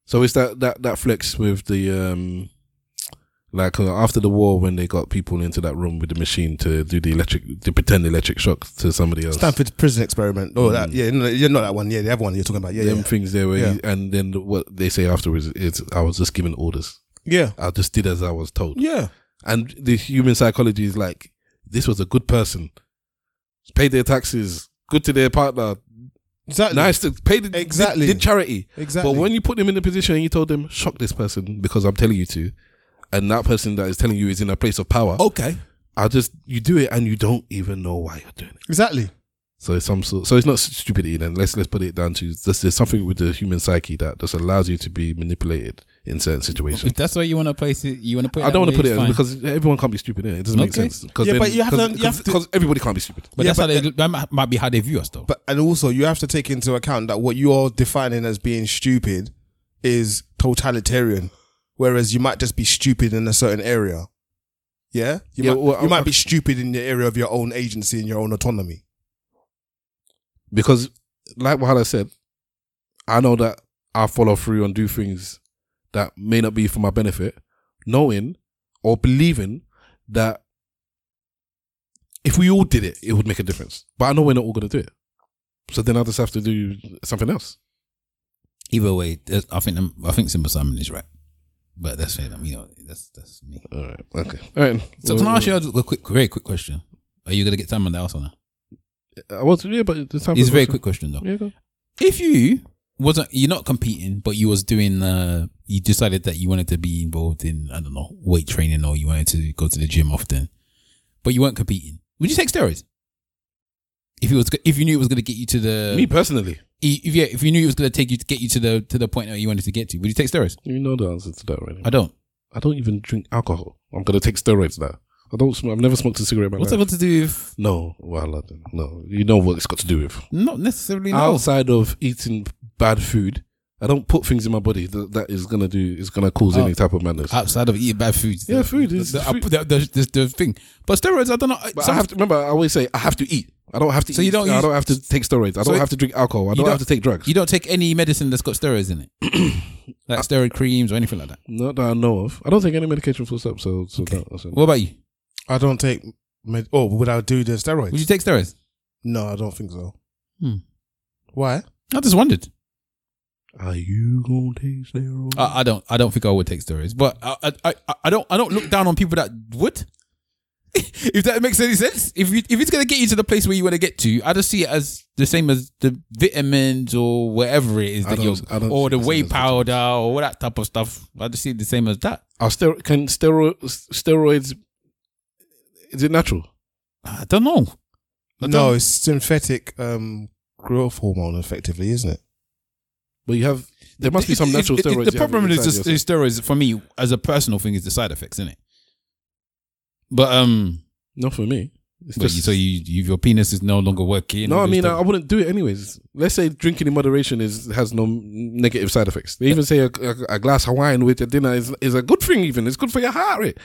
So it's that that that flex with the um, like uh, after the war when they got people into that room with the machine to do the electric, to pretend electric shock to somebody else.
Stanford prison experiment. Oh, that
Mm.
yeah, no, yeah, not that one. Yeah, the other one you're talking about. Yeah,
them
yeah.
things there, where
Yeah.
you- and then what they say afterwards is, "I was just given orders."
Yeah.
I just did as I was told.
Yeah.
and the human psychology is like, this was a good person, paid their taxes, good to their partner.
Exactly.
Nice to pay the
Exactly.
did, did charity.
Exactly.
But when you put them in the position and you told them, shock this person because I'm telling you to, and that person that is telling you is in a place of power.
Okay.
I just you do it and you don't even know why you're doing it.
Exactly.
So it's some sort. So it's not stupidity. Then let's let's put it down to there's something with the human psyche that just allows you to be manipulated in certain situations.
If that's why you want to place it, you want to put. It
I don't want to put it
fine.
because everyone can't be stupid. Innit? It doesn't make sense. Cause
Yeah,
then-
but you have to- you have to-
because everybody can't be stupid.
But
Yeah,
that's how they, that might- might be how they view us, though.
But and also you have to take into account that what you're defining as being stupid is totalitarian, whereas you might just be stupid in a certain area. Yeah, you
Yeah,
might,
well,
you might
I'm-
be stupid in the area of your own agency and your own autonomy.
Because, like what I said, I know that I follow through and do things that may not be for my benefit, knowing or believing that if we all did it, it would make a difference. But I know we're not all going to do it. So then I just have to do something else.
Either way, I think I think Simple Simon is right. But that's fair. You know, that's that's me.
All right. Okay. All right.
So can I ask you a quick, very quick question? Are you gonna get time on the house or not?
I want to, yeah, but the time
It's a very
question.
quick question though.
Yeah, go.
If you wasn't, you're not competing, but you was doing, uh, you decided that you wanted to be involved in, I don't know, weight training, or you wanted to go to the gym often, but you weren't competing. Would you take steroids? If it was, if you knew it was going to get you to the
Me personally,
if yeah, if you knew it was going to take you to get you to the to the point that you wanted to get to, would you take steroids?
you know the answer to that already.
I don't.
I don't even drink alcohol. I'm going to take steroids now. I don't smoke. I've never smoked a cigarette in my
What's that
life.
got to do with?
No, well, I don't- no. You know what it's got to do with.
Not necessarily. No.
Outside of eating bad food, I don't put things in my body that, that is gonna do is gonna cause
Oh.
any type of madness.
outside of eating bad food.
Yeah, food
The,
is-
the,
food-
the, the, the, the thing. But steroids, I don't know.
But I have to remember. I always say I have to eat. I don't have to.
So
eat.
you don't
I
use-
don't have to take steroids. I
So
don't have to drink alcohol. I don't,
don't-
have to take drugs.
You don't take any medicine that's got steroids in it, like steroid creams or anything like that.
Not that I know of. I don't take any medication full stop. So, so that, that's
What about you?
I don't take. Med- oh, would I do the steroids?
Would you take steroids?
No, I don't think so.
Hmm.
Why?
I just wondered.
Are you gonna take steroids?
I, I don't. I don't think I would take steroids, but I, I, I, I don't. I don't look down on people that would. if that makes any sense, if you, if it's gonna get you to the place where you want to get to, I just see it as the same as the vitamins or whatever it is that you're,
don't- I don't
or the whey
as
powder or that type of stuff. I just see it the same as that.
Are stero- can steroids steroids? Is it natural?
I don't know. I
No,
don't-
it's synthetic um, growth hormone, effectively, isn't it?
But you have there must be some
It-
natural
it- it-
steroids.
The problem is, steroids for me as a personal thing is the side effects, isn't it? But um,
not for me. It's
but you-
just-
so you, you your penis is no longer working.
No, I mean I. I wouldn't do it anyways. Let's say drinking in moderation is has no negative side effects. They even say a, a, a glass of wine with your dinner is is a good thing. Even it's good for your heart rate.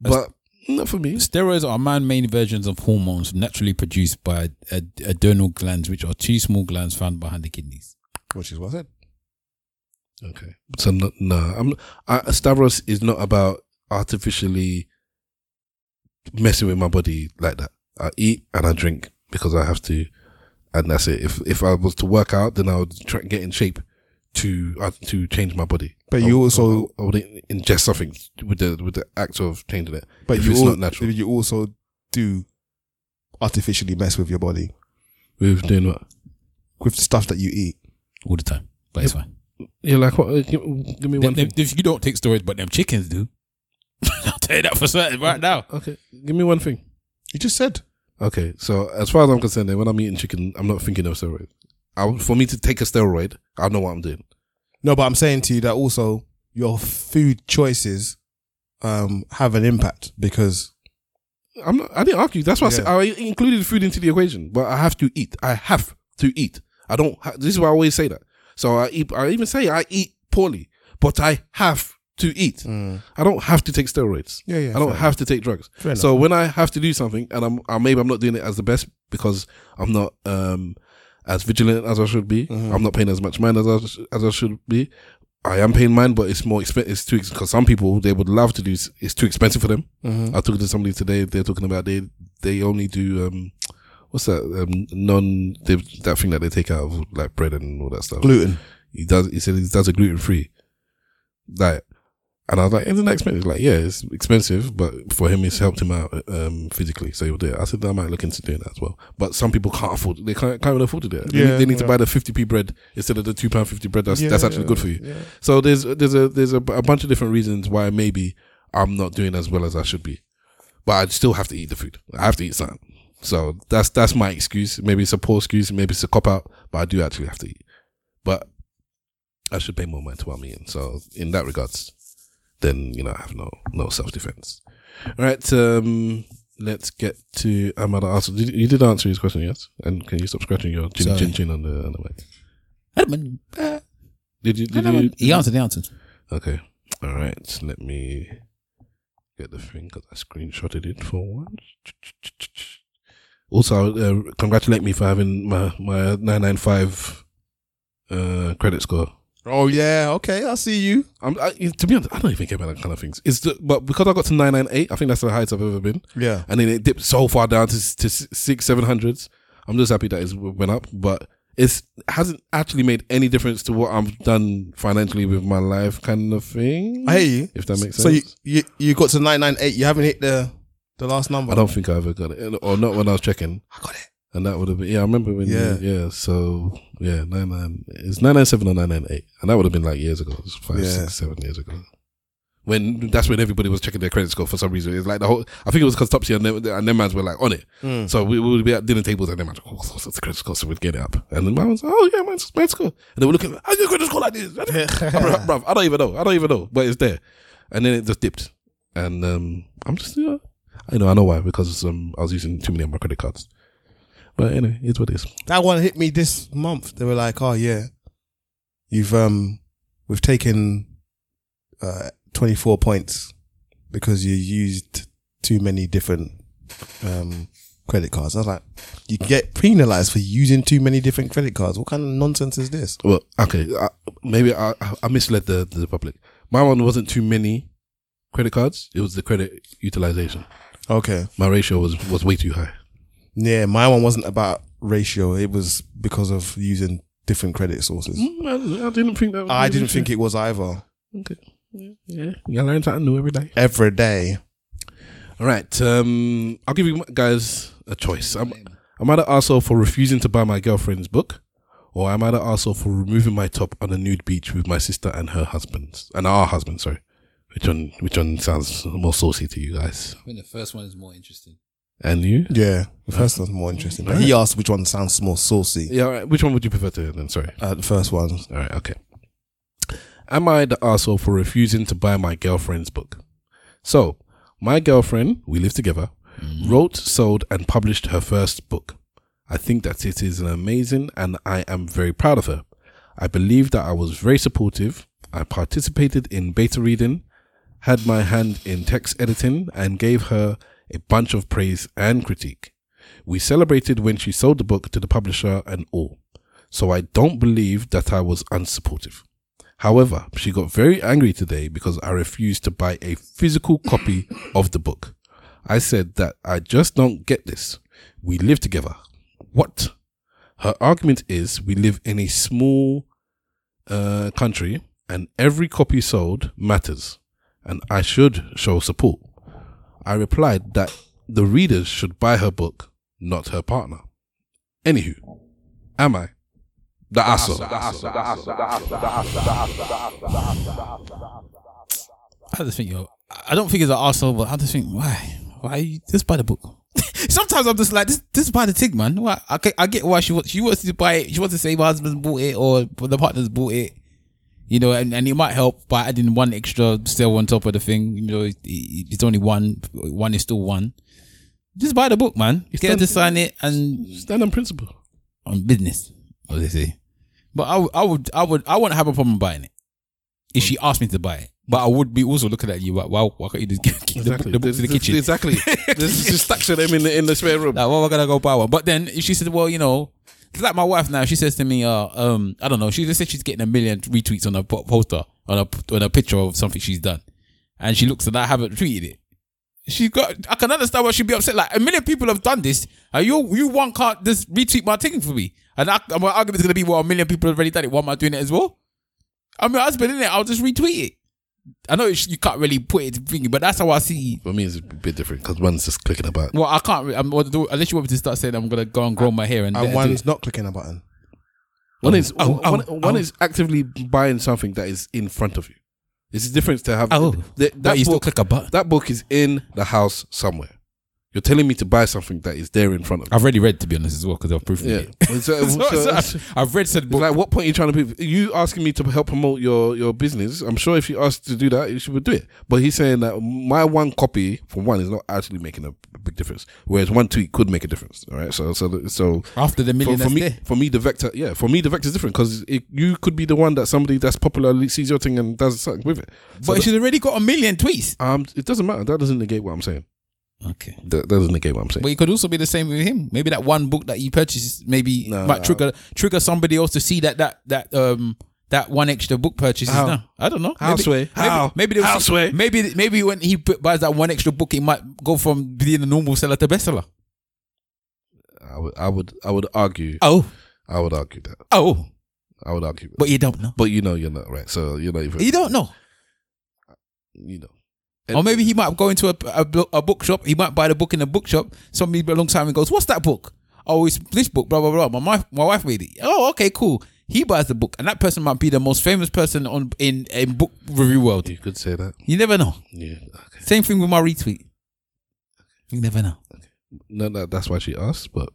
But not for me.
Steroids are man-made versions of hormones naturally produced by ad- adrenal glands, which are two small glands found behind the kidneys.
Which is what I said.
Okay. So no, no I'm I, Stavros is not about artificially messing with my body like that. I eat and I drink because I have to, and that's it. If if I was to work out, then I would try and get in shape to uh, to change my body.
But
I
you also-
I would ingest something with the with the act of changing it.
But you
it's
al-
not natural.
You also do artificially mess with your body
With doing what?
with the stuff that you eat
all the time. But it's fine.
You're like what? uh, Give, give me one
Them-
thing.
if you don't take steroids, but them chickens do. I'll tell you that for certain right now.
Okay, give me one thing.
You just said.
Okay, so as far as I'm concerned, then when I'm eating chicken, I'm not thinking of steroids. I, for me to take a steroid, I know what I'm doing.
No, but I'm saying to you that also your food choices um, have an impact because
I'm not, I didn't argue. That's why I, said, I included food into the equation. But I have to eat. I have to eat. I don't. Ha- this is why I always say that. So I eat. I even say I eat poorly, but I have to eat. I don't have to take steroids.
Mm. Yeah, yeah,
I don't have to take drugs.
Fair
so
enough.
when I have to do something, and I'm uh, maybe I'm not doing it as the best because I'm not um as vigilant as I should be.
Mm-hmm.
I'm not paying as much mind as I, sh- as I should be. I am paying mine, but it's more expensive. It's too because some people they would love to do. It's too expensive for them.
Mhm.
I talking to somebody today. They're talking about they they only do um what's that um non they, that thing that they take out of like bread and all that stuff.
Gluten.
He does. He said he does a gluten free diet. And I was like, isn't that expensive? He's like, yeah, it's expensive, but for him, it's helped him out um, physically. So he'll do it. I said, I might look into doing that as well. But some people can't afford. They can't, can't even afford to do it. They,
Yeah,
need, they need to buy the fifty p bread instead of the two pound fifty bread. That's
Yeah,
that's actually
yeah,
good for you.
yeah.
So there's there's a there's a, a bunch of different reasons why maybe I'm not doing as well as I should be, but I still have to eat the food. I have to eat something. So that's that's my excuse. Maybe it's a poor excuse. Maybe it's a cop out, but I do actually have to eat. But I should pay more mind to what I'm eating. So in that regards, then you know I have no no self defense. All right, um, let's get to Am I the Arsehole. Did, you did answer his question, yes? And can you stop scratching your chin
Sorry.
chin chin on the on the mic?
Edmund, uh,
Did you? Did you?
know. He answered, he answered.
Okay. All right. Let me get the thing because I screenshotted it for once. Also, uh, congratulate me for having my my nine nine five uh, credit score.
Oh yeah, okay, I see you.
I'm, I, to be honest, I don't even care about that kind of things. It's the, but because I got to nine nine eight, I think that's the highest I've ever been.
Yeah.
and then it dipped so far down to to six seven hundreds. I'm just happy that it went up, but it's hasn't actually made any difference to what I've done financially with my life, kind of thing.
I hear you.
If that makes sense.
So you, you you got to nine nine eight. You haven't hit the the last number.
I don't think I ever got it, or not when I was checking. I got it, and that would have been yeah. I remember when
Yeah.
yeah, yeah. So yeah, nine nine it's nine nine seven or nine nine eight, and that would have been like years ago. It five,
Yeah.
six, seven years ago. When that's when everybody was checking their credit score for some reason. It's like the whole. I think it was because Topsy and them, and them mans were like on it.
Mm.
So we, we would be at dinner tables and them mans, oh, what's the credit score? So we'd get it up, and then mine was, oh yeah, mine's mine's score. And they were looking, how's your credit score like this? bruv, I don't even know. I don't even know, but it's there. And then it just dipped, and um, I'm just you know, I know I know why because um, I was using too many of my credit cards. But anyway, it's what it is.
That one hit me this month. They were like, "Oh yeah, you've um, we've taken uh 24 points because you used too many different um credit cards." I was like, "You get penalized for using too many different credit cards. What kind of nonsense is this?"
Well, okay, I, maybe I I misled the the public. My one wasn't too many credit cards. It was the credit utilization.
Okay.
My ratio was was way too high.
Yeah, my one wasn't about ratio. It was because of using different credit sources.
Mm, I, I didn't think that. Was
I didn't think it was either.
Okay. Yeah, you learn something new every day.
Every day.
All right. Um, I'll give you guys a choice. I'm, I'm either arsehole for refusing to buy my girlfriend's book, or I'm either arsehole for removing my top on a nude beach with my sister and her husband, and our husband. Sorry, which one? Which one sounds more saucy to you guys?
I think the first one is more interesting.
And you?
Yeah, the first one's more interesting. But he asked which one sounds more saucy.
Yeah. All right. Which one would you prefer to? Then sorry.
Uh, the first one.
All right. Okay. Am I the asshole for refusing to buy my girlfriend's book? So, my girlfriend, we live together, wrote, sold, and published her first book. I think that it is an amazing and I am very proud of her. I believe that I was very supportive. I participated in beta reading, had my hand in text editing, and gave her a bunch of praise and critique. We celebrated when she sold the book to the publisher and all. So I don't believe that I was unsupportive. However, she got very angry today because I refused to buy a physical copy of the book. I said that I just don't get this. We live together. What? Her argument is we live in a small uh, country and every copy sold matters and I should show support. I replied that the readers should buy her book, not her partner. Anywho, am I the asshole?
I just think yo, I don't think it's an arsehole, but I just think why, why you just buy the book? Sometimes I'm just like this. Just buy the thing, man. Why? I get, I get why she wants. She wants to buy it. She wants to say my husband bought it or the partner's bought it. You know, and, and it might help by adding one extra still on top of the thing. You know, it, it- it's only one. One is still one. Just buy the book, man. Get her to sign it and
stand on principle.
On business, what they say. But I, would- I would, I would, I wouldn't have a problem buying it. if she asked me to buy it. But I would be also looking at you like, wow, why can't you just keep the,
Exactly.
the book to the kitchen?
Exactly. There's just stacks of them in the in the spare room.
Like, well, we're gonna go buy one. But then if she said, well, you know, it's like my wife now. She says to me, uh, um, I don't know. She just said she's getting a million retweets on a poster on a on a picture of something she's done, and she looks and I haven't tweeted it. She got. I can understand why she'd be upset. Like a million people have done this, and you you one can't just retweet my thing for me. And I, my argument's gonna be, well, a million people have already done it. Why am I doing it as well? I'm your husband, it. I'll just retweet it. I know it's- you can't really put it to thinking, but that's how I see.
For me, it's a bit different because one's just clicking a button.
Well, I can't. re- I'm, what do- unless you want me to start saying I'm gonna go and grow my hair and,
And
do
one's not clicking a button.
One is
Oh, oh
one,
oh,
one
oh.
is actively buying something that is in front of you. It's a difference to have.
Oh,
th-
but
that
you still
book,
click a button.
That book is in the house somewhere. You're telling me to buy something that is there in front of me.
I've already read to be honest as well because I've proofread
Yeah.
it.
So-
So-
so-
I've read said book.
Like, what point are you trying to prove? You asking me to help promote your your business? I'm sure if you asked to do that, you should do it. But he's saying that my one copy, for one, is not actually making a big difference. Whereas one tweet could make a difference. All right. So so so
After the million
for, for me,
there.
for me, the vector, yeah, for me, the vector is different because you could be the one that somebody that's popular sees your thing and does something with it. So
But she's already got a million tweets.
um, it doesn't matter. That doesn't negate what I'm saying.
Okay.
That, that doesn't negate what I'm saying.
But it could also be the same with him. Maybe that one book that he purchased maybe
No,
might
no.
trigger trigger somebody else to see that that that um that one extra book purchase is
How?
done. I don't know.
How,
maybe,
Sway?
Maybe,
How?
maybe they'll see- maybe maybe when he buys that one extra book, he might go from being a normal seller to bestseller.
I would, I would, I would argue.
Oh,
I would argue that.
oh,
I would argue.
but you don't know.
But you know you're not right. So you're not even.
You don't know.
You know.
Or maybe he might go into a, a, a bookshop. He might buy the book in a bookshop. Somebody a long time and goes, "What's that book?" Oh, it's this book. Blah blah blah. My wife, my wife made it. Oh, okay, cool. He buys the book, and that person might be the most famous person on in in book review world.
You could say that.
You never know.
Yeah. Okay.
Same thing with my retweet. You never know.
No, no, that's why she asked, but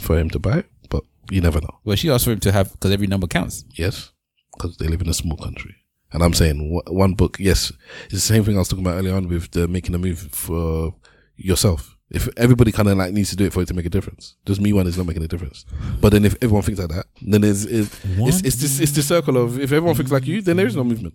for him to buy it, but you never know.
Well, she asked for him to have because every number counts.
Yes, because they live in a small country. And I'm saying wh- one book, yes, it's the same thing I was talking about earlier on with the making a move for yourself. If everybody kind of like needs to do it for it to make a difference, just me one is not making a difference. But then if everyone thinks like that, then there's it's it's, it's this it's the circle of if everyone thinks like you, then there is no movement.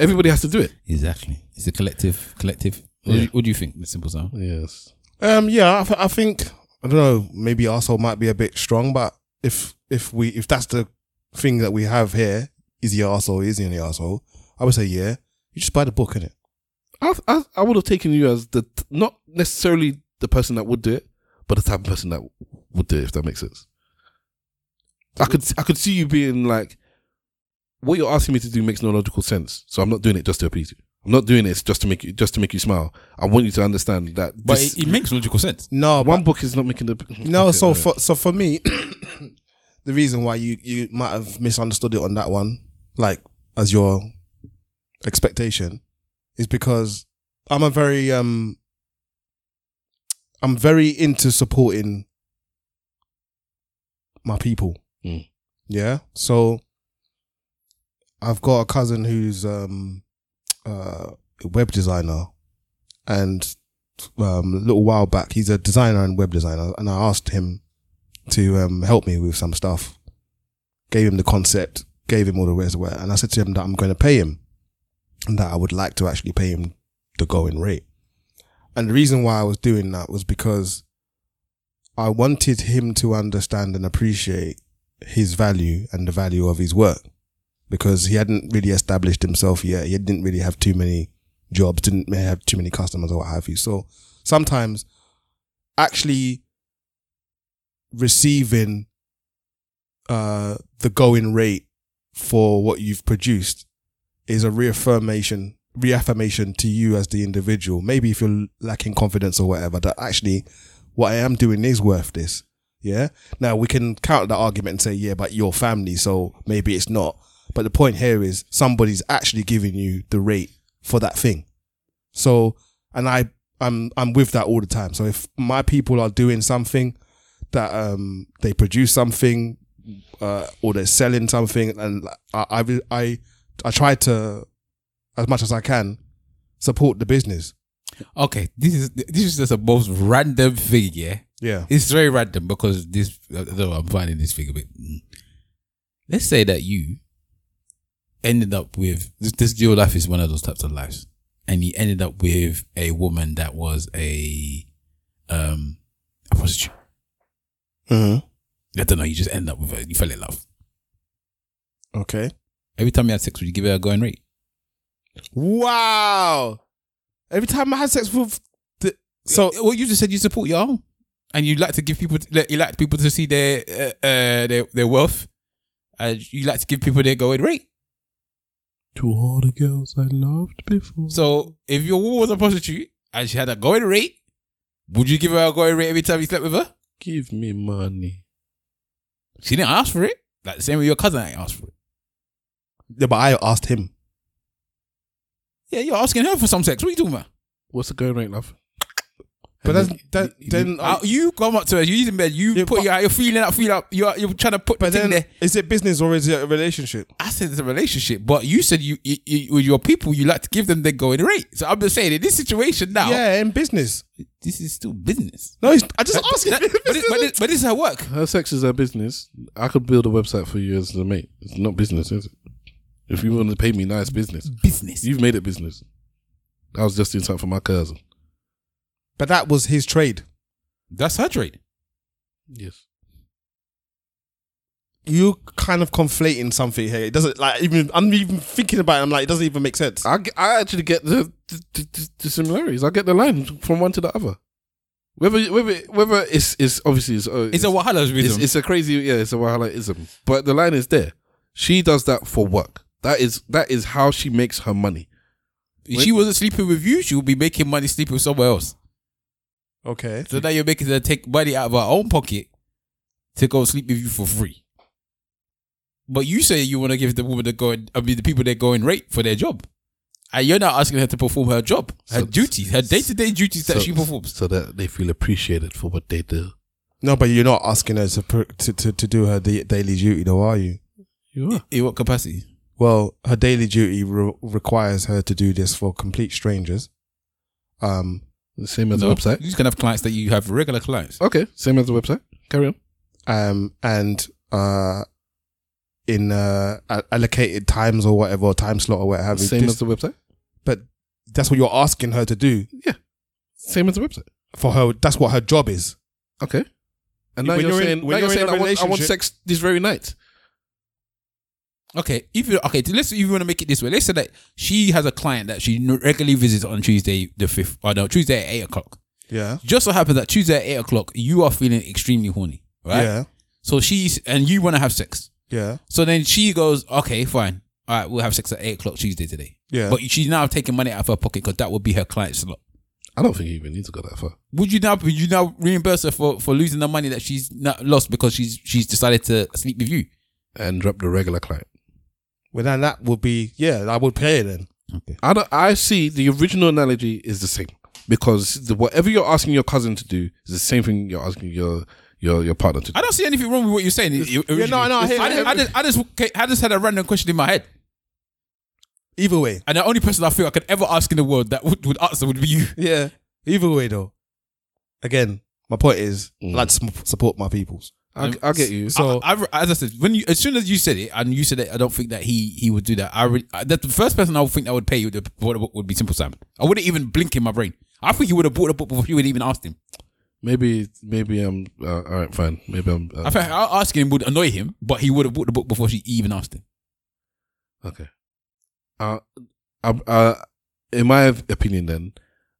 Everybody has to do it.
Exactly. It's a collective. Collective. What, do, you, what do you think? The simple sound.
Yes.
Um, yeah, I, th- I think I don't know. Maybe arsehole might be a bit strong, but if if we if that's the thing that we have here, is he an asshole? Is he any asshole? I would say yeah. You just buy the book, innit?
I I, I would have taken you as the not necessarily the person that would do it, but the type of person that would do it. If that makes sense. I could I could see you being like, what you're asking me to do makes no logical sense. So I'm not doing it just to appease you. I'm not doing this just to make you just to make you smile. I want you to understand that.
But
this-
it, it makes logical sense.
No,
one book is not making the
No,
Okay,
so
alright.
for so for me, the reason why you you might have misunderstood it on that one, like as your expectation, is because I'm a very um I'm very into supporting my people.
Mm.
Yeah. So I've got a cousin who's um uh, a web designer and um, a little while back, he's a designer and web designer, and I asked him to um, help me with some stuff. Gave him the concept, gave him all the it, and I said to him that I'm going to pay him, and that I would like to actually pay him the going rate. And the reason why I was doing that was because I wanted him to understand and appreciate his value and the value of his work because he hadn't really established himself yet. He didn't really have too many jobs, didn't have too many customers or what have you. So sometimes actually receiving uh the going rate for what you've produced is a reaffirmation reaffirmation to you as the individual. Maybe if you're lacking confidence or whatever, that actually what I am doing is worth this. Yeah. Now we can counter that argument and say, yeah, but your family, so maybe it's not. But the point here is somebody's actually giving you the rate for that thing. So, and I, I'm, I'm with that all the time. So if my people are doing something that, um, they produce something, uh, or they're selling something and I, I, I, I try to, as much as I can, support the business.
Okay, this is this is just a most random thing, yeah.
Yeah.
It's very random because this. I I'm finding this thing a bit. mm. Let's say that you ended up with this, this your life is one of those types of lives, and he ended up with a woman that was a um a prostitute.
Mm-hmm.
I don't know. You just end up with her. You fell in love.
Okay.
Every time you had sex, would you give her a going rate?
Wow. Every time I had sex with the so
well, you just said you support your own, and you like to give people you like people to see their uh, uh their their wealth, and you like to give people their going rate.
To all the girls I loved before.
So if your woman was a prostitute and she had a going rate, would you give her a going rate every time you slept with her?
Give me money.
She didn't ask for it. Like the same way your cousin ain't asked for it.
Yeah, but I asked him.
Yeah, you're asking her for some sex. What are you talking about?
What's the going rate, love?
But that's that then
Uh, you come up to her, you in bed, you put your, you're feeling up, feel up, you're, you're trying to put
But
the thing
then
there.
is it business or is it a relationship?
I said it's a relationship, but you said you, you, you with your people, you like to give them their going rate. So I'm just saying, in this situation now,
Yeah, in business.
this is still business.
No, it's- I just
But-
asked him.
but, but, it- but, it- but this is her work.
Her sex is her business. I could build a website for you as a mate. It's not business, is it? If you want to pay me, nice business.
Business.
You've made it business. I was just doing something for my cousin.
But that was his trade.
That's her trade.
Yes.
You kind of conflating something here. It doesn't like even I'm even thinking about it. I'm like, it doesn't even make sense.
I, get- I actually get the, the, the, the similarities. I get the line from one to the other. Whether whether whether it's it's obviously it's, uh,
It's a Wahalaism.
It's, it's a crazy yeah. It's a Wahalaism. But the line is there. She does that for work. That is that is how she makes her money.
If she wasn't sleeping with you, she would be making money sleeping with somewhere else.
Okay.
So now you're making her take money out of her own pocket to go sleep with you for free. But you say you want to give the woman the going, I mean, the people their going rate for their job. And you're not asking her to perform her job, her
So-
duties, her day to day duties that
so,
she performs.
so that they feel appreciated for what they do.
No, but you're not asking her to to to, to do her daily duty, though, are you?
You are.
In what capacity?
Well, her daily duty re- requires her to do this for complete strangers. Um,
The same as
No,
the website.
You can have clients that you have regular clients.
Okay, same as the website. Carry on.
um, and uh, in uh, allocated times or whatever, or time slot or what have you.
Same
This-
as the website.
but that's what you're asking her to do Yeah.
Same as the website.
for her. That's what her job is.
Okay. And now
When
you're,
you're in-
saying,
when
now you're
you're
saying
a
I, want, I want sex this very night.
Okay, if you okay, let's if you want to make it this way. Let's say that she has a client that she regularly visits on Tuesday the fifth, or no, Tuesday at eight o'clock.
Yeah.
Just so happens that Tuesday at eight o'clock, you are feeling extremely horny, right?
Yeah.
So she's and you want to have sex.
Yeah.
So then she goes, okay, fine. All right, we'll have sex at eight o'clock Tuesday today.
Yeah.
But she's now taking money out of her pocket because that would be her client slot.
I don't think you even need to go that far.
Would you now? Would you now reimburse her for, for losing the money that she's not lost because she's she's decided to sleep with you?
And drop the regular client.
Well, then that would be yeah. I would pay then.
Okay.
I don't, I see the original analogy is the same because the, whatever you're asking your cousin to do is the same thing you're asking your your your partner to do.
I don't see anything wrong with what you're saying.
Yeah, no, no, I hear-
I, just, I, just, I just, I just had a random question in my head,
Either way,
and the only person I feel I could ever ask in the world that would, would answer would be you.
yeah. Either way, though. Again, my point is, I
Mm.
like to support my peoples.
I, I get you.
So, I, I, as I said, when you as soon as you said it, and you said it, I don't think that he he would do that. I re, I- that the first person I would think that would pay you to the book would be Simple Sam. I wouldn't even blink in my brain. I think he would have bought the book before you would even asked him.
maybe maybe I'm uh, all right. Fine. Maybe I'm. Uh,
I think asking him would annoy him, but he would have bought the book before she even asked him.
Okay. Uh, uh, uh, in my opinion, then,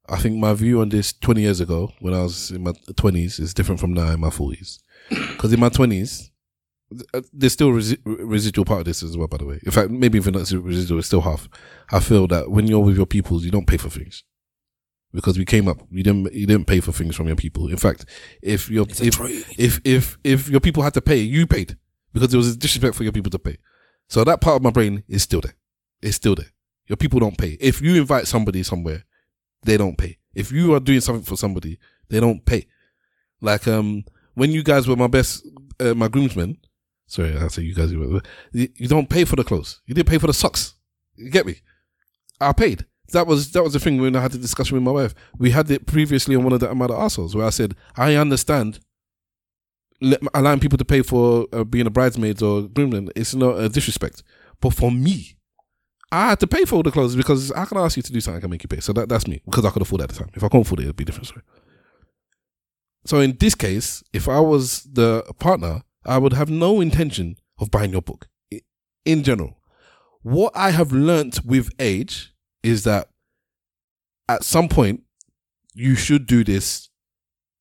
I think my view on this 20 years ago, when I was in my 20s, is different from now in my 40s. Because in my 20s, uh, there's still resi- residual part of this as well, by the way. In fact, maybe even not residual, it's still half. I feel that when you're with your peoples, you don't pay for things. Because we came up, you didn't, you didn't pay for things from your people. In fact, if your, if, if, if, if your people had to pay, you paid. Because there was a disrespect for your people to pay. So that part of my brain is still there. It's still there. Your people don't pay. If you invite somebody somewhere, they don't pay. If you are doing something for somebody, they don't pay. Like um, when you guys were my best, uh, my groomsmen. Sorry, I say you guys. You, you don't pay for the clothes. You didn't pay for the socks. You get me? I paid. That was that was the thing when I had the discussion with my wife. We had it previously on one of the Amada assholes where I said I understand let, allowing people to pay for uh, being a bridesmaid or groomsman. It's not a disrespect, but for me, I had to pay for all the clothes because I can ask you to do something I can make you pay. So that, that's me because I could afford it at the time. If I couldn't afford it, it'd be different story. So in this case, if I was the partner, I would have no intention of buying your book in general. What I have learnt with age is that at some point you should do this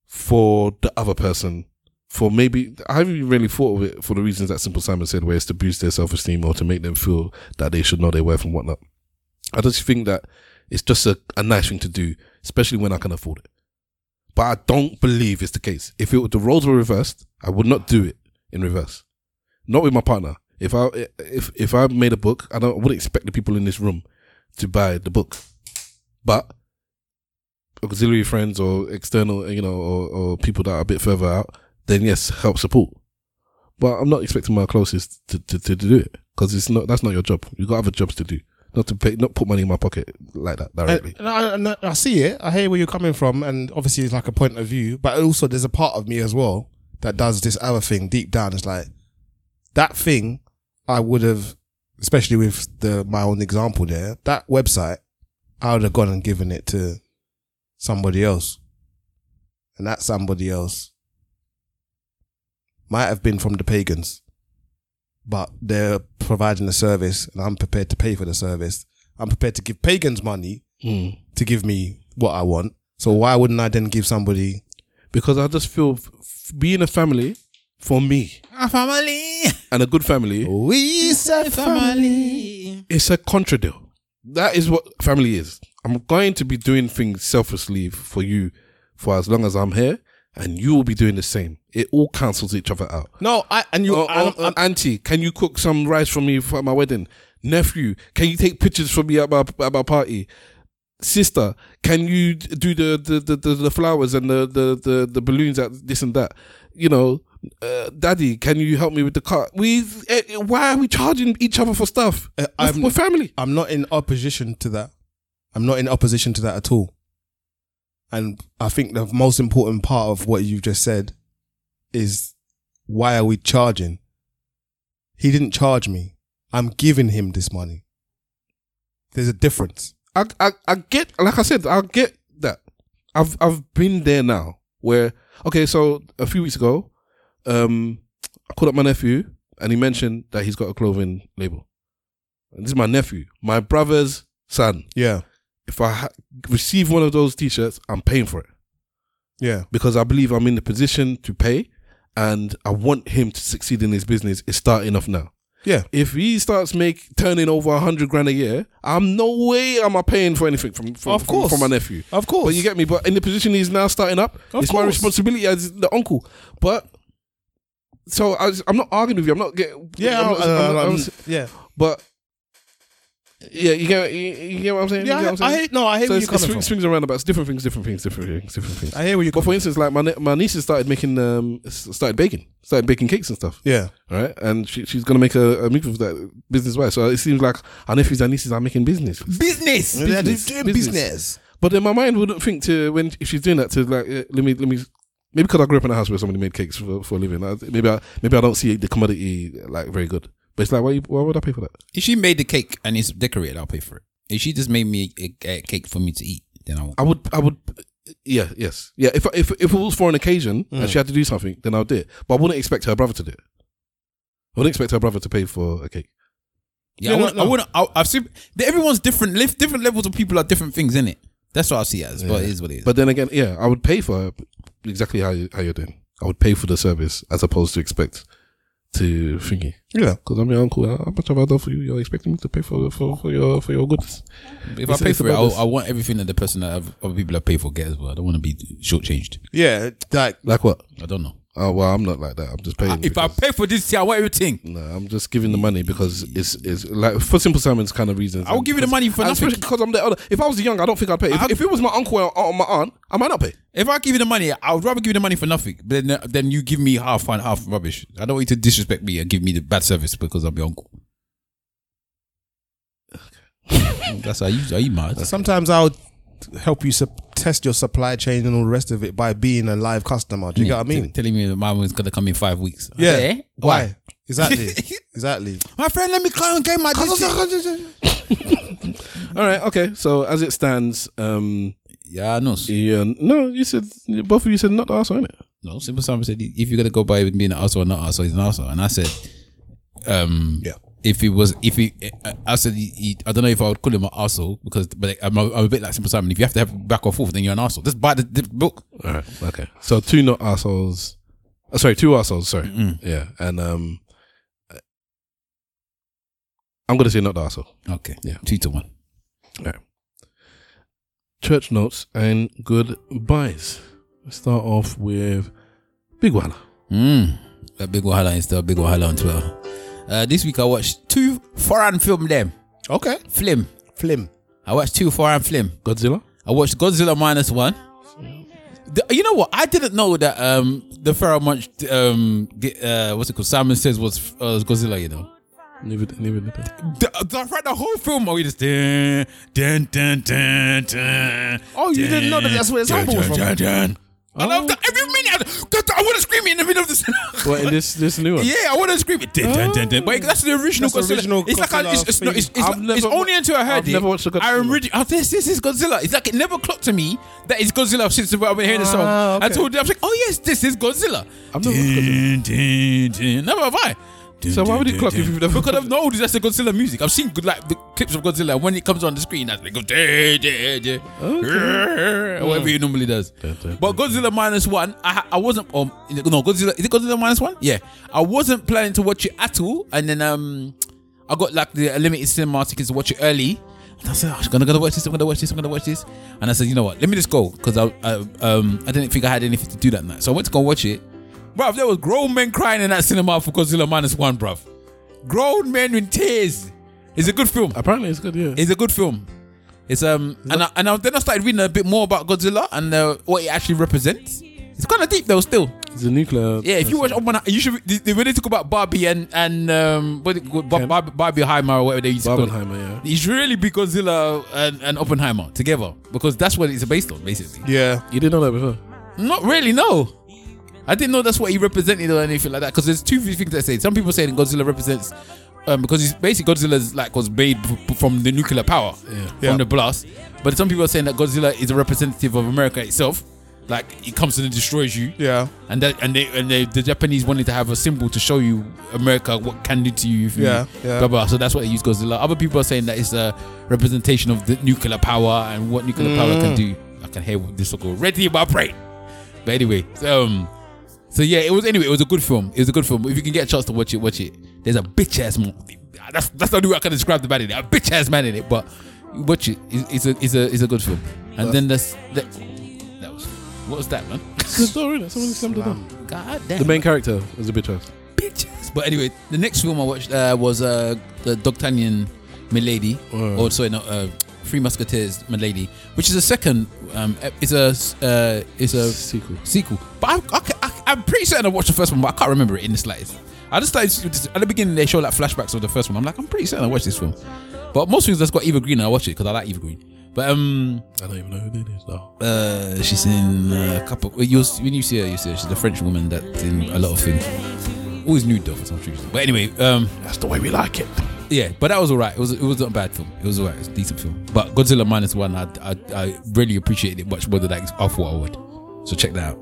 for the other person. For maybe I haven't really thought of it for the reasons that Simple Simon said, where it's to boost their self esteem or to make them feel that they should know their worth and whatnot. I just think that it's just a, a nice thing to do, especially when I can afford it. But I don't believe it's the case. If it, the roles were reversed, I would not do it in reverse. Not with my partner. If I if if I made a book, I don't I wouldn't expect the people in this room to buy the book. But auxiliary friends or external, you know, or, or people that are a bit further out, then yes, help support. But I'm not expecting my closest to, to, to do it because it's not that's not your job. You've got other jobs to do, not to pay, not put money in my pocket like that directly.
And, and I, and I- I see it. I hear where you're coming from, and obviously it's like a point of view. But also, there's a part of me as well that does this other thing deep down. It's like that thing I would have, especially with the my own example there. That website, I would have gone and given it to somebody else, and that somebody else might have been from the pagans, but they're providing a service, and I'm prepared to pay for the service. I'm prepared to give pagans money
Mm.
to give me what I want. So why wouldn't I then give somebody?
Because I just feel f- f- being a family for me
A family.
and a good family.
We say
family.
It's a contra deal. That is what family is. I'm going to be doing things selflessly for you for as long as I'm here, and you will be doing the same. It all cancels each other out.
No, I and you,
Oh, oh, auntie, can you cook some rice for me for my wedding? Nephew, can you take pictures for me at my at my party? Sister, can you do the the, the, the, the flowers and the, the, the, the balloons at this and that? You know, uh, daddy, can you help me with the car? We eh, why are we charging each other for stuff?
I'm,
We're family.
I'm not in opposition to that. I'm not in opposition to that at all. And I think the most important part of what you've just said is why are we charging? He didn't charge me. I'm giving him this money. There's a difference.
I, I I get like I said, I get that. I've I've been there now where okay, so a few weeks ago, um I called up my nephew and he mentioned that he's got a clothing label. And this is my nephew, my brother's son.
Yeah.
If I ha- receive one of those t-shirts, I'm paying for it
Yeah.
because I believe I'm in the position to pay and I want him to succeed in his business. It's starting off now.
Yeah.
If he starts make turning over a hundred grand a year, I'm no way am I paying for anything from from,
Of course.
from my nephew.
Of course.
But you get me. But in the position he's now starting up,
Of
it's my
course.
responsibility as the uncle. But so I was, I'm not arguing with you. I'm not getting.
Yeah,
I'm not- I'm not- I'm-
yeah.
But yeah, you get you, you get what I'm saying.
Yeah,
You get what I'm
I- I
saying?
hear- no, I hear
so
where you're coming
swings,
from.
swings around about different things, different things, different things, different things.
I hear where you.
But for instance, like my ne- my niece has started making um started baking, started baking cakes and stuff.
Yeah.
right. And she, she's gonna make a, a move with that business wise. So it seems like our nephews and nieces are making business.
Business.
They're doing business.
But then my mind wouldn't think to when if she's doing that to like uh, let me let me maybe because I grew up in a house where somebody made cakes for, for a living. I, maybe I maybe I don't see the commodity like very good. But it's like why you, why would I pay for that?
If she made the cake and it's decorated, I'll pay for it. If she just made me a, a cake for me to eat, then I won't.
I would I would yeah yes yeah if if if it was for an occasion
Mm.
and she had to do something then I'll do it. But I wouldn't expect her brother to do it. I wouldn't expect her brother to pay for a cake.
Yeah,
Yeah,
I wouldn't.
no.
I wouldn't I, I've seen everyone's different. Live different levels of people are different things in it. That's what I see it as. But it is what it is.
But then again, yeah, I would pay for exactly how you, how you're doing. I would pay for the service as opposed to expect to thingy.
Yeah.
Because I'm your uncle. How much have I done for you? You're expecting me to pay for for, for your for your goods.
if
It's-
I pay for it, I'll,
this.
I want everything that the person that have, other people have paid for get as well. I don't want to be shortchanged.
Yeah. Like
Like what?
I don't know.
Oh well, I'm not like that. I'm just paying.
Ah, if I pay for this, I want everything.
No, I'm just giving the money because it's it's like for simple Simon's kind of reasons.
I will give you the money for
And
nothing.
especially because I'm the other. If I was young, I don't think I'd pay. If, if it was my uncle or, or my aunt, I might not pay.
If I give you the money, I would rather give you the money for nothing. than then, then you give me half and half rubbish. I don't want you to disrespect me and give me the bad service because I'm your uncle. That's how you are you mad?
sometimes I'll help you sup- test your supply chain and all the rest of it by being a live customer. Do you get what I mean?
Telling me that my one's gonna come in five weeks.
Yeah.
Eh?
Why? Exactly. exactly.
My friend, let me come and get my.
All right, okay. So as it stands, um,
yeah, no,
yeah, no. You said both of you said not the arsehole, innit?
No, Simple Simon said if you're gonna go by with being an asshole or not asshole, he's an asshole. And I said, um,
yeah.
If he was, if he, I said, he, he- I don't know if I would call him an asshole because, but I'm a, I'm a bit like Simple Simon. If you have to have back or forth, then you're an asshole. Just buy the, the book.
All right, okay. So two not assholes. Oh, sorry, two assholes. Sorry, yeah, and um, I'm gonna say not the asshole.
Okay,
yeah,
two to one.
All right. Church notes and goodbyes. Let's start off with Big Wahala.
Mm. That big Wahala is still big Wahala on Twitter. Uh, this week I watched two foreign film them.
Okay.
Film.
Film.
I watched two foreign film.
Godzilla?
I watched Godzilla minus one. The- you know what? I didn't know that um the Pharoahe Monch um uh what's it called? Simon says was uh, Godzilla. You know.
Never, never, never.
The, the, the whole film, we just dun, dun, dun, dun, dun,
Oh, you didn't know that that's where sample was
dun,
from?
dun, dun. I love that every minute. This.
What in this this new one?
Yeah, I want to scream it. Dun, dun, dun, dun. But that's the original
That's the
Godzilla.
original
it's like I, it's,
Godzilla
it's, it's, it's,
I've
not- it's
never-
only until I heard
I've
it.
never watched the
I
Godzilla.
already. Oh, this this is Godzilla. It's like it never clocked to me that it's Godzilla since I've been hearing the song.
Ah, okay.
I told you, I was like, oh yes, this is Godzilla.
I've never watched Godzilla.
Dun, dun, dun. Never have I.
So why would it clock if you've never-
Because I've known that's the Godzilla music. I've seen good like the clips of Godzilla. When it comes on the screen, that's like go or whatever he normally does. But Godzilla minus one, I I wasn't um no Godzilla is it Godzilla minus one? Yeah, I wasn't planning to watch it at all, and then um I got like the limited cinema tickets to watch it early. And I said, oh, I'm gonna, gonna watch this. I'm gonna watch this. I'm gonna watch this. And I said, you know what? Let me just go because I, I um I didn't think I had anything to do that night. So I went to go watch it. Bruv, there was grown men crying in that cinema for Godzilla minus one, bruv. Grown men in tears. It's a good film.
Apparently, it's good. Yeah.
It's a good film. It's um and I, and I, then I started reading a bit more about Godzilla and uh, what it actually represents. It's kind of deep though, still.
It's a nuclear.
Yeah, if you watch Oppenheimer, you should. They, they they talk about Barbie and and um, what it called, Bar- Bar- Barbie Heimer or whatever they used to call it.
Barbenheimer, yeah.
It should really be Godzilla and, and Oppenheimer together because that's what it's based on, basically.
Yeah.
You didn't know that before?
Not really, no. I didn't know that's what he represented or anything like that. Because there's two things I say. Some people say Godzilla represents um, because he's basically Godzilla's like was made from the nuclear power from
Yeah.
the blast. But some people are saying that Godzilla is a representative of America itself. Like it comes and destroys you.
Yeah.
And that and they and they, the Japanese wanted to have a symbol to show you America what can do to you. If you
Yeah, yeah.
Blah, blah. So that's why they use Godzilla. Other people are saying that it's a representation of the nuclear power and what nuclear power can
Mm.
do. I can hear this will go ready in my brain. But anyway, um, so yeah, it was anyway. It was a good film. It was a good film. If you can get a chance to watch it, watch it. There's a bitch ass man. That's that's the only way I can describe the man in it. A bitch ass man in it, but watch it. It's, it's a it's a it's a good film. And then that's that. That was what was that man?
It's story. innit? Someone slammed it down.
God damn.
The main character was a bitch ass.
But anyway, the next film I watched uh, was uh, the D'Artagnan Milady, or sorry, no, uh, Three Musketeers Milady, which is a second. Um, it's a uh, it's a
sequel.
Sequel, but I, I, I'm pretty certain I watched the first one, but I can't remember it in the slightest. I just started at the beginning. They show like flashbacks of the first one. I'm like, I'm pretty certain I watched this film. But most things that's got Eva Green, I watch it because I like Eva Green. But um,
I don't even know who that is though.
uh, she's in a couple. You when you see her, you see her. She's a French woman that's in a lot of things. Always nude though for some reason. But anyway, um,
that's the way we like it.
Yeah, but that was alright. It was it was not a bad film. It was alright. It was a decent film. But Godzilla minus one, I I, I really appreciated it much more than I I thought I would. So check that out.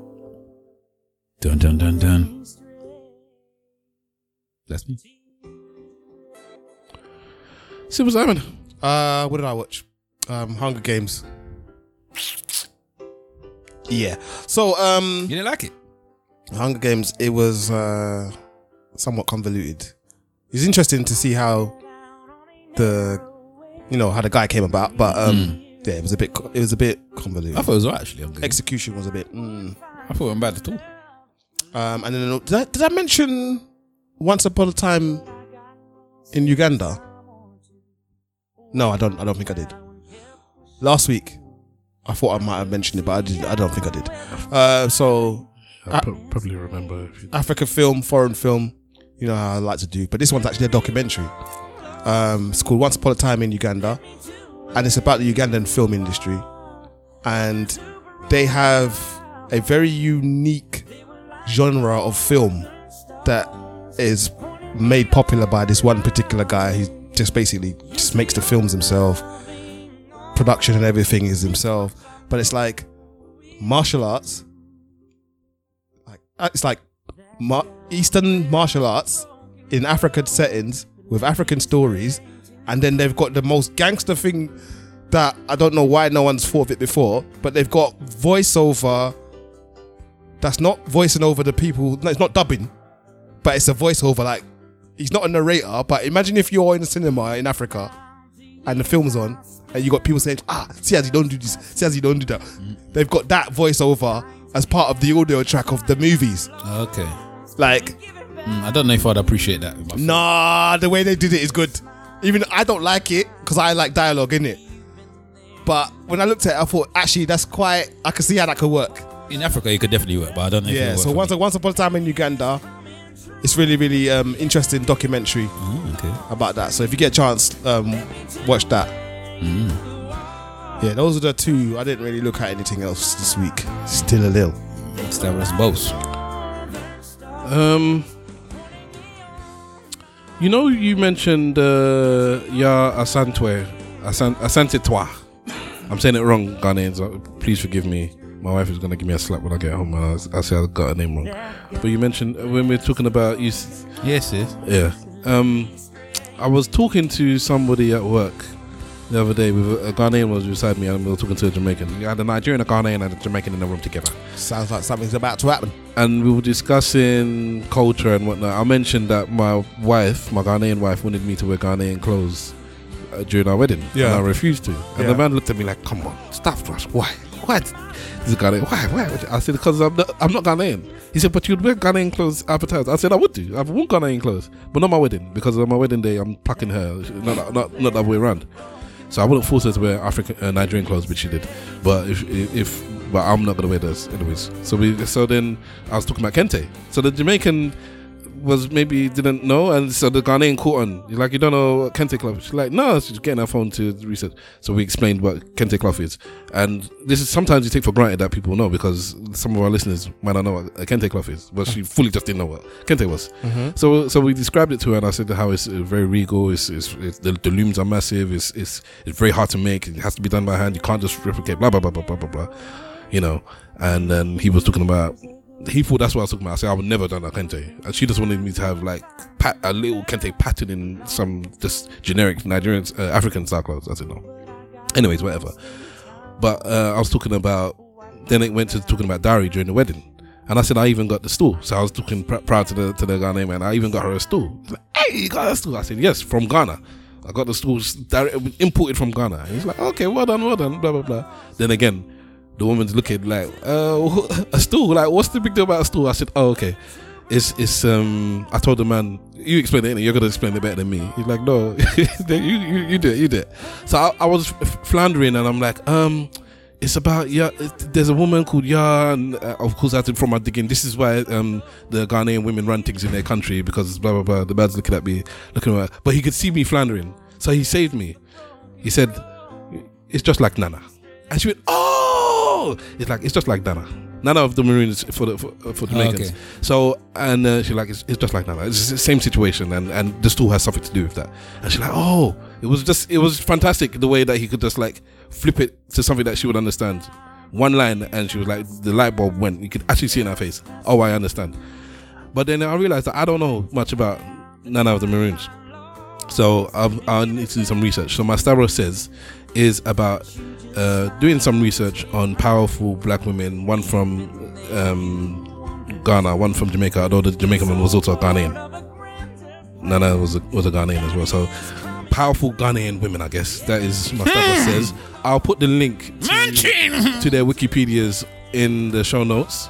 Dun dun dun dun. That's me.
Simple Simon.
Uh, what did I watch? Um, Hunger Games. Yeah. So, um,
you didn't like it?
Hunger Games. It was uh, somewhat convoluted. It's interesting to see how the, you know, how the guy came about, but um, yeah, it was a bit, it was a bit convoluted.
I thought it was alright actually. Hunger Games.
Execution was a bit. Mm.
I thought it wasn't bad at all.
Um, and then did I, did I mention Once Upon a Time in Uganda? No, I don't. I don't think I did. Last week, I thought I might have mentioned it, but I didn't. I don't think I did. Uh, so,
I pro- probably remember. If you,
African film, foreign film. You know how I like to do, but this one's actually a documentary. Um, it's called Once Upon a Time in Uganda, and it's about the Ugandan film industry. And they have a very unique genre of film that is made popular by this one particular guy. He's just basically just makes the films himself. Production and everything is himself. But it's like martial arts. Like uh, it's like mar- Eastern martial arts in African settings with African stories, and then they've got the most gangster thing that I don't know why no one's thought of it before, but they've got voiceover that's not voicing over the people. No, it's not dubbing, but it's a voiceover. Like he's not a narrator, but imagine if you're in a cinema in Africa and the film's on, and you got people saying, "Ah, see as you don't do this, see as you don't do that." They've got that voiceover as part of the audio track of the movies.
Okay.
Like,
Mm, I don't know if I'd appreciate that.
nah, the way they did it is good. Even I don't like it because I like dialogue in it. But when I looked at it, I thought actually that's quite. I can see how that could work.
In Africa, it could definitely work, but I don't know. if
Yeah. So once once upon a time in Uganda, it's really really um, interesting documentary about that. So if you get a chance, um, watch that. Yeah, those are the two. I didn't really look at anything else this week. Still a little.
for me. Stavros Bose.
Um, you know, you mentioned uh, Ya Asantwe, Asan, Asante Toi. I'm saying it wrong, Ghanaians. uh, Please forgive me. My wife is gonna give me a slap when I get home. And I, s- I say I got her name wrong. But you mentioned uh, when we we're talking about you.
Yes, yes.
Yeah. Um, I was talking to somebody at work the other day with a, a Ghanaian was beside me, and we were talking to a Jamaican. You had a Nigerian, a Ghanaian, and a Jamaican in the room together.
Sounds like something's about to happen.
And we were discussing culture and whatnot. I mentioned that my wife, my Ghanaian wife, wanted me to wear Ghanaian clothes uh, during our wedding,
Yeah.
and I refused to. And the man looked at me like, "Come on, stop, Russ. Why? Why?" This is Ghanaian. Why? Why? I said, "Because I'm not, I'm not Ghanaian." He said, "But you'd wear Ghanaian clothes advertised." I said, "I would do. I've worn Ghanaian clothes, but not my wedding because on my wedding day I'm packing her, not not not the other way around." So I wouldn't force her to wear African uh, Nigerian clothes, which she did. But if if but I'm not gonna wear those anyways. So we so then I was talking about kente. So the Jamaican was maybe didn't know, and so the Ghanaian caught on. He's like, you don't know what kente cloth? She's like, no, she's getting her phone to research. So we explained what kente cloth is, and this is sometimes you take for granted that people know because some of our listeners might not know what a kente cloth is, but she fully just didn't know what kente was.
Mhm.
So so we described it to her, and I said how it's uh, very regal. It's, it's, it's the, the looms are massive. It's, it's it's very hard to make. It has to be done by hand. You can't just replicate. Blah blah blah blah blah blah blah. You know. And then he was talking about. He thought that's what I was talking about. I said I would never done a kente, and she just wanted me to have like pat, a little kente pattern in some just generic Nigerian uh, African style clothes. I said no. Anyways, whatever. But uh, I was talking about. Then it went to talking about dowry during the wedding. And I said I even got the stool. So I was talking pr- proud to the to the Ghanaian man. I even got her a stool. Like, hey, you got a stool? I said yes, from Ghana. I got the stool direct, imported from Ghana. And he's like, okay, well done, well done, blah blah blah. Then again, the woman's looking like, uh, a stool. Like, what's the big deal about a stool? I said, oh, okay. It's it's um. I told the man, you explain it. You're gonna explain it better than me. He's like, no, you, you you do it, you do it. So I, I was floundering, and I'm like, um, it's about yeah. There's a woman called Yaa, and uh, of course I to from my digging. This is why um the Ghanaian women run things in their country because blah blah blah. The man's looking at me, looking at, but he could see me floundering, so he saved me. He said, "It's just like Nana," and she went, "Oh, it's like it's just like Nana." Nana of the Maroons for the for, for Jamaicans.
okay.
So and uh, she's like, it's, it's just like Nana. It's the same situation, and and the stool has something to do with that. And she's like, oh, it was just it was fantastic the way that he could just like flip it to something that she would understand. One line, and she was like, the light bulb went. You could actually see in her face. Oh, I understand. But then I realized that I don't know much about Nana of the Maroons. So um, I need to do some research. So my Stavros says is about uh, doing some research on powerful black women. One from um, Ghana, one from Jamaica. Although the Jamaican one was also a Ghanaian. Nana was a, was a Ghanaian as well. So powerful Ghanaian women, I guess that is my Stavros says. I'll put the link to, to their Wikipedias in the show notes.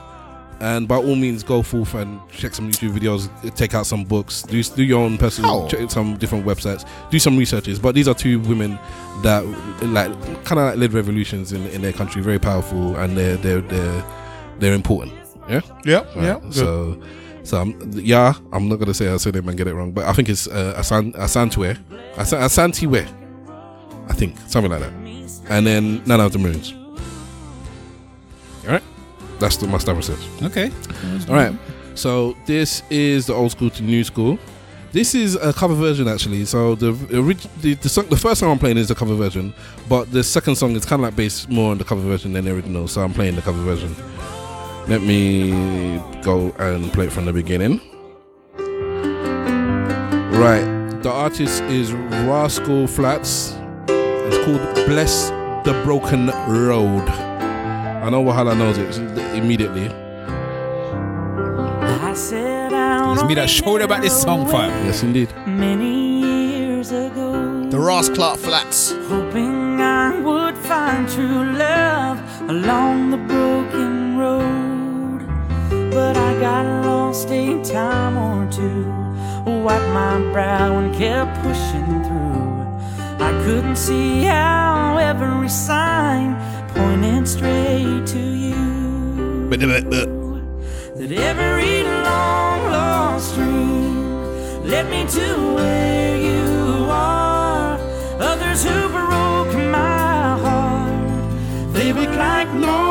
And by all means, go forth and check some YouTube videos, take out some books, do, do your own personal,
Oh.
check some different websites, do some researches. But these are two women that like kind of like led revolutions in, in their country, very powerful, and they're they're they're they're important. Yeah,
Yeah, yeah, good.
So, so I'm, yeah, I'm not gonna say I said name and get it wrong, but I think it's uh, Asan Asantwe, Asan, Asantiwe, I think something like that, and then Nana of the Moons. All right, that's the my Stavros says.
Okay.
All right. So this is the old school to new school. This is a cover version actually. So the orig- the, the, song, the first song I'm playing is the cover version, but the second song is kind of like based more on the cover version than the original. So I'm playing the cover version. Let me go and play it from the beginning. Right, the artist is Rascal Flatts. It's called Bless the Broken Road. I know Wahala knows it immediately.
I set out
It's me that showed about this song, fam.
Yes, indeed.
many years ago.
The Rascal Flatts.
Hoping I would find true love along the broken road. But I got lost a time or two, wiped my brow and kept pushing through. I couldn't see how every sign pointed straight to you. That every long lost dream led me to where you are. Others who broke my heart, they look like northern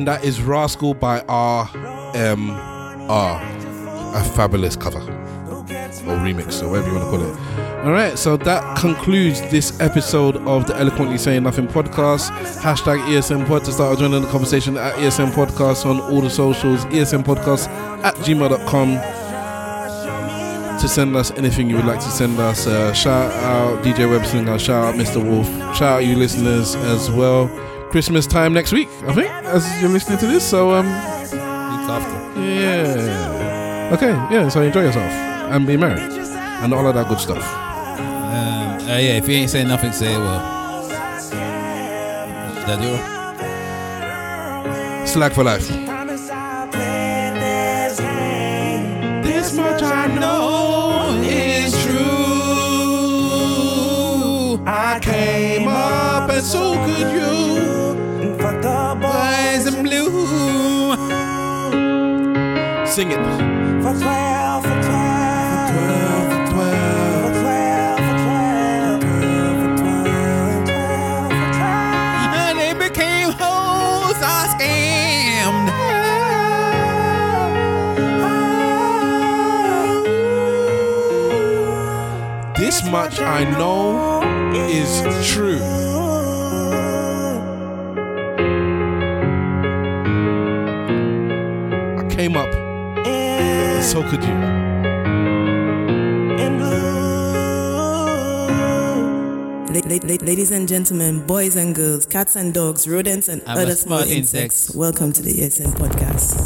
And that
is Rascal by RMR. A fabulous cover. Or remix, or whatever you want to call it. Alright, so that concludes this episode of the Eloquently Saying Nothing podcast. Hashtag ESN Pod to start joining the conversation at ESN Podcast on all the socials, ESN Podcast at gmail.com to send us anything you would like to send us. Uh, shout out DJ Webslinger, shout out Mr. Wolf, shout out you listeners as well. Christmas time next week, I think, as you're listening to this. So, um, yeah. Okay, yeah, so enjoy yourself and be merry and all of that good stuff.
Um, uh, yeah, if you ain't saying nothing, say it well. Should I do it?
For life.
This much I know is true. I came
Sing it.
For 12, for 12. For 12, for 12. For 12, for 12. For 12, for 12.
And they became hoes I scammed.
Ah, this much I know is true.
Ladies and gentlemen, boys and girls, cats and dogs, rodents and
I'm
other
small
small insects, welcome to the ESN podcast.